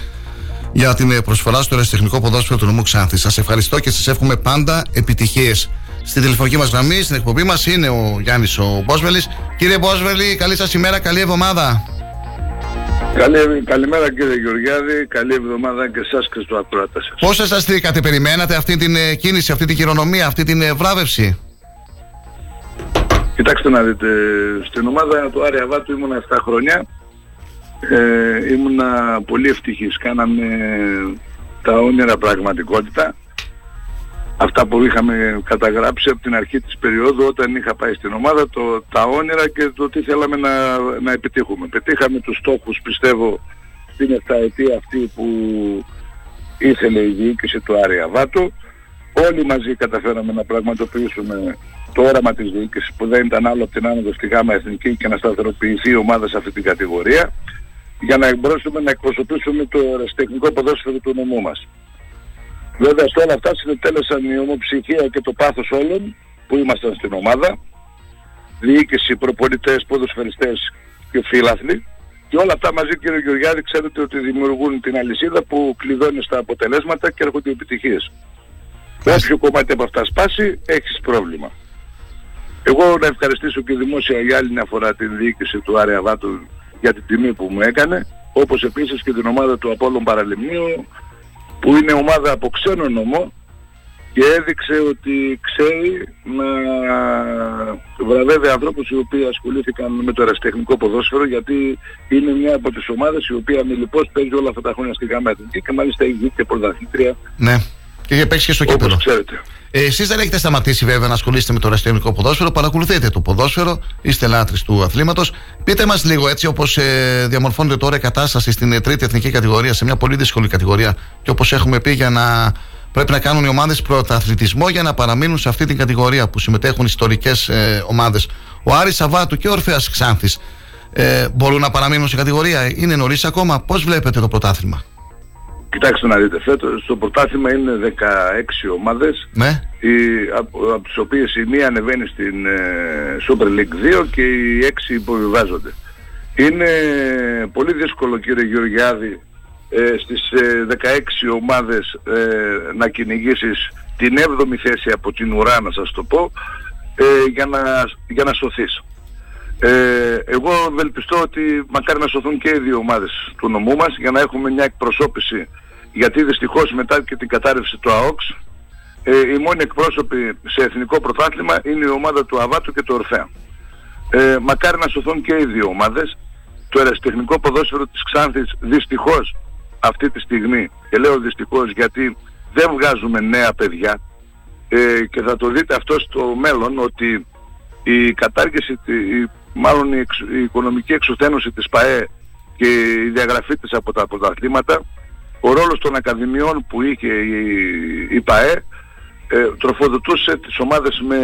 για την ε, προσφορά στο ερασιτεχνικό ποδόσφαιρο του νομού Ξάνθης. Σας ευχαριστώ και σας εύχομαι πάντα επιτυχίες. Στην τηλεφωνική μας γραμμή, στην εκπομπή μας είναι ο Γιάννης ο Μπόσβελης. Κύριε Μπόσβελη, καλή σας ημέρα, καλή εβδομάδα. Καλή, καλημέρα κύριε Γεωργιάδη, καλή εβδομάδα και εσάς και στους ακροατές σας. Πώ αισθανθήκατε, περιμένατε αυτή την ε, κίνηση, αυτή την χειρονομία, αυτή την ε, βράβευση; Κοιτάξτε να δείτε, στην ομάδα του Άρια Βάτου ήμουνα 7 χρόνια. Ε, ήμουνα πολύ ευτυχής. Κάναμε τα όνειρα πραγματικότητα. Αυτά που είχαμε καταγράψει από την αρχή της περίοδου όταν είχα πάει στην ομάδα, το, τα όνειρα και το τι θέλαμε να, να επιτύχουμε. Πετύχαμε τους στόχους πιστεύω στην επταετία αυτή που ήθελε η διοίκηση του Άρια Βάτου. Όλοι μαζί καταφέραμε να πραγματοποιήσουμε το όραμα της διοίκησης που δεν ήταν άλλο από την άνοδο στη ΓΑΜΑ Εθνική και να σταθεροποιηθεί η ομάδα σε αυτή την κατηγορία για να μπορέσουμε να εκπροσωπήσουμε το αεραστεχνικό ποδόσφαιρο του νομού μας. Βέβαια σε όλα αυτά συνετέλεσαν η ομοψυχία και το πάθος όλων που ήμασταν στην ομάδα, διοίκηση, προπολιτές, ποδοσφαιριστές και φίλαθλοι και όλα αυτά μαζί κύριε Γεωργιάδη ξέρετε ότι δημιουργούν την αλυσίδα που κλειδώνει στα αποτελέσματα και έρχονται οι επιτυχίες. Όποιο κομμάτι από αυτά σπάσει, έχεις πρόβλημα. Εγώ να ευχαριστήσω και δημόσια για άλλη μια φορά την διοίκηση του Άρια Βάτου για την τιμή που μου έκανε, όπως επίσης και την ομάδα του Απόλλων Παραλιμνίου, που είναι ομάδα από ξένο νομό και έδειξε ότι ξέρει να βραβεύει ανθρώπους οι οποίοι ασχολήθηκαν με το αεραστεχνικό ποδόσφαιρο γιατί είναι μια από τις ομάδες η οποία με λοιπόν παίζει όλα αυτά τα χρόνια στη γάμα και μάλιστα έχει και πρωταθλήτρια. Ναι. Και έχει παίξει και στο κύπελο. ξέρετε. Ε, Εσείς δεν έχετε σταματήσει βέβαια να ασχολείστε με το αεραστεχνικό ποδόσφαιρο, παρακολουθείτε το ποδόσφαιρο, είστε λάτρε του αθλήματος. Πείτε μας λίγο έτσι, όπως ε, διαμορφώνεται τώρα η κατάσταση στην ε, τρίτη εθνική κατηγορία, σε μια πολύ δύσκολη κατηγορία, και όπως έχουμε πει, για να πρέπει να κάνουν οι ομάδες πρωταθλητισμό για να παραμείνουν σε αυτή την κατηγορία που συμμετέχουν ιστορικές ε, ομάδες. Ο Άρης Σαββάτου και ο Ορφαία Ξάνθης ε, μπορούν να παραμείνουν σε κατηγορία, είναι νωρίς ακόμα; Πώς βλέπετε το πρωτάθλημα; Κοιτάξτε να δείτε, φέτος το πρωτάθλημα είναι 16 ομάδες, Ναι. οι, από, από τις οποίες η μία ανεβαίνει στην ε, Super League 2 και οι 6 υποβιβάζονται. Είναι πολύ δύσκολο κύριε Γεωργιάδη ε, στις ε, 16 ομάδες ε, να κυνηγήσεις την 7η θέση από την ουρά να σας το πω ε, για, να, για να σωθείς. Ε, εγώ ευελπιστώ ότι μακάρι να σωθούν και οι δύο ομάδες του νομού μας για να έχουμε μια εκπροσώπηση γιατί δυστυχώς μετά και την κατάρρευση του ΑΟΚΣ ε, οι μόνοι εκπρόσωποι σε εθνικό πρωτάθλημα είναι η ομάδα του Αβάτου και του Ορφέα. Ε, μακάρι να σωθούν και οι δύο ομάδες. Το αεραστεχνικό ποδόσφαιρο της Ξάνθης δυστυχώς αυτή τη στιγμή και λέω δυστυχώς γιατί δεν βγάζουμε νέα παιδιά ε, και θα το δείτε αυτό στο μέλλον ότι η κατάργηση, η, μάλλον η, εξ- η οικονομική εξουθένωση της ΠαΕ και η διαγραφή της από τα πρωταθλήματα, ο ρόλος των ακαδημιών που είχε η, η ΠαΕ ε, τροφοδοτούσε τις ομάδες με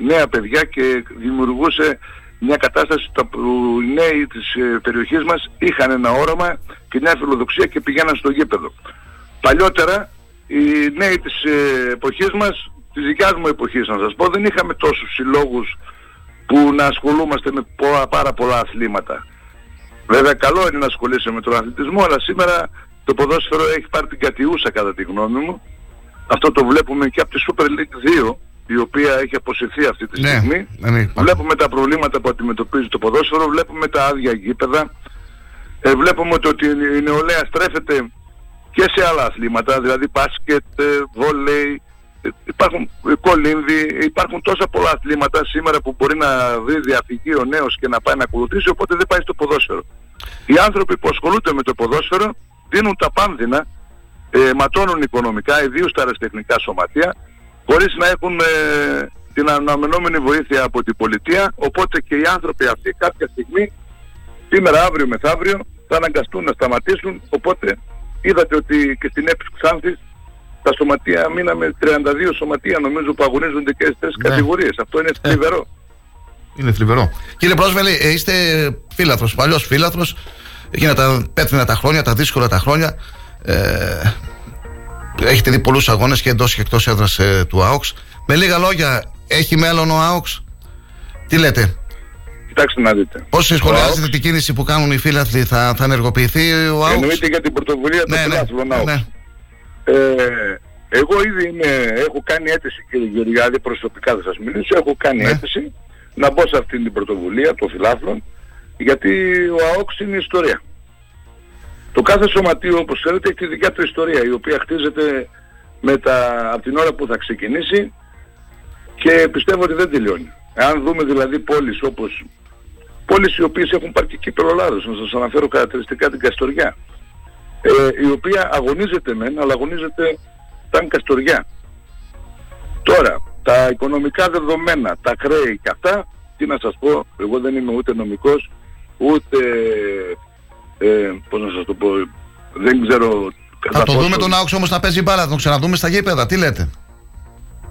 νέα παιδιά και δημιουργούσε μια κατάσταση τα- που οι νέοι της ε, περιοχής μας είχαν ένα όραμα και μια φιλοδοξία και πηγαίναν στο γήπεδο. Παλιότερα οι νέοι της ε, εποχής μας, της δικιάς μου εποχής να σας πω, δεν είχαμε τόσους συλλόγους που να ασχολούμαστε με πο- πάρα πολλά αθλήματα. Βέβαια καλό είναι να ασχολείσαι με τον αθλητισμό, αλλά σήμερα το ποδόσφαιρο έχει πάρει την κατιούσα κατά τη γνώμη μου. Αυτό το βλέπουμε και από τη Super League 2, η οποία έχει αποσυρθεί αυτή τη Ναι, στιγμή. ναι, Βλέπουμε τα προβλήματα που αντιμετωπίζει το ποδόσφαιρο, βλέπουμε τα άδεια γήπεδα, ε, βλέπουμε ότι- ότι η νεολαία στρέφεται και σε άλλα αθλήματα, δηλαδή μπάσκετ, ε, βόλεϊ, ε, υπάρχουν ε, κολύμβοι, υπάρχουν τόσα πολλά αθλήματα σήμερα που μπορεί να βρει διαφυγή ο νέος και να πάει να ακολουθήσει, οπότε δεν πάει στο ποδόσφαιρο. Οι άνθρωποι που ασχολούνται με το ποδόσφαιρο δίνουν τα πάνδυνα, ε, ματώνουν οικονομικά, ιδίως τα αεραστεχνικά σωματεία, χωρίς να έχουν ε, την αναμενόμενη βοήθεια από την πολιτεία, οπότε και οι άνθρωποι αυτοί κάποια στιγμή, σήμερα, αύριο, μεθαύριο, θα αναγκαστούν να σταματήσουν, οπότε είδατε ότι και στην Έπης Ξάνθης τα σωματεία μείναμε 32 σωματεία νομίζω που αγωνίζονται και στις τρεις κατηγορίες. Αυτό είναι θλιβερό. Είναι θλιβερό. Κύριε Πρόσβελη, ε, είστε φίλαθρος, παλιός φίλαθρος. Εκείνα τα πέτρινα τα χρόνια, τα δύσκολα τα χρόνια. Ε, έχετε δει πολλούς αγώνες και εντός και εκτός έδρας ε, του ΑΟΚΣ. Με λίγα λόγια, έχει μέλλον ο ΑΟΚΣ. Τι λέτε, Κοιτάξτε να δείτε. Πώς Ο σχολιάζετε ΑΟΚΣ την κίνηση που κάνουν οι φίλαθλοι, θα, θα ενεργοποιηθεί ο ΑΟΚΣ. Εννοείται για την πρωτοβουλία των Ναι, ναι, φιλάθλων ναι. ΑΟΚΣ. Ε, εγώ ήδη είμαι, έχω κάνει αίτηση κύριε Γεωργιάδη, προσωπικά θα σας μιλήσω, έχω κάνει Ναι. αίτηση να μπω σε αυτήν την πρωτοβουλία των φιλάθλων γιατί ο ΑΟΚΣ είναι ιστορία. Το κάθε σωματείο όπως ξέρετε έχει τη δικιά του ιστορία η οποία χτίζεται με τα, από την ώρα που θα ξεκινήσει και πιστεύω ότι δεν τελειώνει. εάν δούμε δηλαδή πόλεις όπως πόλεις οι οποίες έχουν πάρει και κύπελο Ελλάδος, να σας αναφέρω χαρακτηριστικά την Καστοριά, ε, η οποία αγωνίζεται μεν, αλλά αγωνίζεται σαν Καστοριά. Τώρα, τα οικονομικά δεδομένα, τα χρέη και αυτά, τι να σας πω, εγώ δεν είμαι ούτε νομικός, ούτε, ε, πώς να σας το πω, δεν ξέρω Θα το δούμε τον Άουξ όμως να παίζει μπάλα, θα τον ξαναδούμε στα γήπεδα. Τι λέτε;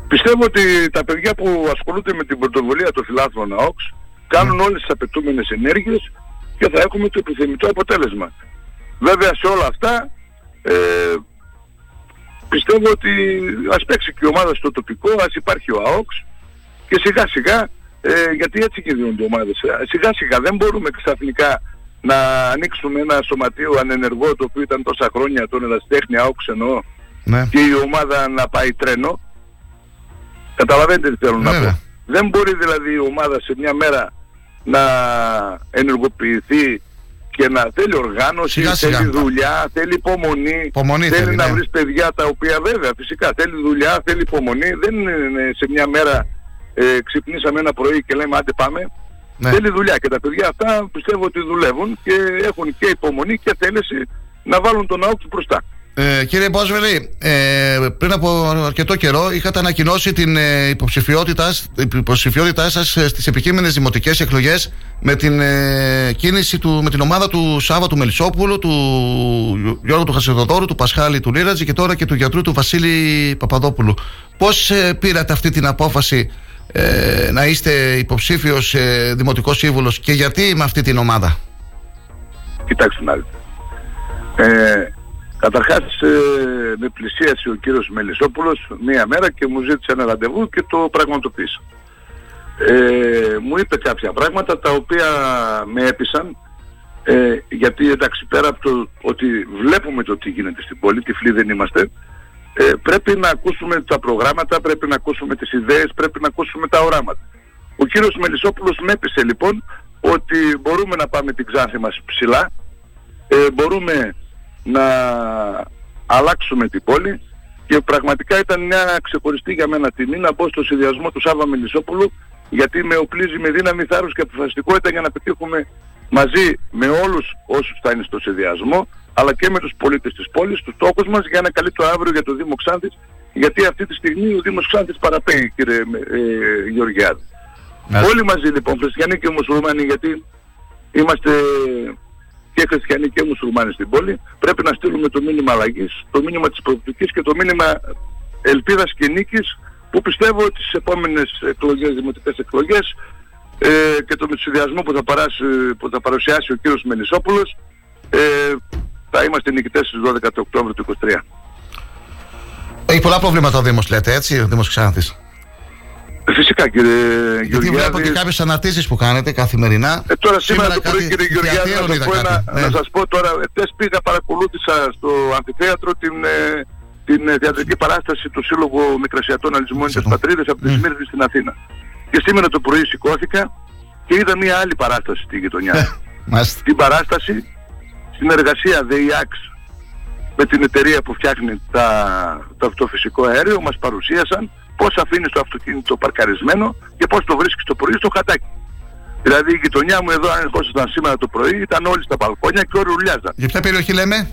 Πιστεύω ότι τα παιδιά που ασχολούνται με την πρωτοβουλία των φιλάθλων ΑΟΚΣ κάνουν όλες τις απαιτούμενες ενέργειες και θα έχουμε το επιθυμητό αποτέλεσμα. Βέβαια σε όλα αυτά ε, πιστεύω ότι ας παίξει και η ομάδα στο τοπικό, ας υπάρχει ο ΑΟΚΣ και σιγά σιγά, ε, γιατί έτσι και οι ομάδες, ε, σιγά σιγά δεν μπορούμε ξαφνικά να ανοίξουμε ένα σωματείο ανενεργό το οποίο ήταν τόσα χρόνια τον Εραστέχνη ΑΟΚΣ εννοώ Ναι. και η ομάδα να πάει τρένο. Καταλαβαίνετε τι θέλω να Βέβαια. πω. Δεν μπορεί δηλαδή η ομάδα σε μια μέρα να ενεργοποιηθεί και να θέλει οργάνωση, Σιγά σιγά. θέλει δουλειά, θέλει υπομονή, Υπομονή θέλει, θέλει, να ναι. βρεις παιδιά τα οποία βέβαια φυσικά θέλει δουλειά, θέλει υπομονή, δεν είναι σε μια μέρα ε, ξυπνήσαμε ένα πρωί και λέμε άντε πάμε. Ναι. Θέλει δουλειά και τα παιδιά αυτά πιστεύω ότι δουλεύουν και έχουν και υπομονή και θέληση να βάλουν τον ΑΟΚ μπροστά. Ε, κύριε Μπόσβελη, ε, πριν από αρκετό καιρό είχατε ανακοινώσει την ε, υποψηφιότητά, υποψηφιότητά σας ε, στις επικείμενες δημοτικές εκλογές με την ε, κίνηση του, με την ομάδα του Σάβα του Μελισσόπουλου, του Γιώργου του Χασιδοδόρου, του Πασχάλη του Λίρατζη και τώρα και του γιατρού του Βασίλη Παπαδόπουλου. Πώς ε, πήρατε αυτή την απόφαση ε, να είστε υποψήφιος ε, δημοτικός σύμβουλος και γιατί με αυτή την ομάδα; Κοιτάξτε να δείτε. Ε, καταρχάς ε, με πλησίασε ο κύριος Μελισσόπουλος μία μέρα και μου ζήτησε ένα ραντεβού και το πραγματοποίησα. Ε, μου είπε κάποια πράγματα τα οποία με έπεισαν ε, γιατί εντάξει πέρα από το ότι βλέπουμε το τι γίνεται στην πόλη, τυφλοί δεν είμαστε, ε, πρέπει να ακούσουμε τα προγράμματα, πρέπει να ακούσουμε τις ιδέες, πρέπει να ακούσουμε τα οράματα. Ο κύριος Μελισσόπουλος με έπεισε λοιπόν ότι μπορούμε να πάμε την Ξάνθη μας ψηλά, ε, μπορούμε να αλλάξουμε την πόλη. Και πραγματικά ήταν μια ξεχωριστή για μένα τιμή να μπω στο συνδυασμό του Σάβα Μελισσόπουλου γιατί με οπλίζει με δύναμη θάρρος και αποφασιστικότητα για να πετύχουμε μαζί με όλους όσους θα είναι στο συνδυασμό αλλά και με τους πολίτες της πόλης, τους στόχους μας για ένα καλύτερο αύριο για το Δήμο Ξάνθης γιατί αυτή τη στιγμή ο Δήμος Ξάνθης παραπέει κύριε ε, Γεωργιάδη. Όλοι μαζί λοιπόν, χριστιανοί και μουσουλμάνοι, γιατί είμαστε και χριστιανοί και μουσουλμάνοι στην πόλη, πρέπει να στείλουμε το μήνυμα αλλαγής, το μήνυμα της προοπτικής και το μήνυμα ελπίδας και νίκης που πιστεύω ότι στις επόμενες εκλογές, δημοτικές εκλογές ε, και το συνδυασμό που θα, παράσει, που θα παρουσιάσει ο κύριος Μελισσόπουλος ε, θα είμαστε νικητές στις 12 του Οκτώβρη του 2023. Έχει πολλά προβλήματα ο Δήμος λέτε έτσι, ο Δήμος Ξάνθης; Φυσικά κύριε Γιατί Γεωργιάδης. βλέπω και κάποιες αναρτήσεις που κάνετε καθημερινά. Ε, τώρα σήμερα, το πρωί κάτι κύριε Γεωργιάδη να θεατήρων σας, είδα πω ένα, κάτι. Ναι. να σας πω τώρα, εχθές πήγα παρακολούθησα στο αμφιθέατρο την, ε, την ε, θεατρική παράσταση του Σύλλογου Μικρασιατών Αλυσμόνιτες Πατρίδες από τη Σμύρνη στην Αθήνα. Και σήμερα το πρωί σηκώθηκα και είδα μια άλλη παράσταση στη γειτονιά. Μάλιστα. την παράσταση συνεργασία ΔΕΙΑΞ με την εταιρεία που φτιάχνει τα, το αυτοφυσικό αέριο μας παρουσίασαν πώς αφήνεις το αυτοκίνητο παρκαρισμένο και πώς το βρίσκεις το πρωί στο χατάκι. Δηλαδή η γειτονιά μου εδώ, αν ερχόσασταν σήμερα το πρωί, ήταν όλοι στα μπαλκόνια και όλοι ουρλιάζαν. Για ποια περιοχή λέμε;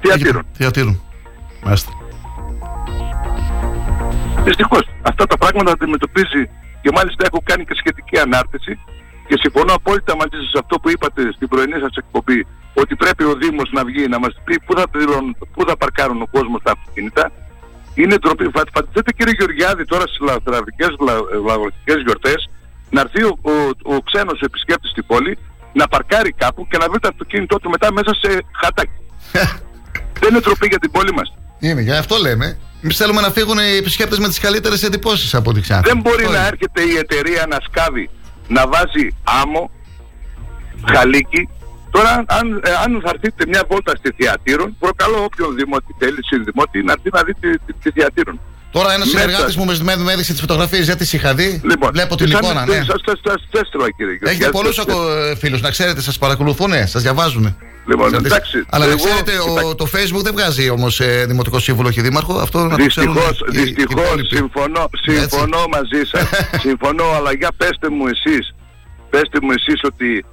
Θεατήρων. Θεατήρων. Μάλιστα. Δυστυχώς αυτά τα πράγματα αντιμετωπίζει και μάλιστα έχω κάνει και σχετική ανάρτηση και συμφωνώ απόλυτα μαζί σας σε αυτό που είπατε στην πρωινή σας εκπομπή ότι πρέπει ο Δήμος να βγει να μας πει πού θα, πληρώνουν, πού θα παρκάρουν ο κόσμος τα αυτοκίνητα. Είναι ντροπή. Φα- Φανταστείτε κύριε Γεωργιάδη τώρα στις λαθραβικές λαγωγικές γιορτές να έρθει ο, ο, ο ξένος επισκέπτης στην πόλη να παρκάρει κάπου και να βρει το αυτοκίνητό του μετά μέσα σε χατάκι. Δεν είναι ντροπή για την πόλη μας. Είναι, για αυτό λέμε. Εμείς θέλουμε να φύγουν οι επισκέπτες με τις καλύτερες εντυπώσεις από ό,τι Ξάνθη. Δεν μπορεί Αυτό να είναι. έρχεται η εταιρεία να σκάβει, να βάζει άμμο, χαλίκι. Τώρα, αν, ε, αν θα έρθετε μια βόλτα στη Θεατήρων, προκαλώ όποιον δημότη θέλει, συνδημότη, να έρθει να δει τη, τη, τη Θεατήρων. Τώρα ένας Μέσα- συνεργάτης μου με, με, με έδειξε τις φωτογραφίες, δεν τι είχα δει. Λοιπόν, Βλέπω την σαν- εικόνα, ναι. Σας σας- σας- σας έστειλα, κύριε Έχετε Γεωργιάδη, πολλούς σας- φίλους να ξέρετε, σας παρακολουθούν, σας διαβάζουν. Λοιπόν, Ξέρετε, εντάξει, Αλλά να εγώ- ξέρετε, ο, το Facebook δεν βγάζει όμως ε, δημοτικό σύμβουλο και δήμαρχο. Αυτό να το ξέρουν. Δυστυχώς, οι- οι δυστυχώς υπόλοιποι. συμφωνώ, συμφωνώ μαζί σας. συμφωνώ, αλλά για πέστε μου εσείς, πέστε μου εσείς ότι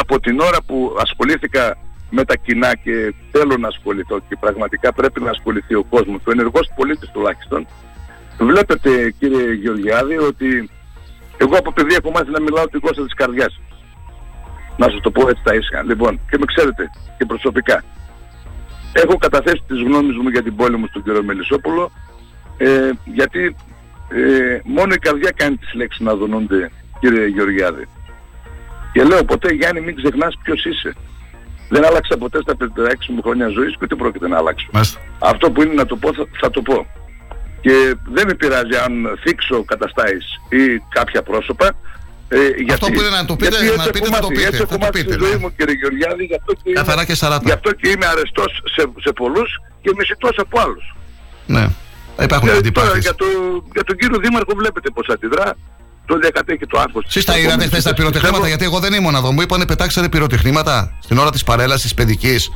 από την ώρα που ασχολήθηκα με τα κοινά και θέλω να ασχοληθώ και πραγματικά πρέπει να ασχοληθεί ο κόσμος, ο ενεργός πολίτης τουλάχιστον, βλέπετε κύριε Γεωργιάδη ότι εγώ από παιδί έχω μάθει να μιλάω τη γλώσσα της καρδιάς. Να σας το πω έτσι τα ίσια. Λοιπόν, και με ξέρετε και προσωπικά. Έχω καταθέσει τις γνώμες μου για την πόλη μου στον κύριο Μελισσόπουλο ε, γιατί ε, μόνο η καρδιά κάνει τις λέξεις να δονούνται κύριε Γεωργιάδη. Και λέω ποτέ Γιάννη μην ξεχνάς ποιος είσαι. Δεν άλλαξα ποτέ στα 56 μου χρόνια ζωής και ούτε πρόκειται να αλλάξω. Αυτό που είναι να το πω θα, θα το πω. Και δεν με πειράζει αν θίξω καταστάσεις ή κάποια πρόσωπα. Ε, γιατί, Αυτό που είναι να το πείτε, γιατί να έτσι πείτε, έχω θα το μάθει, πείτε, έτσι θα έχω το μάθει πείτε, στη ζωή ναι. μου κύριε Γεωργιάδη, γι' αυτό και είμαι, Καθαρά και σαράτα. γι' αυτό και είμαι αρεστός σε, σε πολλούς και μισητός από άλλους. Ναι. Υπάρχουν Ε, τώρα αντιπάθειε. για, το, για τον κύριο Δήμαρχο βλέπετε πως αντιδρά. Το διακατέχει το άγχος. Εσείς τα είδατε χθες τα πυροτεχνήματα, γιατί εγώ δεν ήμουν εδώ. Μου είπανε πετάξατε πυροτεχνήματα στην ώρα της παρέλασης παιδικής.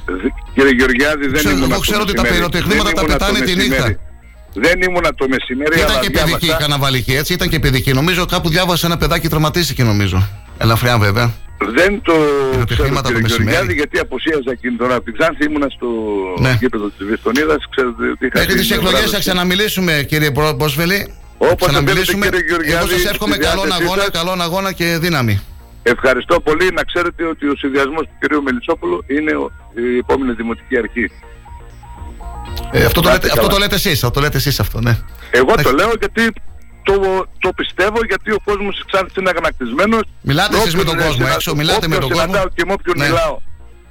Κύριε Γεωργιάδη δεν Ξέρω- ήμουν εγώ ξέρω ότι τα πυροτεχνήματα τα πετάνε τη νύχτα. Δεν ήμουν το μεσημέρι, Ήταν αλλά και παιδική διάβασα- καναβαλική, έτσι. Ήταν και παιδική. Νομίζω κάπου διάβασα ένα παιδάκι τραυματίστηκε, νομίζω. Ελαφριά βέβαια. Δεν το ξέρω Πυροτεχνήματα κύριε το μεσημέρι. Γεωργιάδη γιατί αποσίαζα εκείνη τώρα από την Ξάνθη ήμουνα στο Ναι. γήπεδο της Βιστονίδας ξέρετε ότι είχα Μέχρι την τι εκλογές βράδυ- θα ξαναμιλήσουμε, κύριε Μπρο- Μπόσβελη. Όπως Ξαναμιλήσουμε. θέλετε, κύριε Γεωργιάδη, Εγώ σας εύχομαι στη καλόν διάθεσή αγώνα, σας. καλόν αγώνα και δύναμη. Ευχαριστώ πολύ. Να ξέρετε ότι ο συνδυασμός του κυρίου Μελισσόπουλου είναι ο- η επόμενη δημοτική αρχή. Ε, αυτό, το Να λέτε, είστε αυτό το καλά. λέτε εσείς, αυτό το λέτε εσείς αυτό, ναι. Εγώ το λέω γιατί το, το πιστεύω γιατί ο κόσμος της Ξάνθης είναι αγανακτισμένος. Μιλάτε εσείς με τον Όποιον κόσμο συνα- έξω, μιλάτε με όποιον τον κόσμο. συναντάω και με όποιον Ναι. μιλάω.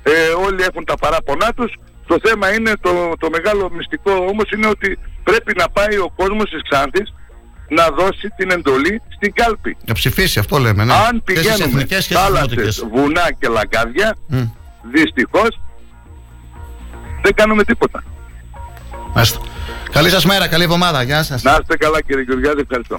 Ε, όλοι έχουν τα παράπονά τους. Το θέμα είναι, το, το μεγάλο μυστικό όμως είναι ότι πρέπει να πάει ο κόσμος της Ξάνθης να δώσει την εντολή στην κάλπη. Να ψηφίσει, αυτό λέμε. Ναι. Αν Και στις πηγαίνουμε εθνικές και στις θάλασσες, δημοτικές. βουνά και λαγκάδια, Μμ. δυστυχώς δεν κάνουμε τίποτα. Μάλιστα. Καλή σας μέρα, καλή εβδομάδα. Γεια σας. Να είστε καλά κύριε Γεωργιάδη, ευχαριστώ.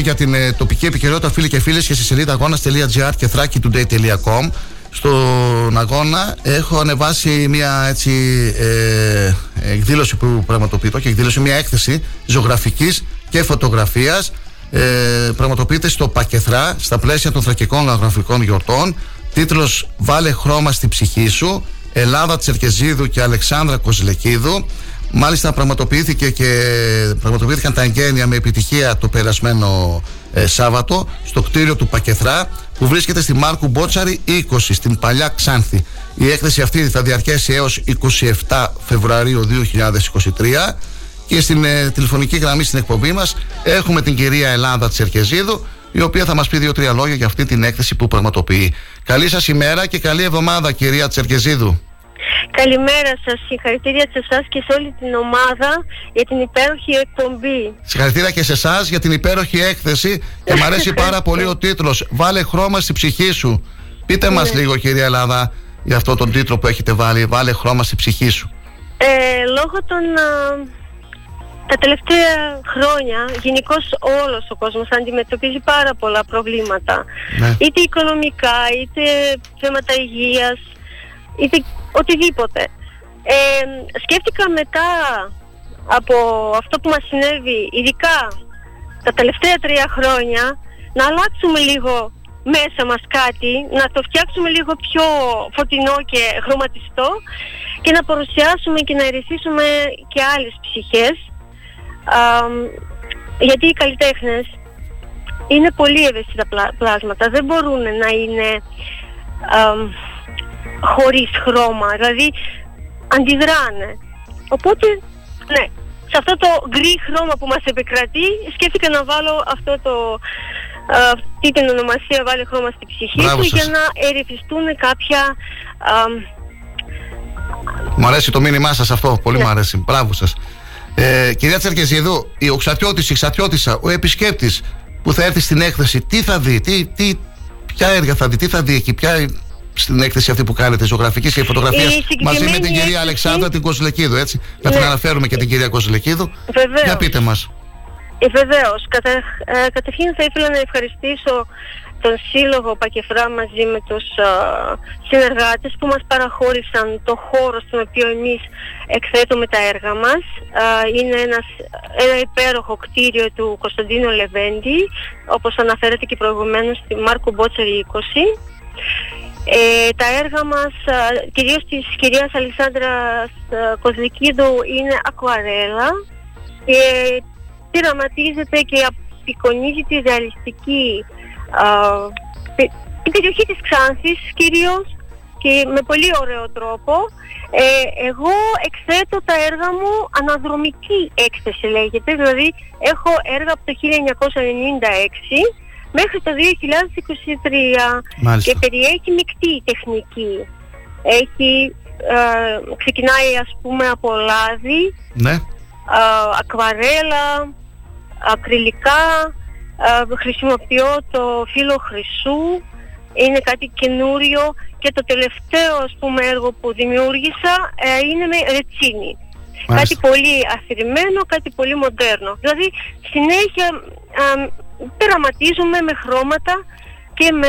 Να ενημερώνεστε για την ε, τοπική επικαιρότητα φίλοι και φίλες και στη σελίδα αγώνα.gr και thrakitoday.com στον αγώνα έχω ανεβάσει μια έτσι ε, εκδήλωση που πραγματοποιείται και εκδήλωση μια έκθεση ζωγραφικής και φωτογραφίας. Ε, πραγματοποιείται στο Πακεθρά στα πλαίσια των θρακικών αγραφικών γιορτών. Τίτλος «Βάλε χρώμα στη ψυχή σου» Ελλάδα Τσερκεζίδου και Αλεξάνδρα Κοζλεκίδου Μάλιστα πραγματοποιήθηκε και πραγματοποιήθηκαν τα εγγένεια με επιτυχία το περασμένο ε, Σάββατο στο κτίριο του Πακεθρά που βρίσκεται στη Μάρκου Μπότσαρη 20 στην Παλιά Ξάνθη. Η έκθεση αυτή θα διαρκέσει έως 27 Φεβρουαρίου 2023 και στην ε, τηλεφωνική γραμμή στην εκπομπή μας έχουμε την κυρία Ελλάδα Τσερκεζίδου η οποία θα μας πει δύο-τρία λόγια για αυτή την έκθεση που πραγματοποιεί. Καλή σας ημέρα και καλή εβδομάδα κυρία Τσερκεζίδου. Καλημέρα σας. Συγχαρητήρια σε εσάς και σε όλη την ομάδα για την υπέροχη εκπομπή. Συγχαρητήρια και σε εσάς για την υπέροχη έκθεση και μου αρέσει πάρα πολύ ο τίτλος. Βάλε χρώμα στη ψυχή σου. Πείτε Ναι. μα λίγο, κυρία Ελλάδα, για αυτόν τον τίτλο που έχετε βάλει. Βάλε χρώμα στη ψυχή σου. Ε, λόγω των. α, τα τελευταία χρόνια, γενικώς όλος ο κόσμος αντιμετωπίζει πάρα πολλά προβλήματα. Ναι. Είτε οικονομικά, είτε θέματα υγείας, είτε οτιδήποτε. Ε, σκέφτηκα μετά από αυτό που μας συνέβη, ειδικά τα τελευταία τρία χρόνια, να αλλάξουμε λίγο μέσα μας κάτι, να το φτιάξουμε λίγο πιο φωτεινό και χρωματιστό και να παρουσιάσουμε και να ερεθίσουμε και άλλες ψυχές Αμ, γιατί οι καλλιτέχνες είναι πολύ ευαίσθητα πλά- πλάσματα, δεν μπορούν να είναι αμ, χωρίς χρώμα, δηλαδή αντιδράνε. Οπότε, ναι, σε αυτό το γκρι χρώμα που μας επικρατεί, σκέφτηκα να βάλω αυτό το, α, αυτή την ονομασία «Βάλε χρώμα στη ψυχή Μπράβο σου» σας. για να ερεθιστούν κάποια αμ, Μου αρέσει το μήνυμά σας αυτό. Πολύ Ναι. μου αρέσει. Μπράβο σας. Ε, κυρία Τσερκεζίδου, η οξατιώτης, η ξατιώτησα, ο επισκέπτης που θα έρθει στην έκθεση, τι θα δει, τι, τι, ποια έργα θα δει, τι θα δει εκεί, ποια στην έκθεση αυτή που κάνετε, ζωγραφικής και φωτογραφίας, Η συγκεκριμένη μαζί με την κυρία έκθεση- Αλεξάνδρα την Κοσλεκίδου, έτσι. Να την Ναι. αναφέρουμε και την κυρία Κοσλεκίδου. Βεβαίως. Για πείτε μας. Ε, Βεβαίως. Κατα, ε, καταρχήν θα ήθελα να ευχαριστήσω τον Σύλλογο Πακεφρά μαζί με τους α, συνεργάτες που μας παραχώρησαν το χώρο στον οποίο εμείς εκθέτουμε τα έργα μας. Α, είναι ένας, ένα υπέροχο κτίριο του Κωνσταντίνου Λεβέντη, όπως αναφέρατε και προηγουμένως στη Μάρκο Μπότσερη 20. Ε, τα έργα μας, α, κυρίως της κυρίας Αλεξάνδρας α, Κοσλικίδου, είναι ακουαρέλα και πειραματίζεται και απεικονίζει τη ρεαλιστική α, πε- την περιοχή της Ξάνθης κυρίως και με πολύ ωραίο τρόπο. Ε, εγώ εκθέτω τα έργα μου αναδρομική έκθεση λέγεται, δηλαδή έχω έργα από το 1996 μέχρι το 2023 Μάλιστα. και περιέχει μεικτή τεχνική. Έχει, ε, ξεκινάει ας πούμε από λάδι, Ναι. α, ακβαρέλα, ακριλικά, α, χρησιμοποιώ το φύλλο χρυσού, είναι κάτι καινούριο και το τελευταίο ας πούμε έργο που δημιούργησα ε, είναι με ρετσίνη. Κάτι πολύ αφηρημένο, κάτι πολύ μοντέρνο. Δηλαδή συνέχεια α, πειραματίζουμε με χρώματα και με...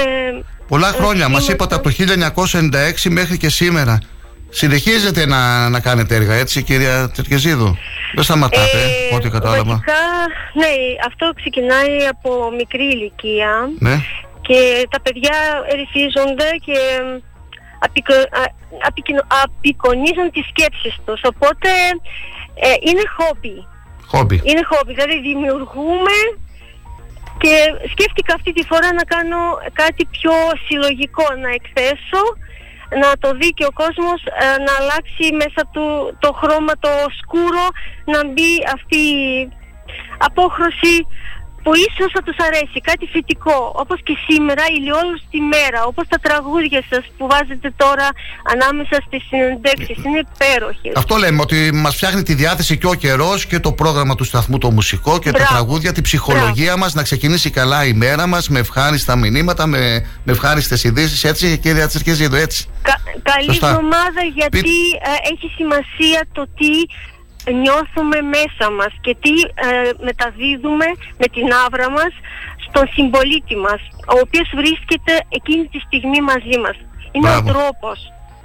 Πολλά χρόνια. Μας σχήματα. είπατε από το 1996 μέχρι και σήμερα. Συνεχίζετε να, να κάνετε έργα, έτσι, κυρία Τσερκεζίδου. Δεν σταματάτε, ε, ό,τι κατάλαβα. Βασικά, ναι, αυτό ξεκινάει από μικρή ηλικία Ναι. και τα παιδιά ερυθίζονται και απεικο, α, απεικοινο- απεικονίζουν τις σκέψεις τους. Οπότε ε, είναι χόμπι. Χόμπι. Είναι χόμπι, δηλαδή δημιουργούμε και σκέφτηκα αυτή τη φορά να κάνω κάτι πιο συλλογικό, να εκθέσω, να το δει και ο κόσμος, ε, να αλλάξει μέσα του το χρώμα το σκούρο, να μπει αυτή η απόχρωση που ίσως θα τους αρέσει, κάτι φυτικό, όπως και σήμερα, ηλιόλουστη μέρα, όπως τα τραγούδια σας που βάζετε τώρα ανάμεσα στις συνεντεύξεις, είναι υπέροχοι. Αυτό λέμε, ότι μας φτιάχνει τη διάθεση και ο καιρός και το πρόγραμμα του σταθμού, το μουσικό και τα Μπράβο. τραγούδια, την ψυχολογία μας να ξεκινήσει καλά η μέρα μας με ευχάριστα μηνύματα, με, με ευχάριστες ειδήσεις. Έτσι, κυρία Τσερκεζίδου, έτσι. Κα- καλή Σωστά. εβδομάδα γιατί ε, έχει σημασία το τι νιώθουμε μέσα μας και τι ε, μεταδίδουμε με την άβρα μας στον συμπολίτη μας, ο οποίος βρίσκεται εκείνη τη στιγμή μαζί μας. Είναι Μπράβο. ο τρόπος.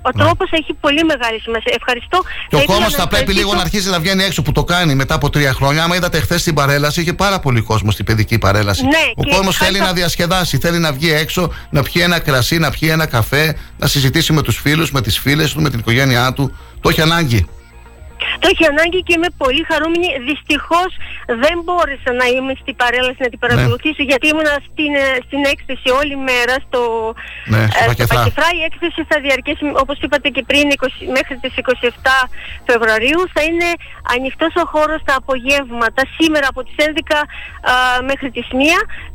Ο τρόπος έχει πολύ μεγάλη σημασία. Ευχαριστώ. Και ο ήθελα κόσμο να θα πρέπει ευχαριστήσω- λίγο να αρχίσει να βγαίνει έξω που το κάνει μετά από τρία χρόνια. Άμα είδατε χθες την παρέλαση, είχε πάρα πολύ κόσμο στην παιδική παρέλαση. Ναι, ο και κόσμο χάρηκα- θέλει να διασκεδάσει, θέλει να βγει έξω, να πιει ένα κρασί, να πιει ένα καφέ, να συζητήσει με τους φίλους, με τις φίλες του, με την οικογένειά του. Το έχει ανάγκη. Το έχει ανάγκη και είμαι πολύ χαρούμενη. Δυστυχώς δεν μπόρεσα να είμαι στην παρέλαση να την Ναι. παρακολουθήσω γιατί ήμουνα στην, ε, στην έκθεση όλη μέρα στο, Ναι, στο ε, στο Πακεφρά. Πακεφρά. Η έκθεση θα διαρκέσει όπως είπατε και πριν 20, μέχρι τις 27 Φεβρουαρίου. Θα είναι ανοιχτός ο χώρος τα απογεύματα σήμερα από τις 11 α, μέχρι τις 1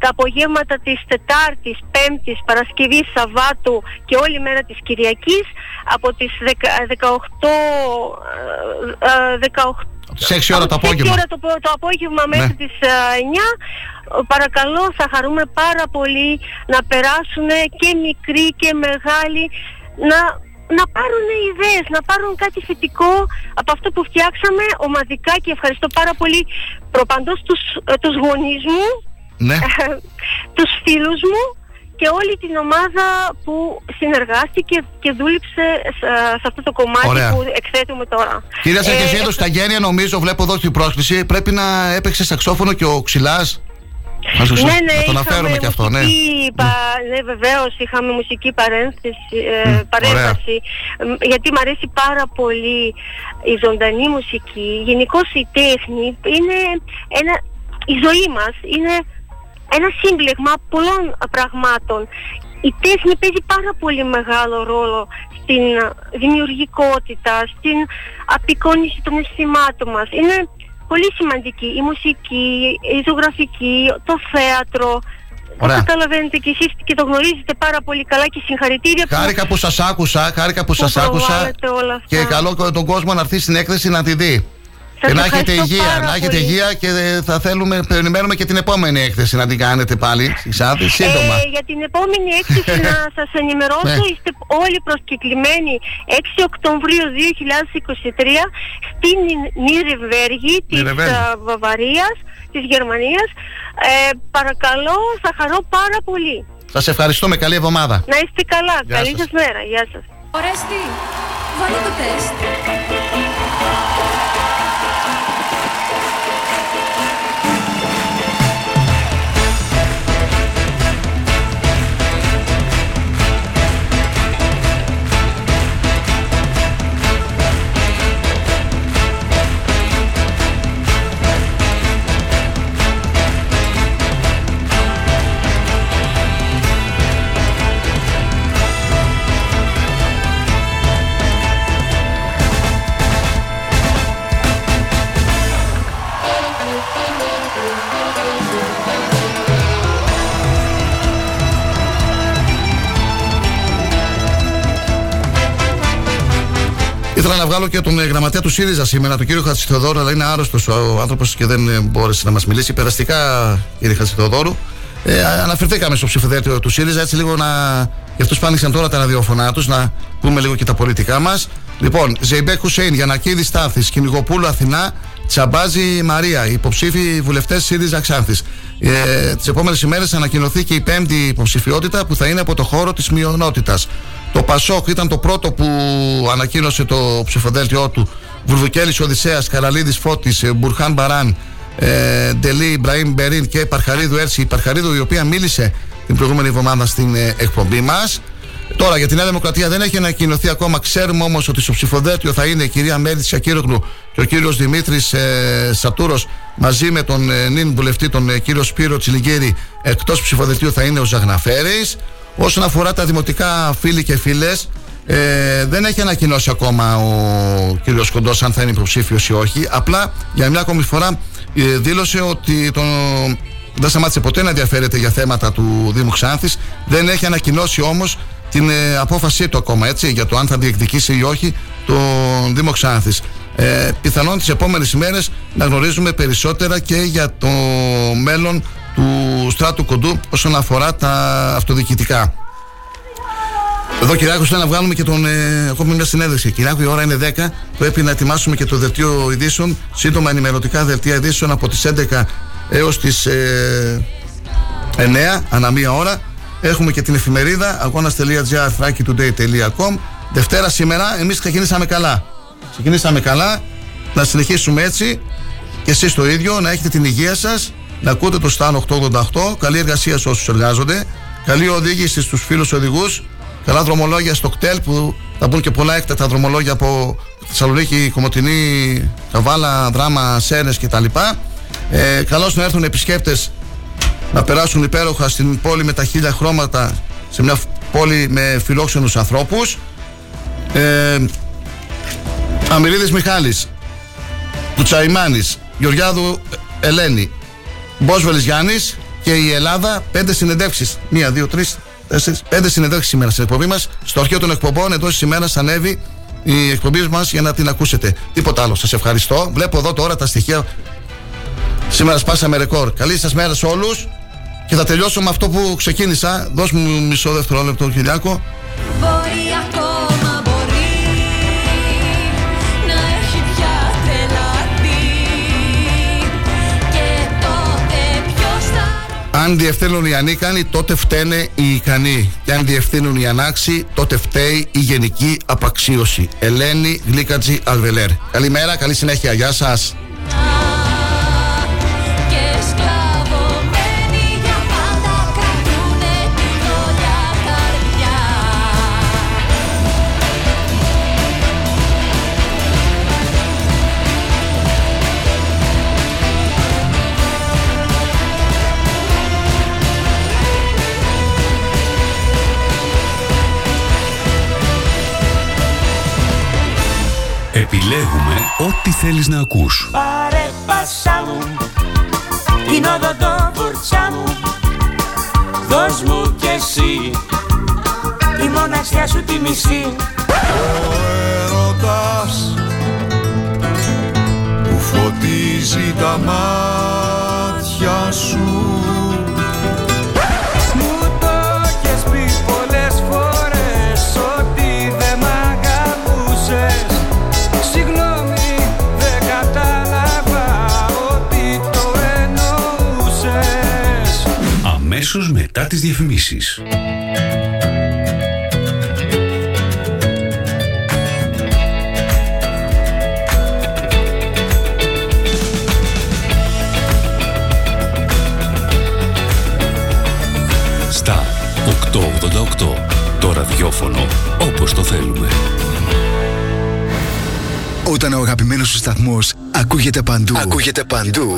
τα απογεύματα της Τετάρτης, Πέμπτης, Παρασκευής, Σαββάτου και όλη μέρα της Κυριακής από τις 10 18 ε, ε, 18 τις 6 ώρα το από τις 6 απόγευμα. ώρα το, πο- το απόγευμα μέχρι Ναι. τις ε, 9 ε, παρακαλώ θα χαρούμε πάρα πολύ να περάσουν και μικροί και μεγάλοι να, να πάρουν ιδέες, να πάρουν κάτι θετικό από αυτό που φτιάξαμε ομαδικά και ευχαριστώ πάρα πολύ προπαντός τους, ε, τους γονείς μου, Ναι. τους φίλους μου και όλη την ομάδα που συνεργάστηκε και δούλεψε σε, σε αυτό το κομμάτι Ωραία. που εκθέτουμε τώρα. Κυρία Ε, Σαρκεσίδου, στα γένεια νομίζω, βλέπω εδώ στην πρόσκληση, πρέπει να έπαιξε σαξόφωνο και ο Ξυλάς. Να, σου- ναι, ναι, να τον είχαμε αναφέρουμε και αυτό, ναι. μουσική πα- ναι, βεβαίως είχαμε μουσική παρένθεση, ε, παρέμβαση Μ, γιατί μου αρέσει πάρα πολύ η ζωντανή μουσική. Γενικώς η τέχνη είναι ένα, η ζωή μας είναι ένα σύμπλεγμα πολλών πραγμάτων. Η τέχνη παίζει πάρα πολύ μεγάλο ρόλο στην δημιουργικότητα, στην απεικόνιση των αισθημάτων μας. Είναι πολύ σημαντική η μουσική, η ζωγραφική, το θέατρο. Το Ωραία. καταλαβαίνετε και εσείς και το γνωρίζετε πάρα πολύ καλά και συγχαρητήρια που Χάρηκα που σας άκουσα, χάρηκα που που σας άκουσα προβάλλετε όλα αυτά. και καλό και τον κόσμο να έρθει στην έκθεση να τη δει. Σας και να έχετε ευχαριστώ υγεία, πάρα να έχετε πολύ. υγεία και ε, θα θέλουμε, περιμένουμε και την επόμενη έκθεση να την κάνετε πάλι στη Ξάνθη, σύντομα. Ε, για την επόμενη έκθεση να σας ενημερώσω, Ναι. είστε όλοι προσκεκλημένοι 6 Οκτωβρίου 2023 στην Νιρεβέργη της Νιρεμβέργη. α, Βαβαρίας, της Γερμανίας. Ε, παρακαλώ, θα χαρώ πάρα πολύ. Σας ευχαριστούμε, καλή εβδομάδα. Να είστε καλά. Γεια Καλή σας. σας μέρα. Γεια σας. Ορέστη, βάλε το τεστ. Ήθελα να βγάλω και τον ε, γραμματέα του ΣΥΡΙΖΑ σήμερα, τον κύριο Χατζηθεοδόρου, αλλά είναι άρρωστος ο άνθρωπος και δεν ε, μπόρεσε να μας μιλήσει. Περαστικά, κύριε Χατζηθεοδόρου. Ε, α- αναφερθήκαμε στο ψηφοδέλτιο του ΣΥΡΙΖΑ, έτσι λίγο να. Για αυτούς που άνοιξαν τώρα τα ραδιοφωνά τους, να πούμε λίγο και τα πολιτικά μας. Λοιπόν, Ζεϊμπέκ Χουσέιν, Γιανακίδη Στάθης, Κυνηγοπούλου Αθηνά, Τσαμπάζη Μαρία, υποψήφοι βουλευτές ΣΥΡΙΖΑ Ξάνθης. Ε, Τις επόμενες ημέρες ανακοινωθεί και η πέμπτη υποψηφιότητα που θα είναι από το χώρο της μειονότητας. Το Πασόκ ήταν το πρώτο που ανακοίνωσε το ψηφοδέλτιό του. Βουρβουκέλης Οδυσσέας, Καραλίδης Φώτης, ε, Μπουρχάν Μπαράν, ε, Ντελή Ιμπραήμ Μπερίν και Παρχαρίδου Έρση. Η Παρχαρίδου η οποία μίλησε την προηγούμενη εβδομάδα στην ε, εκπομπή μας. Τώρα για τη Νέα Δημοκρατία δεν έχει ανακοινωθεί ακόμα. Ξέρουμε όμως ότι στο ψηφοδέλτιο θα είναι η κυρία Μέρη Σακύρογλου και ο κύριος Δημήτρης ε, Σατούρος μαζί με τον ε, νυν βουλευτή, τον ε, κύριο Σπύρο Τσιλιγκέρη. Εκτός ψηφοδελτίου θα είναι ο Ζαγναφέρης. Όσον αφορά τα δημοτικά φίλοι και φίλες, ε, δεν έχει ανακοινώσει ακόμα ο κύριος Κοντός αν θα είναι υποψήφιος ή όχι. Απλά για μια ακόμη φορά ε, δήλωσε ότι τον, δεν σταμάτησε ποτέ να ενδιαφέρεται για θέματα του Δήμου Ξάνθης Δεν έχει ανακοινώσει όμως την ε, απόφασή του ακόμα έτσι, για το αν θα διεκδικήσει ή όχι τον Δήμο Ξάνθης. Ε, πιθανόν τις επόμενες ημέρες να γνωρίζουμε περισσότερα και για το μέλλον του στράτου κοντού όσον αφορά τα αυτοδιοικητικά. Εδώ Κυριάκο θέλω να βγάλουμε και τον. Ε, ακόμη μια συνέντευξη. Κυριάκο, η ώρα είναι 10. Πρέπει να ετοιμάσουμε και το δελτίο ειδήσεων. Σύντομα ενημερωτικά δελτία ειδήσεων από τις 11 έως τις ε, 9 ανά μία ώρα. Έχουμε και την εφημερίδα αγώνα.gr thrakitoday.com. Δευτέρα σήμερα εμείς ξεκινήσαμε καλά. Ξεκινήσαμε καλά. Να συνεχίσουμε έτσι. Και εσείς το ίδιο, να έχετε την υγεία σας, να ακούτε το Στάν 888. Καλή εργασία σε όσους εργάζονται. Καλή οδήγηση στους φίλους οδηγούς. Καλά δρομολόγια στο κτέλ που Θα μπουν και πολλά έκτακτα δρομολόγια από Θεσσαλονίκη, Κομωτινή, Καβάλα, Δράμα, Σέρες κτλ. Ε, καλώς να έρθουν επισκέπτες να περάσουν υπέροχα στην πόλη με τα χίλια χρώματα σε μια πόλη με φιλόξενους ανθρώπους. Ε, Αμυρίδης Μιχάλης, του Τσαϊμάνης, Γεωργιάδου Ελένη, Μπόσβελης Γιάννης και η Ελλάδα πέντε συνεντεύξεις. Μία, δύο, τρεις, τέσσερις, πέντε συνεντεύξεις σήμερα στην εκπομπή μας. Στο αρχείο των εκπομπών εντός της ημέρας ανέβει η εκπομπή μας για να την ακούσετε. Τίποτα άλλο. Σας ευχαριστώ. Βλέπω εδώ τώρα τα στοιχεία. Σήμερα σπάσαμε ρεκόρ. Καλή σας μέρα σε όλους. Και θα τελειώσω με αυτό που ξεκίνησα. Δώσ' μου μισό δευτερόλεπτο, Κυριάκο. Μπορεί ακόμα Αν διευθύνουν οι ανίκανοι, τότε φταίνε οι ικανοί. Και αν διευθύνουν οι ανάξιοι, τότε φταίει η γενική απαξίωση. Ελένη Γλίκατζη Αλβελέρ. Καλημέρα, καλή συνέχεια. Γεια σας. Επιλέγουμε ό,τι θέλεις να ακούς. Πάρε πάσα μου την οδοντόβουρτσα μου. Δώσ' μου κι εσύ τη μοναξιά σου τη μισή. Ο έρωτας που φωτίζει τα μάτια σου Αμέσως μετά τις διαφημίσεις. Στα 888. Το ραδιόφωνο όπως το θέλουμε. Όταν ο αγαπημένος σου σταθμός ακούγεται παντού, ακούγεται παντού,